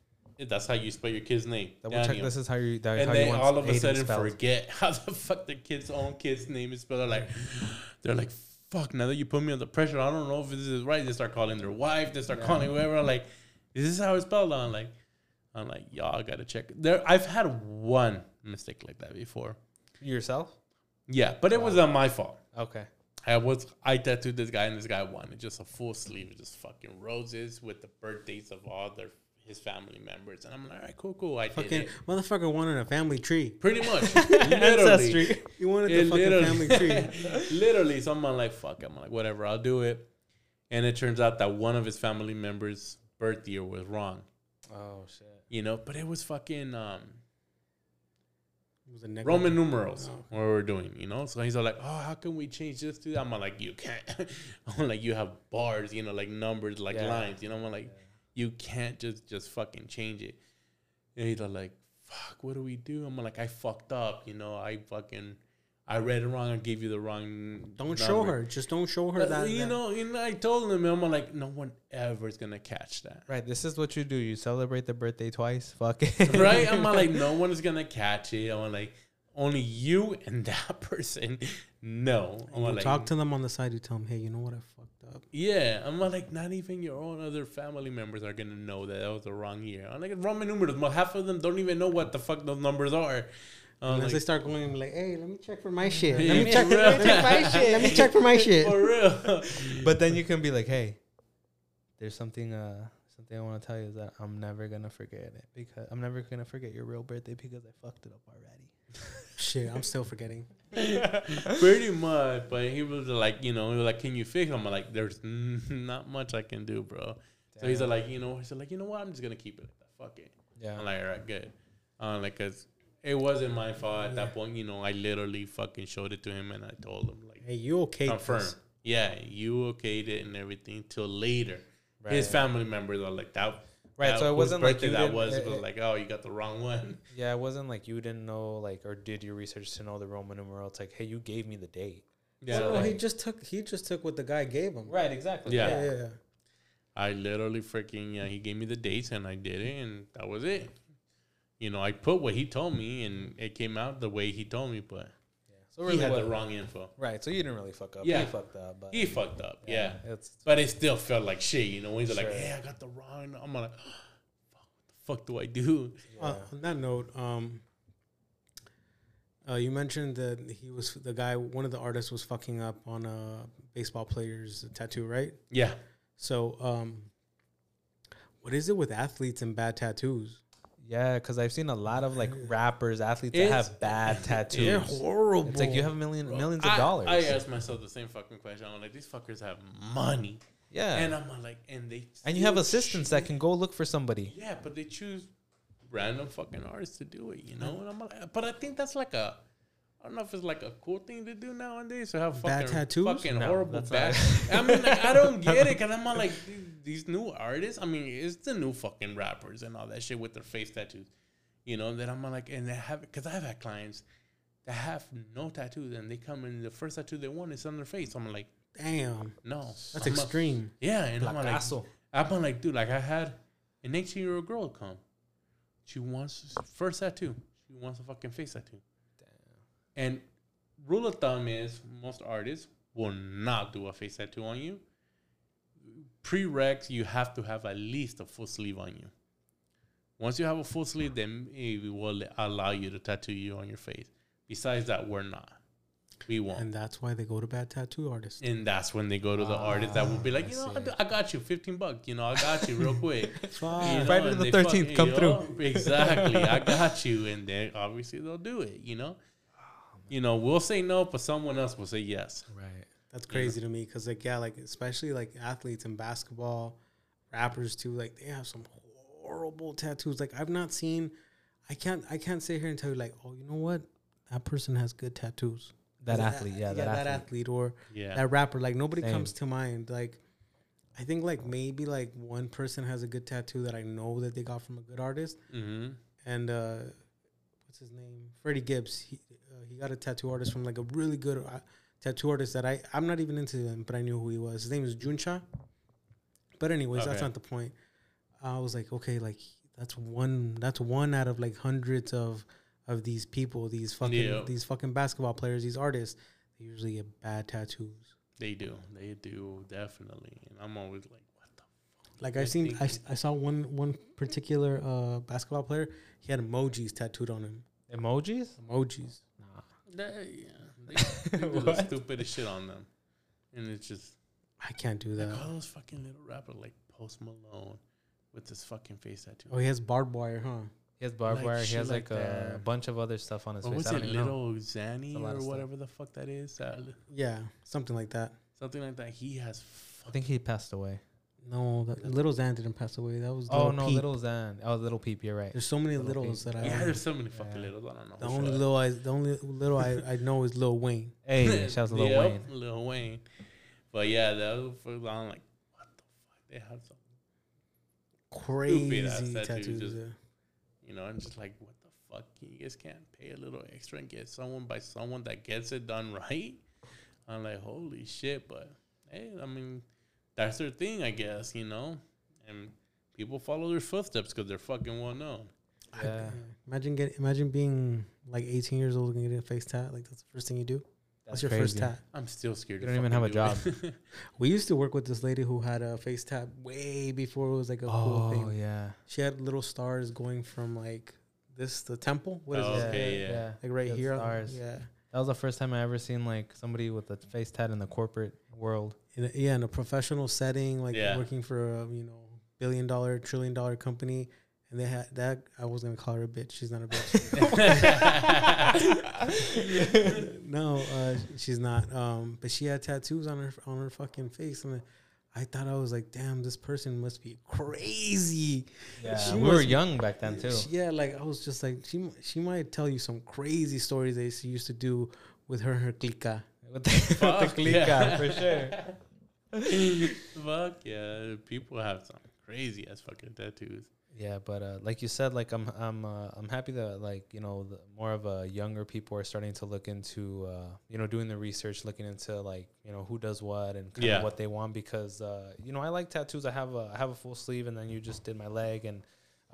That's how you spell your kid's name. Double check. This is how you. That, and they all of a sudden forget how the fuck their kid's own kid's name is spelled. They're like, they're like, fuck. Now that you put me under pressure, I don't know if this is right. They start calling their wife. They start calling whoever. I'm like, this is this how it's spelled? I'm like, I'm like, y'all gotta check. There, I've had one mistake like that before. yourself. Yeah, but it was not my fault. Okay. I was I tattooed this guy and this guy wanted just a full sleeve of just fucking roses with the birthdays of all their his family members, and I'm like, all right, cool, cool. I did Fucking it. motherfucker wanted a family tree. Pretty much, literally. Ancestry. You wanted It the fucking family tree. literally, so I'm like, fuck. I'm like, whatever, I'll do it. And it turns out that one of his family members' birth year was wrong, Oh shit. you know. But it was fucking um, It was a negative- Roman numerals Oh. what we're doing, you know. So he's all like, oh, how can we change this to that? I'm like, you can't. I'm like, you have bars, you know, like numbers, like Yeah. lines, you know. I'm like, you can't just just fucking change it. And he's all like, fuck, what do we do? I'm like, I fucked up, you know. I fucking, I read it wrong. I gave you the wrong. Don't show her. Just don't show her But, that. you that- know, you know, I told him, I'm like, no one ever is gonna catch that. Right. This is what you do. You celebrate the birthday twice. Fuck it. right? I'm like, no one is gonna catch it. I'm like, only you and that person know. I'm You like, talk to them on the side. You tell them, hey, you know what? I fucked up. yeah. I'm like, not even your own other family members are gonna know that that was the wrong year. I'm like, Roman numerals. Well, half of them don't even know what the fuck those numbers are. I'm Unless like, they start going like, hey, let me check for my shit. Let me check, let me check my shit. Let me check for my shit. for real. but then you can be like, hey, there's something. Uh, something I want to tell you is that I'm never gonna forget it because I'm never gonna forget your real birthday because I fucked it up already. Shit, I'm still forgetting. Pretty much, but he was like, you know, he was like, "Can you fix?" Him? I'm like, "There's n- not much I can do, bro." So he's like, you know, he's like, you know what? I'm just gonna keep it. Fuck it. Yeah. I'm like, all right, good. Uh, like, cause it wasn't my fault at that point. You know, I literally fucking showed it to him and I told him like, Hey, you okay? confirm. Chris? Yeah, you okayed it and everything till later. Right. His family members are like that. Right, that- so it wasn't like you that didn't- was eh, it- was it- like, oh, you got the wrong one. Yeah, it wasn't like you didn't know, like, or did your research to know the Roman numeral. It's like, hey, you gave me the date. Yeah, No, like- he just took he just took what the guy gave him. Right, exactly. Yeah. Yeah, yeah. yeah. I literally freaking yeah, he gave me the dates and I did it and that was it. You know, I put what he told me and it came out the way he told me, but So he had what- the wrong info. Right. So you didn't really fuck up. Yeah. He fucked up. But He fucked up, yeah. It's But it still felt like shit, you know. When he's like, Sure. "Hey, I got the wrong," I'm like, "Fuck, what the fuck do I do?" Uh, on that note, um, uh, you mentioned that he was the guy. One of the artists was fucking up on a baseball player's tattoo, right? Yeah, So, um, what is it with athletes and bad tattoos? Yeah, because I've seen a lot of like rappers, athletes that It's- have bad tattoos. They're horrible. It's like you have million millions of I- dollars. I, asked myself the same fucking question. I'm like, these fuckers have money, yeah. and I'm like, and they and you have still assistants that can go look for somebody. Yeah, but they choose random fucking artists to do it, you know. And I'm like, but I think that's like a, I don't know if it's like a cool thing to do nowadays to have Bad fucking tattoos? fucking No, horrible that's bad. not I mean, like, I don't get it because I'm not like these, these new artists. I mean, it's the new fucking rappers and all that shit with their face tattoos, you know. That I'm like, and they have because I've had clients that have no tattoos and they come in the first tattoo they want is on their face. I'm like, Damn, no, that's I'm like, extreme. yeah, and I'm like, Placazo. I'm like, dude, like I had an 18 year old girl come. She wants first tattoo. She wants a fucking face tattoo. And rule of thumb is most artists will not do a face tattoo on you. Prereqs, you have to have at least a full sleeve on you. Once you have a full sleeve, then it will allow you to tattoo you on your face. Besides that, we're not. We won't. And that's why they go to bad tattoo artists. And that's when they go to the ah, artist that will be like, you know. I, I got you, fifteen bucks. You know, I got you real quick. Know, Friday the 13th, fuck- come you through. know, Exactly, I got you, and then obviously they'll do it. You know, you know, we'll say no, but someone else will say yes. Right. That's crazy to me because, like, yeah, like especially like athletes in basketball, rappers too. Like they have some horrible tattoos. Like I've not seen. I can't. I can't sit here and tell you like, oh, you know what? That person has good tattoos. That it athlete, yeah, that, athlete. or Yeah, that rapper. Like nobody Same. comes to mind. Like I think like maybe like one person has a good tattoo that I know that they got from a good artist, mm-hmm. and uh, what's his name? Freddie Gibbs. He uh, he got a tattoo artist from like a really good uh, tattoo artist that I I'm not even into him, but I knew who he was. His name is Juncha. But anyways, that's not the point. I was like, okay, like that's one that's one out of like hundreds of of these people, these fucking Yeah. these fucking basketball players, these artists. They usually get bad tattoos. they do, they do definitely, and I'm always like, what the? Fuck? Like I I've seen, I, I saw one one particular uh, basketball player. He had emojis tattooed on him. Emojis? Emojis. Nah. That, yeah, they, they do the stupidest shit on them, and it's just I can't do that. like all those fucking little rappers like Post Malone with this fucking face tattoo. Oh, he has barbed wire, huh? He has barbed Like wire. He has like like, a that. bunch of other stuff on his What face. was I don't it, even know. little Zanny or of stuff. whatever the fuck that is? Uh, Yeah, something like that. something like that. He has. I think he passed away. No, the, little Xan didn't pass away. That was Oh no, Peep. little Xan. Oh, little Peep. You're right. There's so many Little littles Peep. that I. Yeah, there's so many fucking Yeah. littles. I don't know. the only fuck. little I, the only little I, I know is Lil Wayne. Hey, shouts to Lil Yep, Wayne. Lil Wayne. But yeah, that was for, I'm like, what the fuck? They have some, Crazy tattoos, tattoos. just- yeah. you know, I'm just like, what the fuck? You guys can't pay a little extra and get someone by someone that gets it done right. I'm like, holy shit! But hey, I mean, that's their thing, I guess, you know, and people follow their footsteps because they're fucking well known. I- Yeah. Imagine getting, imagine being like 18 years old and getting a face tat. Like that's the first thing you do. What's your first tat? I'm still scared. You don't even have a job. We used to work with this lady who had a face tat way before it was like a cool oh, thing. Oh yeah. She had little stars going from like this the temple. What is Oh, it? okay, yeah. Like right Good here. Stars. Yeah. That was the first time I ever seen like somebody with a face tat in the corporate world. In a, yeah, in a professional setting, like Yeah. working for a you know billion dollar, trillion dollar company, and they had that. I was gonna call her a bitch. She's not a bitch. no, uh, she's not. Um, but she had tattoos on her on her fucking face, and I thought I was like, damn, this person must be crazy. Yeah, She we were young back then too. She- yeah, like I was just like she she might tell you some crazy stories they she used to do with her and her clica. With the, with the Fuck, clica, yeah. for sure. Fuck yeah, people have some crazy ass fucking tattoos. Yeah, but uh, like you said, like I'm I'm uh, I'm happy that like you know the, more of a younger people are starting to look into uh, you know doing the research, looking into like you know who does what and kind Yeah. of what they want because uh, you know I like tattoos. I have a I have a full sleeve, and then you just did my leg, and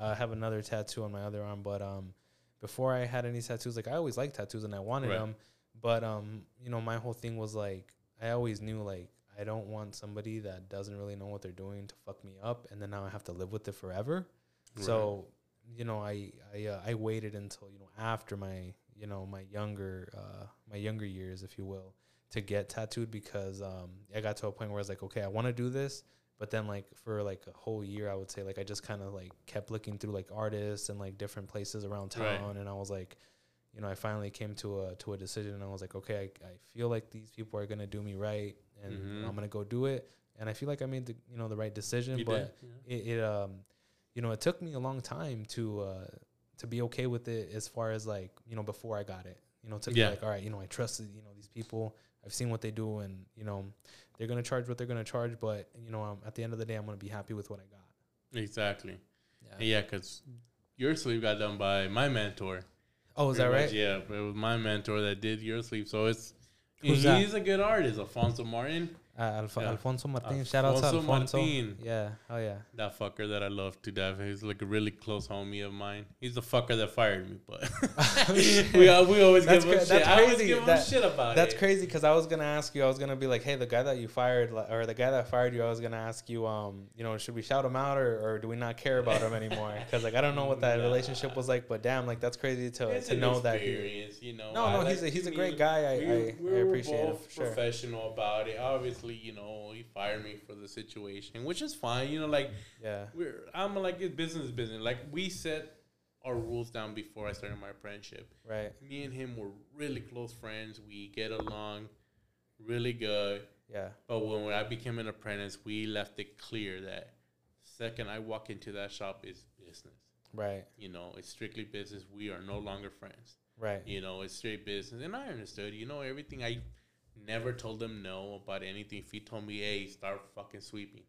uh, I have another tattoo on my other arm. But um, before I had any tattoos, like I always liked tattoos and I wanted Right. them, but um, you know my whole thing was like I always knew like I don't want somebody that doesn't really know what they're doing to fuck me up, and then now I have to live with it forever. So, you know, I I uh, I waited until you know after my you know my younger uh, my younger years, if you will, to get tattooed because um, I got to a point where I was like, okay, I want to do this, but then like for like a whole year, I would say like I just kind of like kept looking through like artists and like different places around Right. town, and I was like. You know, I finally came to a to a decision, and I was like, okay, I, I feel like these people are gonna do me right, and Mhm. I'm gonna go do it. And I feel like I made the you know the right decision, You but did, yeah. it, it um you know it took me a long time to uh to be okay with it as far as like you know before i got it you know to be Yeah. like all right you know i trusted you know these people i've seen what they do and you know they're gonna charge what they're gonna charge but you know um, at the end of the day i'm gonna be happy with what i got Exactly. yeah Yeah, because your sleeve got done by my mentor. oh is that right much, Yeah, it was my mentor that did your sleeve. So it's Who's he's that? a good artist, Alfonso Martin. Uh, Alf- Yeah. alfonso martin shout out to Alfonso Martin. yeah oh yeah That fucker that I love to death. He's like a really close homie of mine. He's the fucker that fired me, but we, al- we always That's give him cra- shit. that's I always crazy. give him shit about That's it. crazy because I was gonna ask you. I was gonna be like, "Hey, the guy that you fired, or the guy that fired you." I was gonna ask you, um, you know, should we shout him out or, or do we not care about him anymore? Because like I don't know what that Nah. relationship was like, but damn, like that's crazy to It's to know that. He, you know. no, I no, like he's a he's a great guy. I we, I, we I appreciate it both for sure. professional about it. Obviously, you know, he fired me for the situation, which is fine. You know, like Yeah, we're I'm like it's business business. Like we set our rules down before I started my apprenticeship. right. Me and him were really close friends. We get along really good. Yeah, But when I became an apprentice, we left it clear that second I walk into that shop is business. right, You know, it's strictly business. We are no longer friends. right. You know, it's straight business. And I understood, you know, everything. I never told him no about anything. If he told me, hey, start fucking sweeping,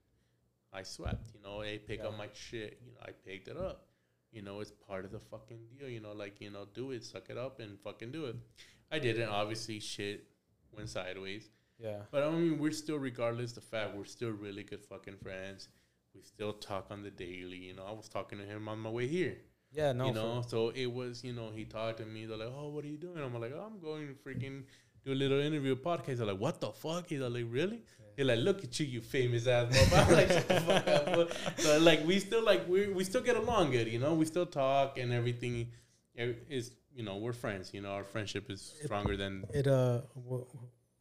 I swept. You know, hey, pick up my shit. You know, I picked it up. You know, it's part of the fucking deal. You know, like, you know, do it, suck it up, and fucking do it. I didn't. Obviously, shit went sideways. Yeah, But I mean, we're still, regardless the fact, we're still really good fucking friends. We still talk on the daily. You know, I was talking to him on my way here yeah. No, you know, so it was, you know, he talked to me. They're like, "Oh, what are you doing?" I'm like, oh, "I'm going freaking do a little interview podcast." They're like, "What the fuck?" He's like, "Really?" They're like, "Look at you, you famous ass." motherfucker." I'm like, "Shut the fuck up." But, like, we still like we we still get along good, you know. We still talk and everything. Is you know we're friends. You know, our friendship is stronger than It uh,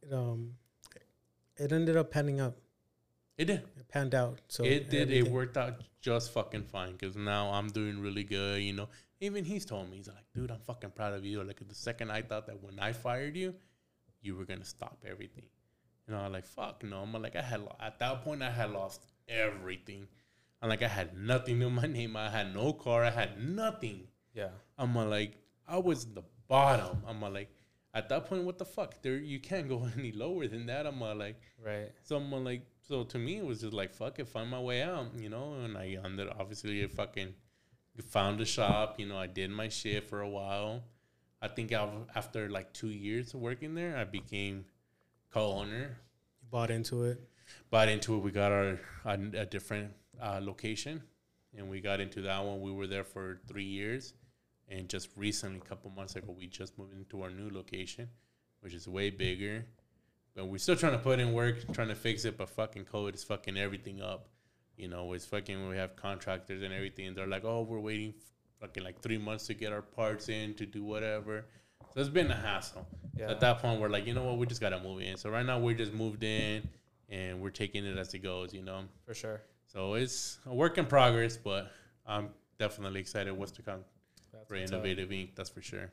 it um, it ended up panning out. it did. It panned out. So it did. It worked out just fucking fine because now I'm doing really good. You know, even he's told me he's like, dude, I'm fucking proud of you. Like the second I thought that when I fired you, you were gonna stop everything. You know, I'm like fuck no. I'm like I had at that point I had lost everything. I'm like I had nothing in my name. I had no car. I had nothing. yeah, I'm like I was the bottom. I'm like at that point, what the fuck? There you can't go any lower than that. I'm like. right. someone like so to me it was just like fuck it find my way out you know and i ended obviously I fucking found a shop you know i did my shit for a while i think after like two years of working there i became co-owner. You bought into it. bought into it. We got our a, a different uh, location and we got into that one. We were there for three years and just recently a couple months ago we just moved into our new location which is way bigger. But we're still trying to put in work trying to fix it but fucking covid is fucking everything up. You know it's fucking we have contractors and everything and they're like oh we're waiting fucking like three months to get our parts in to do whatever so it's been a hassle Yeah. at that point we're like you know what we just gotta move in so right now we're just moved in and we're taking it as it goes you know for sure. so it's a work in progress but i'm definitely excited what's to come That's for innovative ink that's for sure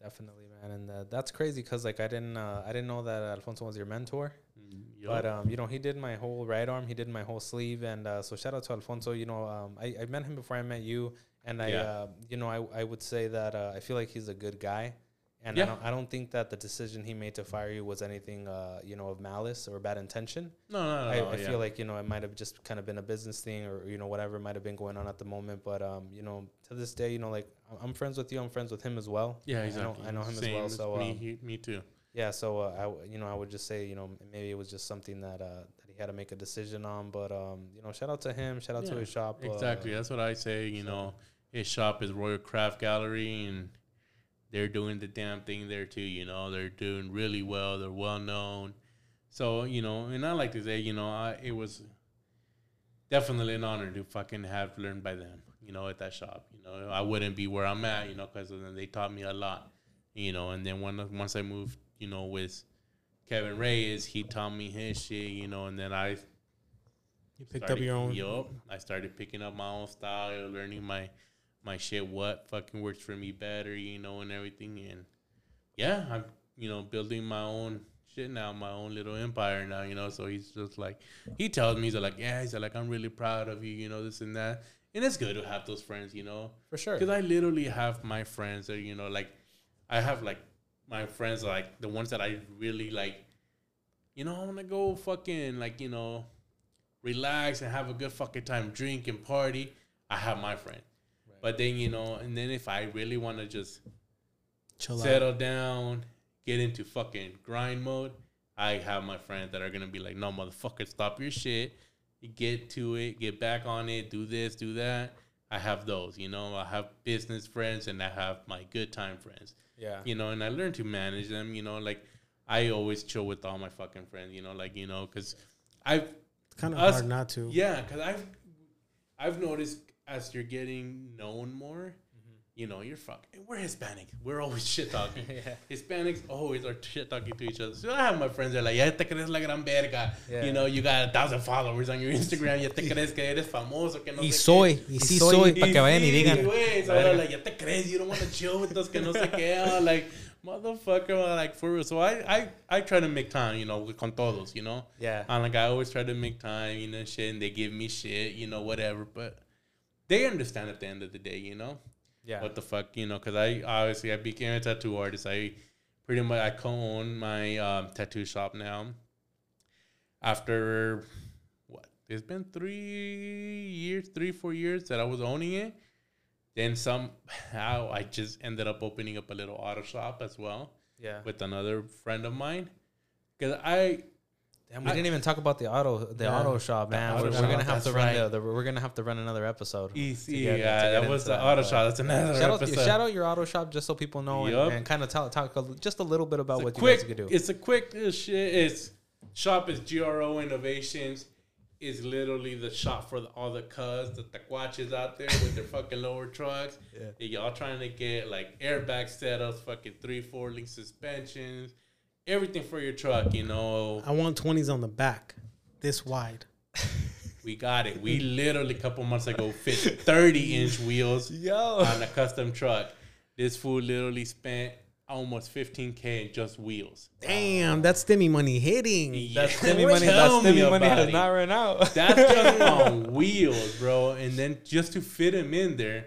Definitely, man, and uh, that's crazy because like I didn't uh, I didn't know that Alfonso was your mentor. Mm, But um, you know, he did my whole right arm. He did my whole sleeve, and uh, so shout out to Alfonso. You know, um, I, I met him before I met you, and I, Yeah. uh, you know, I, I would say that uh, I feel like he's a good guy, And Yeah. I don't I don't think that the decision he made to fire you was anything uh, you know of malice or bad intention. No, no, no. I, no, I yeah. feel like you know it might have just kind of been a business thing or you know whatever might have been going on at the moment. But um, you know to this day, you know like I'm- friends with you. I'm friends with him as well. yeah, I know- exactly. I know, him Same as well. So me, um, he- me too. yeah, so uh, I w- you know I would just say you know maybe it was just something that uh, that he had to make a decision on. But um, you know shout out to him. Shout out to his shop. uh, Exactly. That's what I say. You so- know, his shop is Royal Craft Gallery, and they're doing the damn thing there too. You know, they're doing really well. They're well known. So you know, and I like to say, you know, I, it was definitely an honor to fucking have learned by them. You know, at that shop. You know, I wouldn't be where I'm at. You know, because then they taught me a lot. You know, and then when once I moved, you know, with Kevin Reyes, he taught me his shit. You know, and then I You picked started, up your own. Yup. I started picking up my own style, learning my my shit, what fucking works for me better, you know, and everything. And yeah, I'm you know building my own shit now, my own little empire now, you know. So he's just like he tells me he's like, yeah, he's like, I'm really proud of you, you know, this and that. And it's good to have those friends, you know. for sure. Because I literally have my friends that, you know, like, I have, like, my friends, like, the ones that I really, like, you know, I want to go fucking, like, you know, relax and have a good fucking time, drink and party. I have my friend. But then, you know, and then if I really want to just Chill out. settle down, get into fucking grind mode, I have my friends that are going to be like, no, motherfucker, stop your shit. Get to it, get back on it, do this, do that. I have those, you know. I have business friends and I have my good time friends, yeah. you know, and I learn to manage them, you know. Like, I always chill with all my fucking friends, you know, like, you know, because I've, kind of hard not to. yeah, because I've, I've noticed as you're getting known more, mm-hmm. you know, you're fucking, we're Hispanic. We're always shit talking. yeah. Hispanics always are shit talking to each other. So I have my friends that are like, ya te crees la gran verga. Yeah. You know, you got a thousand followers on your Instagram. Ya te crees que eres famoso. Que no Y sé soy, qué. y sí soy, soy, para que vayan y sí, digan. güey. So they're like, ya te crees, you don't want to chill with us, que no sé qué. I'm like, motherfucker, like, for real. So I, I, I try to make time, you know, with con todos, you know. Yeah. And like, I always try to make time, you know, shit, and they give me shit, you know, whatever. But they understand at the end of the day, you know Yeah. what the fuck, you know, because I obviously I became a tattoo artist. I pretty much I co-own my um, tattoo shop now. After what? It's been three years, three four years that I was owning it. Then somehow I just ended up opening up a little auto shop as well yeah. with another friend of mine. Cause I Damn, we I- didn't even talk about the auto the Yeah. auto shop, man. auto we're, shop, we're gonna have to run right. the, we're gonna have to run another episode. easy, yeah, that was the that, auto shop. That's another Shout out, episode. shout out your auto shop just so people know and- and, kind of talk, talk a, just a little bit about It's what quick, you guys could do. It's a quick uh, shit. It's shop is GRO Innovations. Is literally the shop for the, all the cuz, the taquaches out there with their fucking lower trucks. Yeah. And y'all trying to get like airbag setups, fucking three, four link suspensions, everything for your truck. You know, I want 20s on the back, this wide. we got it. We literally a couple months ago fit 30 inch wheels Yo. on a custom truck. This fool literally spent almost 15k in just wheels. Damn, that's Stimmy money hitting. That's Stimmy money. That tell Stimmy money about has it. not run out. That's just on wheels, bro. And then just to fit him in there,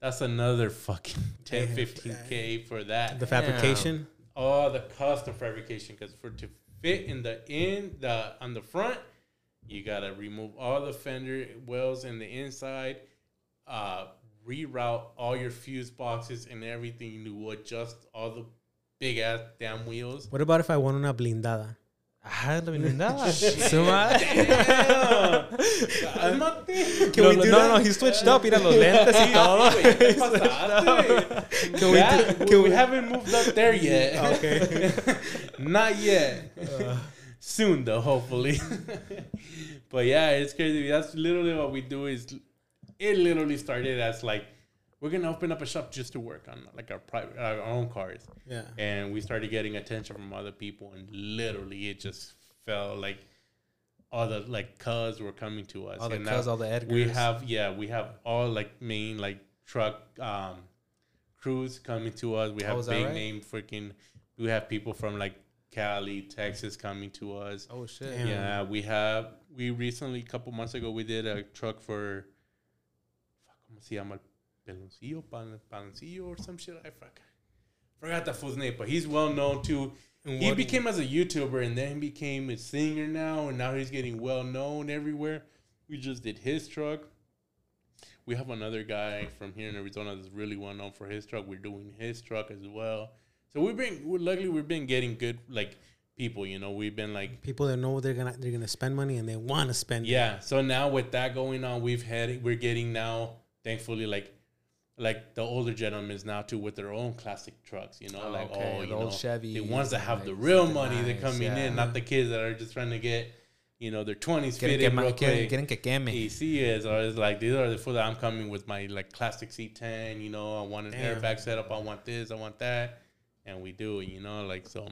that's another fucking 10, Damn. 15k for that. The fabrication. All the custom fabrication, because for to fit in the in the on the front, you gotta remove all the fender wells in the inside, uh, reroute all your fuse boxes and everything to adjust all the big ass damn wheels. What about if I want una blindada? Ah, no, nada. Suma. Damn. Cálmate. Can no, we no, do no, that? no, he switched up. Mira los lentes y todo. Güey, ¿qué pasaste, güey? Can we That- do- can we we- haven't moved up there yet. Okay. Not yet. Soon though, hopefully. but yeah, it's crazy. That's literally what we do. Is it literally started as like we're gonna open up a shop just to work on like our private our own cars, Yeah. and we started getting attention from other people, and literally it just felt like all the like cuz were coming to us. All the cuz, all the Edgars. we have yeah, we have all like main like truck um crews coming to us. We Oh, have that big right? name freaking. We have people from like Cali, Texas coming to us. Oh shit. Damn. Yeah, we have. We recently, a couple months ago, we did a truck for. fuck, ¿Cómo se llama? Peloncillo, pan, pancillo, or some shit. I fuck. forgot that fool's name, but he's well known too. He became as a YouTuber and then became a singer now, and now he's getting well known everywhere. We just did his truck. We have another guy from here in Arizona that's really well known for his truck. We're doing his truck as well. So we've been, we're, luckily, we've been getting good like people. You know, we've been like people that know they're gonna they're gonna spend money and they want to spend. yeah. So now with that going on, we've had we're getting now, thankfully, like like the older gentlemen now too with their own classic trucks. You know, Oh, like okay, oh, the you old know, Chevys the ones that have the real money. They're coming yeah. in, not the kids that are just trying to get, you know, their twenties fitted que, real quick. quieren que queme. Y sí es, or it's like these are the food that I'm coming with my like classic C10. You know, I want an Damn. airbag setup. I want this. I want that, and we do it. You know, like so.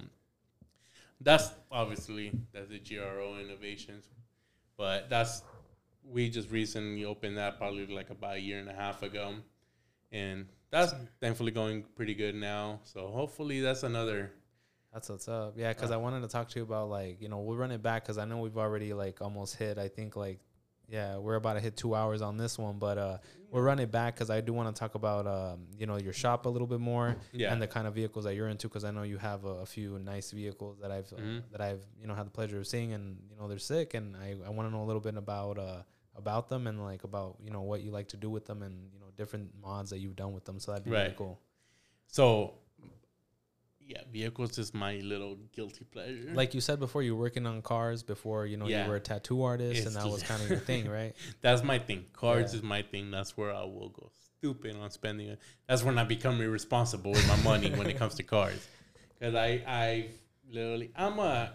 That's obviously that's the GRO innovations, but that's we just recently opened that probably like about a year and a half ago, and that's thankfully going pretty good now. So hopefully that's another. That's what's up. Yeah, because Uh, I wanted to talk to you about like you know we'll run it back because I know we've already like almost hit. I think like yeah we're about to hit two hours on this one, but uh we'll run it back because I do want to talk about um you know your shop a little bit more Yeah. and the kind of vehicles that you're into because I know you have a, a few nice vehicles that I've uh, Mhm. that I've you know had the pleasure of seeing and you know they're sick and I I want to know a little bit about uh about them and like about you know what you like to do with them and you know different mods that you've done with them. So that'd be really cool. So yeah, vehicles is my little guilty pleasure. like you said before, you were working on cars before, you know, Yeah. you were a tattoo artist It's and that was kind of your thing, right? That's my thing. Cars Yeah. is my thing. That's where I will go stupid on spending it. That's when I become irresponsible with my money when it comes to cars. Because I, I literally, I'm a,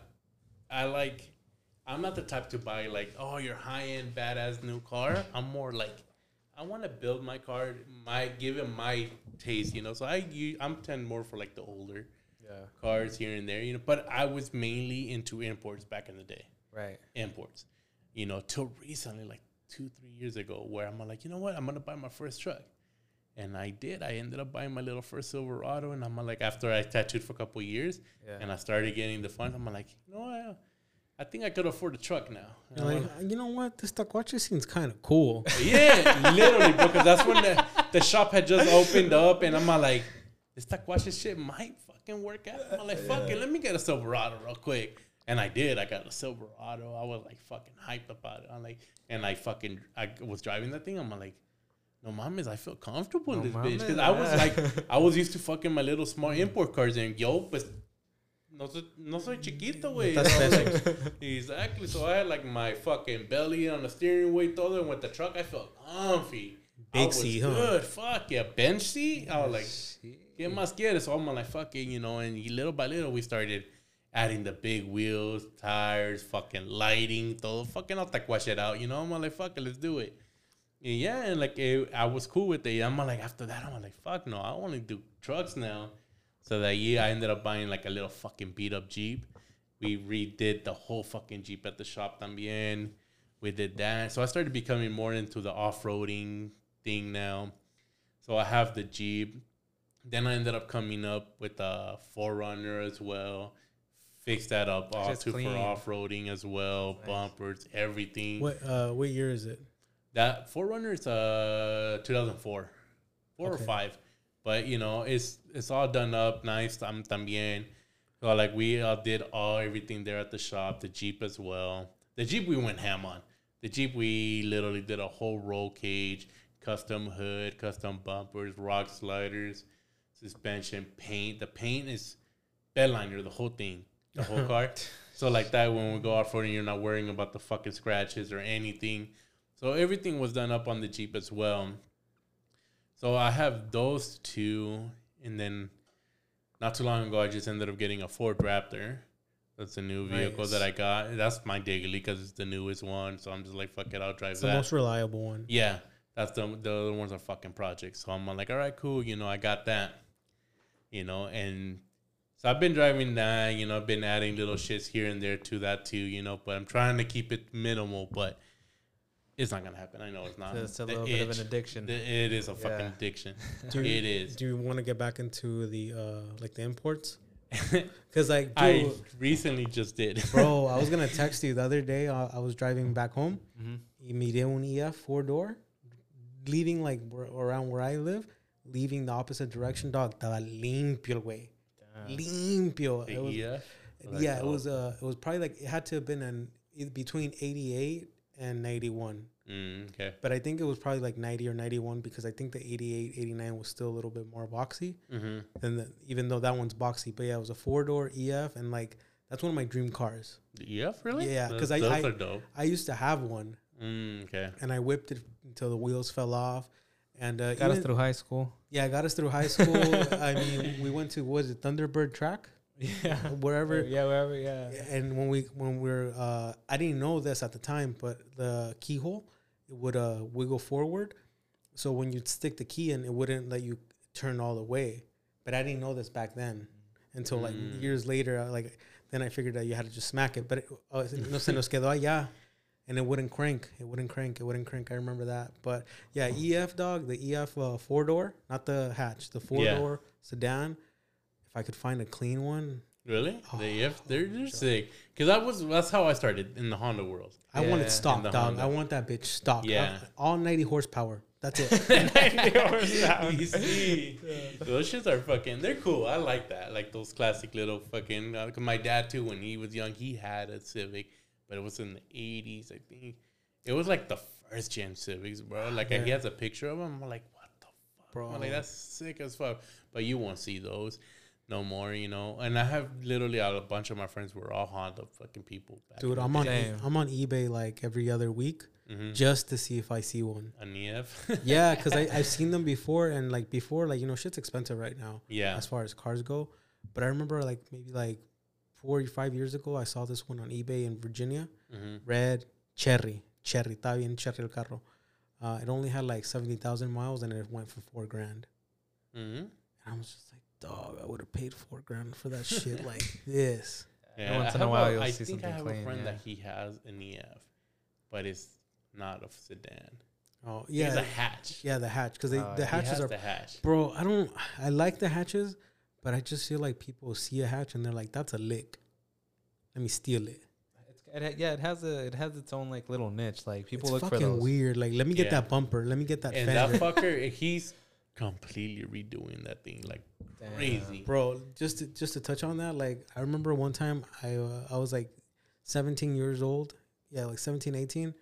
I like, I'm not the type to buy like, oh, your high end badass new car. I'm more like, I want to build my car, my give it my taste, you know. So I, you, I'm tend more for like the older Yeah. cars here and there, you know. But I was mainly into imports back in the day Right. imports, you know, till recently, like two, three years ago, where I'm like, you know what, I'm gonna buy my first truck, and I did. I ended up buying my little first Silverado, and I'm like, after I tattooed for a couple years, Yeah. and I started getting the funds, I'm like, you know what, I think I could afford a truck now. You're I'm like, you know what? This taquache seems kind of cool. yeah, literally, because that's when the, the shop had just opened up, and I'm all like, this taquache shit might fucking work out. I'm like, fuck it, let me get a Silverado real quick. And I did. I got a Silverado. I was like fucking hyped about it. I'm like, and I fucking, I was driving that thing. I'm like, no mames, I feel comfortable in No this bitch because mames, I was like, I was used to fucking my little small import cars, and yo, pues, no soy, no soy chiquito, güey. That's I was basic. like, Exactly. So I had like my fucking belly on the steering wheel, todo, and with the truck, I felt comfy. Big was seat, huh? Good. Fuck yeah, bench seat. I was like, ¿qué más quieres? So I'm like, fuck it, you know. And little by little, we started adding the big wheels, tires, fucking lighting, todo, fucking all that shit out, you know. I'm like, fuck it, let's do it. And yeah, and like it, I was cool with it. I'm like, after that, I'm like, fuck no, I want to do trucks now. So that year, I ended up buying like a little fucking beat up Jeep. We redid the whole fucking Jeep at the shop también. We did that. So I started becoming more into the off roading thing now. So I have the Jeep. Then I ended up coming up with a 4Runner as well. Fixed that up all Just too for off roading as well. Nice. Bumpers, everything. What uh, what year is it? That 4Runner is uh 2004, four or five, but you know it's it's all done up nice. I'm también. So like we uh, did all everything there at the shop. The Jeep as well. The Jeep we went ham on. The Jeep we literally did a whole roll cage, custom hood, custom bumpers, rock sliders, suspension, paint. The paint is bedliner, the whole thing, the whole car. So like that, when we go off roading, you're not worrying about the fucking scratches or anything. So everything was done up on the Jeep as well. So I have those two, and then not too long ago, I just ended up getting a Ford Raptor. That's a new vehicle Nice. that I got. That's my daily because it's the newest one. So I'm just like, fuck it, I'll drive It's the that. most reliable one. Yeah, that's the the other ones are fucking projects. So I'm like, all right, cool. You know, I got that. You know, and so I've been driving that. You know, I've been adding little shits here and there to that too. You know, but I'm trying to keep it minimal. But it's not gonna happen. I know it's not. It's a The little bit of an addiction. the- it is a fucking Yeah. addiction. Do you, it is. Do you want to get back into the uh like the imports? Because like, I recently just did, bro, I was gonna text you the other day. I, I was driving back home. Mhm. Miré un EF four door, leaving like around where I live. leaving the opposite direction, dog, estaba limpio, güey. Limpio. The It was, EF? Like, yeah, it oh. was uh it was probably like it had to have been an between 88 and 91. Mm, okay. But I think it was probably like 90 or 91 because I think the 88, 89 was still a little bit more boxy Mm-hmm. than the, even though that one's boxy. But yeah, it was a four door EF and like that's one of my dream cars. The EF, really? Yeah, 'cause I- I- I used to have one Mm, okay. and I whipped it until the wheels fell off. And uh, Got us through high school. yeah, got us through high school. I mean, we went to what is it Thunderbird track, Yeah. wherever. Yeah, wherever. Yeah. And when we when we're uh, I didn't know this at the time, but the keyhole it would uh wiggle forward, so when you'd stick the key in, it wouldn't let you turn all the way. But I didn't know this back then until like Mm. years later. I, like then I figured that you had to just smack it, but it, uh, no se nos quedó allá. And it wouldn't crank. It wouldn't crank. It wouldn't crank. I remember that. But yeah, EF dog, the EF uh, four door, not the hatch, the four door sedan. I could find a clean one, Really? Oh, the EF, they're, they're sick. Because that was that's how I started in the Honda world. I want Yeah, it stock, dog. Honda. I want that bitch stock. Yeah. I- all 90 horsepower. That's it. Ninety you see, those shits are fucking. They're cool. I like that. Like those classic little fucking. Uh, 'cause my dad too, when he was young, he had a Civic, but it was in the eighties, I think. It was like the first gen Civics, bro. Like he has a picture of them. I'm like, what the fuck, Bro. I'm like that's sick as fuck. But you won't see those no more, you know. And I have literally a bunch of my friends were all Honda fucking people. back Dude, I'm on day. I'm on eBay like every other week Mhm. just to see if I see one. an EF. Yeah, because I've seen them before and like before, like, you know, shit's expensive right now yeah. as far as cars go. But I remember like maybe like four or five years ago, I saw this one on eBay in Virginia. hmm Red cherry. Cherry. Está bien cherry el carro. Uh, it only had like 70,000 miles and it went for four grand. hmm And I was just like, dog, I would have paid four grand for that shit like this. Yeah, once I in a have while you'll I see think I have clean, a friend yeah. that he has an EF, but it's not a sedan. Oh, Yeah, it's a hatch. Yeah, the hatch. Because Oh, uh, the hatches are the hatch. Bro, I don't. I like the hatches, but I just feel like people see a hatch and they're like, "That's a lick. Let me steal it." It, yeah, it has a it has its own like little niche. Like people it's look for those. weird. Like, let me get Yeah. that bumper. Let me get that And fender, that fucker, he's completely redoing that thing like Damn. crazy. bro. Just to, just to touch on that, like I remember one time I uh, I was like 17 years old. Yeah, like 17, 18.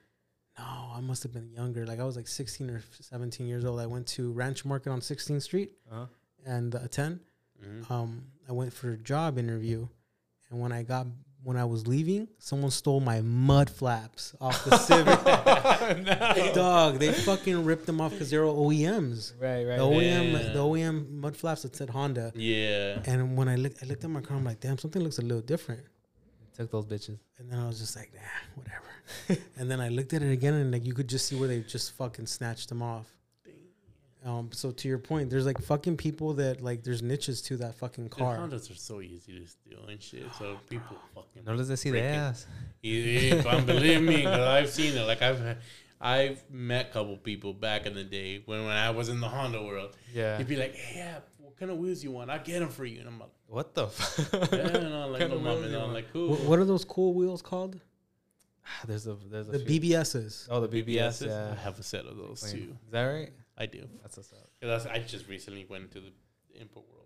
No, I must have been younger. Like I was like 16 or 17 years old. I went to Ranch Market on 16th Street Uh-huh. and uh, 10. Mhm. um, I went for a job interview, and when I got when I was leaving, someone stole my mud flaps off the Civic. Dog, they fucking ripped them off because they were OEMs. Right, right. The. OEM, Yeah. the OEM mud flaps that said Honda. Yeah. And when I looked, I looked at my car. I'm like, damn, something looks a little different. Took those bitches. And then I was just like, nah, whatever. and then I looked at it again, and like you could just see where they just fucking snatched them off. Um, so to your point, there's like fucking people that like there's niches to that fucking Dude, car. Hondas are so easy to steal and shit. So people fucking. No les des Breaking. ideas. Yeah, but believe me, 'cause I've seen it. Like I've, I've met a couple people back in the day when, when I was in the Honda world. Yeah. He'd be like, "Hey, yeah, what kind of wheels you want? I'll get them for you." And I'm like, What the? F- "Yeah," and I'm like, "No, mom," and I'm like, "Cool." What, what are those cool wheels called? there's a there's a The few. BBSs. Oh, the BBS. BBSs? Yeah. I have a set of those Clean. too. Is that right? I do. That's what's up. 'Cause that's, I just recently went into the import world.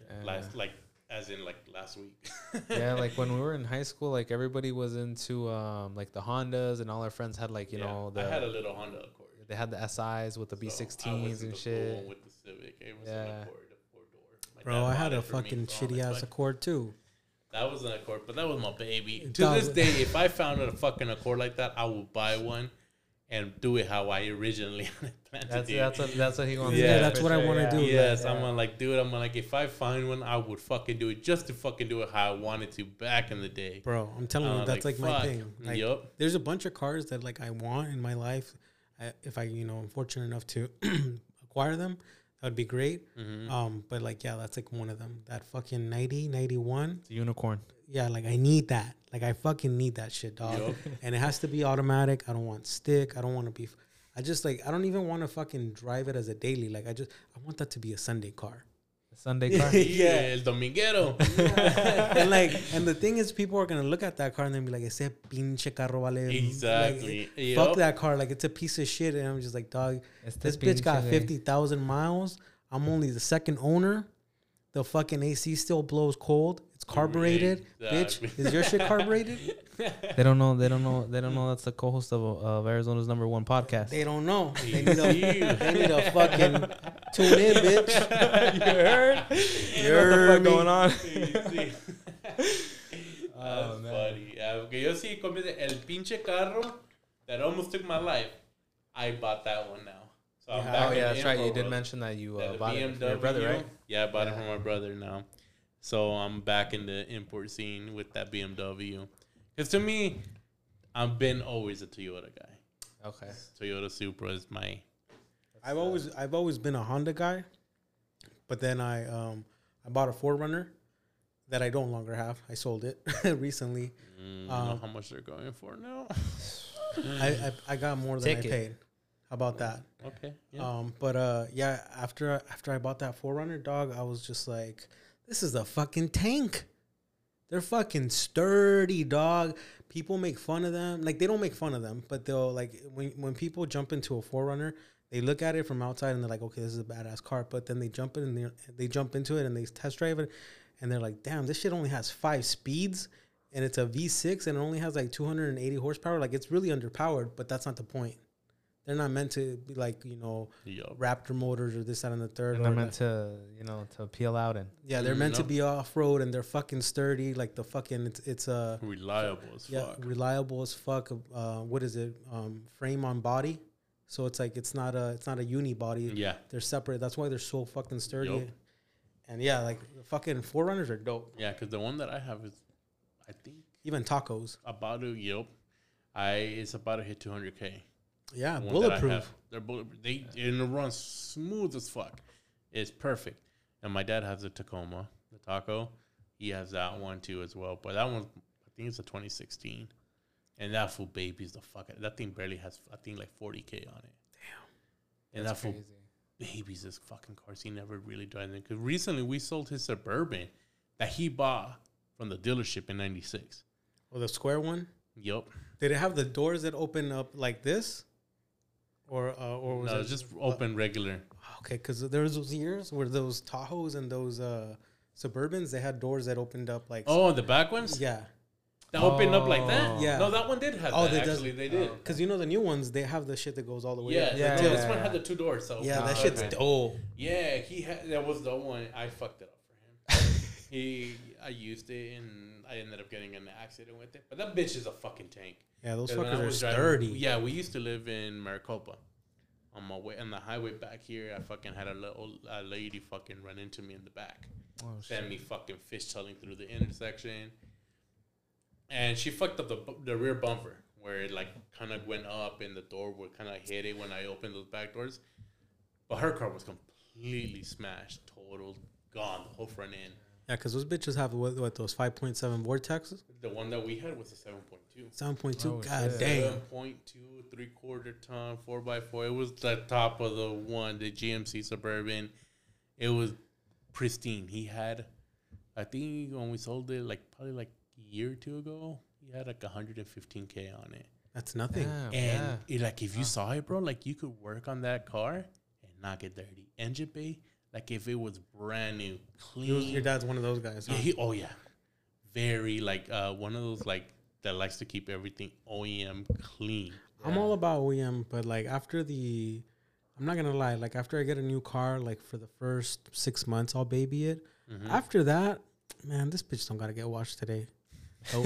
Yeah. Last, like, as in like last week. yeah, like when we were in high school, like everybody was into um like the Hondas, and all our friends had like you Yeah, know I had a little Honda Accord. they had the SIs with the So I B16s was and the shit. full With the Civic, it was Yeah. an Accord, a four door. My Bro, I had a it for me fucking shitty my ass fuck- Accord too. That was an Accord, but that was my baby. To this day, if I found a fucking Accord like that, I would buy one and do it how I originally planned That's to do. that's what that's what he wants. Yeah, to do, that's for what I wanna yeah. do. Yes, Yeah. I'm gonna like do it. I'm gonna like if I find one, I would fucking do it just to fucking do it how I wanted to back in the day. Bro, I'm telling Uh, you, that's like, my thing. Like, yup. There's a bunch of cars that like I want in my life. I, if I, you know, I'm fortunate enough to acquire them, that would be great. Mhm. Um, but like, yeah, that's like one of them. That fucking 90, 91. It's a unicorn. Yeah, like I need that. Like I fucking need that shit, dog. Yup. and it has to be automatic. I don't want stick. I don't want to be. I just like I don't even want to fucking drive it as a daily. Like I just I want that to be a Sunday car. The Sunday car. Yeah, el dominguero. and like and the thing is, people are gonna look at that car and then be like, "Ese pinche carro vale." like, Exactly. fuck that car. Like it's a piece of shit. And I'm just like, dog, Este this bitch got pinche, güey. fifty thousand miles. I'm only the second owner. The fucking AC still blows cold. It's carbureted, Exactly. bitch. Is your shit carbureted? They don't know. They don't know. They don't know that's the co-host of, of Arizona's number one podcast. They don't know. They need a, AC. they need a fucking tune in, bitch. you heard? You what the fuck me? going on? Sí. Oh, That's man. funny. Yeah, porque yo sí, como dice, el pinche carro that almost took my life, I bought that one now. So I'm Yeah. back Oh yeah, that's right. You did mention that you uh, the bought it from your brother, right? Yeah, I bought it from my brother now. So I'm back in the import scene with that BMW. Because to me, I've been always a Toyota guy. Okay. Toyota Supra is my. I've always I've always been a Honda guy, but then I um I bought a 4Runner that I don't longer have. I sold it recently. Mm, I know Um, how much they're going for now. I, I I got more than Take I it. paid. How about that? okay. Yeah. Um, but uh, yeah, after after I bought that 4Runner dog, I was just like, this is a fucking tank. They're fucking sturdy, dog. People make fun of them. Like they don't make fun of them, but they'll like when when people jump into a 4Runner, they look at it from outside and they're like, okay, this is a badass car. But then they jump in and they, they jump into it and they test drive it, and they're like, damn, this shit only has five speeds. And it's a V6 and it only has like 280 horsepower. Like it's really underpowered, but that's not the point. They're not meant to be like, you know, Yup. Raptor motors or this, that, and the third. And they're meant the- to, you know, to peel out and. yeah, they're meant to be off road and they're fucking sturdy. Like the fucking, it's it's uh, Reliable as yeah, fuck. reliable as fuck. Uh, what is it? Um, frame on body. So it's like it's not a it's not a uni body. Yeah. They're separate. That's why they're so fucking sturdy. Yup. And yeah, like the fucking 4Runners are dope. Yeah, because the one that I have is, I think, Even tacos. about to, yep. I it's about to hit 200k. Yeah, The one that I bulletproof. They're bulletproof. They and it runs smooth as fuck. It's perfect. And my dad has a Tacoma, the Taco. He has that one too as well. But that one, I think it's a 2016. And that fool babies the fuck. out- That thing barely has, I think, like 40k on it. Damn. And that fool babies this fucking cars. He never really drives it. Because recently we sold his Suburban that he bought from the dealership in '96. Or the square one. Yup. Did it have the doors that open up like this? Or uh, or was No, it just open regular. Okay, because there was those years where those Tahoes and those uh, Suburbans they had doors that opened up like Oh, the back ones? yeah, That opened up like that? Oh. Yeah. No, that one did have Oh, that. they does- they did. because you know the new ones they have the shit that goes all the way Yeah, up. yeah, Yeah, yeah, this one yeah. had the two doors. So yeah, that Oh, shit's okay. dope. Yeah, he had. That was the one I fucked it up for him. He, I used it and I ended up getting an accident with it. But that bitch is a fucking tank. Yeah, those fuckers are driving- sturdy. Yeah, we used to live in Maricopa. On my way on the highway back here, I fucking had a little a lady fucking run into me in the back. Oh, send me fucking fishtailing through the intersection. And she fucked up the the rear bumper where it like kind of went up and the door would kind of hit it when I opened those back doors. But her car was completely smashed, total gone, the whole front end. Yeah, because those bitches have what, what those five point seven Vortecs, The one that we had was a seven point two. seven point two. Oh, God shit. damn. Seven point two, three quarter ton, four by four. It was the top of the one, the GMC Suburban. It was pristine. He had, I think when we sold it, like probably like a year or two ago, he had like 115k on it. That's nothing. Damn, And yeah. it, like if you saw it, bro, like you could work on that car and not get dirty. Engine bay, like if it was brand new, clean. Was- your dad's one of those guys. Yeah, he, oh yeah, very like uh, one of those like that likes to keep everything OEM clean. I'm all about OEM, but like after the, I'm not gonna lie. Like after I get a new car, like for the first six months, I'll baby it. Mhm. After that, man, this bitch don't gotta get washed today. Oh,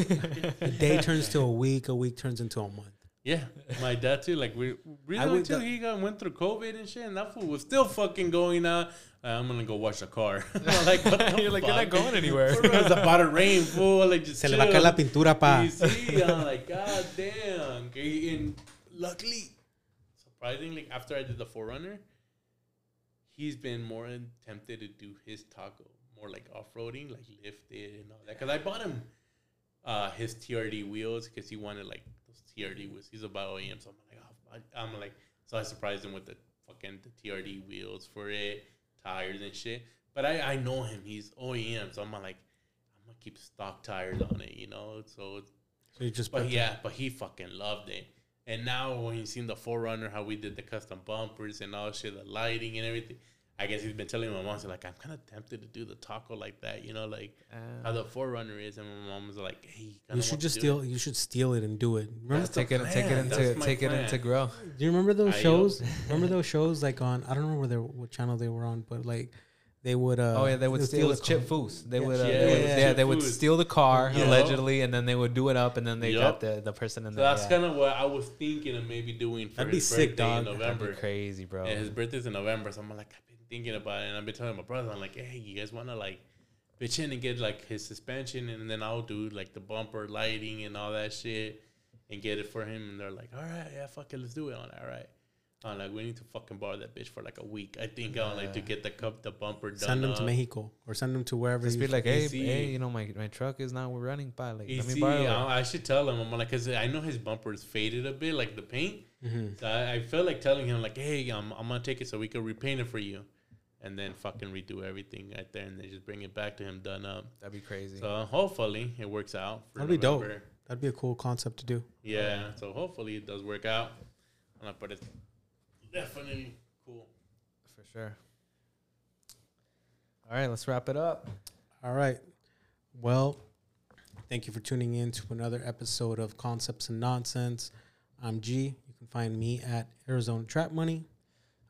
a day turns to a week, a week turns into a month. Yeah, my dad too. Like we really would until the- he got went through COVID and shit, and that fool was still fucking going out. Uh, I'm gonna go wash the car. Like, what the You're like, you're not going anywhere. Bro, It's about to rain, fool. Like just Se le va a caer la pintura, pa. You see, I'm like, god damn. Okay, And luckily, surprisingly, after I did the 4Runner, he's been more tempted to do his taco, more like off roading, like lift it and all that. Because I bought him uh, his TRD wheels because he wanted like TRD wheels. He's about OEM, so I'm like, oh, I'm like, so I surprised him with the fucking the TRD wheels for it, tires and shit. But I, I know him; he's OEM, so I'm like, I'm gonna keep stock tires on it, you know. So, So you just but yeah, but he fucking loved it. And now when he's seen the 4Runner, how we did the custom bumpers and all shit, the lighting and everything, I guess he's been telling my mom, so like, I'm kind of tempted to do the taco like that, you know, like Uh, how the 4Runner is. And my mom was like, hey, you, should just to do steal. You should steal it and do it. Remember? That's the take it, take it into, That's my take it into GRO. Do you remember those Ayo. shows? remember those shows like on I don't remember where they, what channel they were on, but like they would. Uh, Oh yeah, they would they'd steal. It the Chip car. Foose. They Yeah. would, uh, Yeah, they would, yeah, yeah, Chip they would steal the car Yeah. allegedly, and then they would do it up, and then they got Yup. the, the person in So there. that's yeah. kind of what I was thinking of maybe doing for That'd be his sick, birthday dog. in That'd That'd be November. crazy, bro. And his birthday's in November, so I'm like, I've been thinking about it, and I've been telling my brother, I'm like, hey, you guys want to like pitch in and get like his suspension, and then I'll do like the bumper lighting and all that shit, and get it for him. And they're like, all right, yeah, fuck it, let's do it. I'm like, all right. I'm like, we need to fucking borrow that bitch for like a week. I think I like to get the cup, the bumper done. Send them to. Mexico or send them to wherever. Just you be like, hey, easy. hey, you know, my, my truck is not running. By like, You let me see, borrow it. I, I should tell him. I'm like, cause I know his bumper is faded a bit, like the paint. Mhm. So I, I felt like telling him, like, hey, I'm, I'm gonna take it so we can repaint it for you, and then fucking redo everything right there, and then just bring it back to him done up. That'd be crazy. So hopefully it works out. For That'd be dope. That'd be a cool concept to do. Yeah. So hopefully it does work out. But it's definitely cool. For sure. All right, let's wrap it up. All right. Well, thank you for tuning in to another episode of Concepts and Nonsense. I'm G. You can find me at Arizona Trap Money.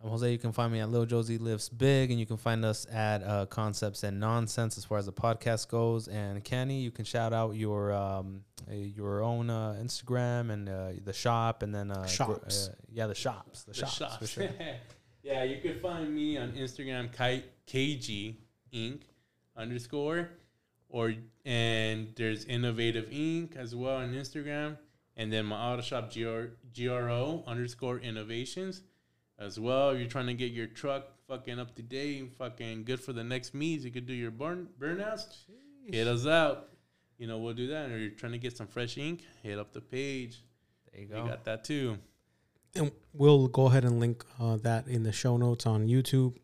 I'm Jose. You can find me at Lil Josie Lives Big, and you can find us at uh, Concepts and Nonsense as far as the podcast goes. And Kenny, you can shout out your um, uh, your own uh, Instagram and uh, the shop, and then uh, Shops. uh, yeah, the shops, the, The shops, shops. for sure. yeah, you can find me on Instagram, Ki- KG Ink. underscore, or and there's Innovative Ink. as well on Instagram, and then my auto shop GR, GRO underscore Innovations as well. If you're trying to get your truck fucking up to date, fucking good for the next meets, you could do your burn burnouts. Hit us out. You know, we'll do that. Or you're trying to get some fresh ink, hit up the page. There you We go. got that too. And we'll go ahead and link uh, that in the show notes on YouTube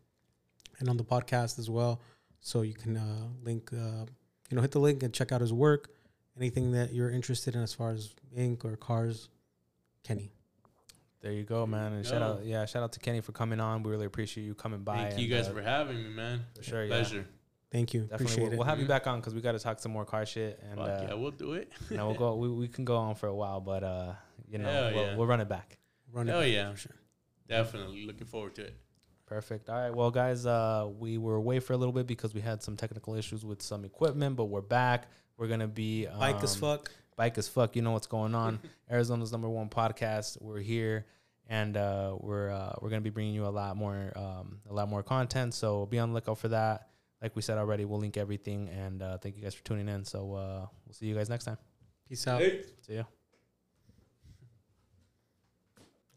and on the podcast as well. So you can uh, link, uh, you know, hit the link and check out his work. Anything that you're interested in as far as ink or cars, Kenny. There you go, man. And you shout out, yeah, shout out to Kenny for coming on. We really appreciate you coming by. Thank you guys uh, for having me, man. for sure. Yeah, Pleasure. Thank you. definitely. Appreciate We'll, it. we'll have you back on because we got to talk some more car shit, and Fuck uh, yeah, we'll do it. you know, we'll go. We, we can go on for a while, but uh, you know, we'll, yeah. we'll run it back. Run it Hell back yeah. for sure. Definitely looking forward to it. Perfect. All right. Well, guys, uh, we were away for a little bit because we had some technical issues with some equipment, but we're back. We're gonna be um, Bike as fuck. Bike as fuck. You know what's going on. Arizona's number one podcast. We're here, and uh, we're uh, we're gonna be bringing you a lot more um, a lot more content. So be on the lookout for that. Like we said already, we'll link everything. And uh, thank you guys for tuning in. So uh, we'll see you guys next time. Peace out. Hey. See ya.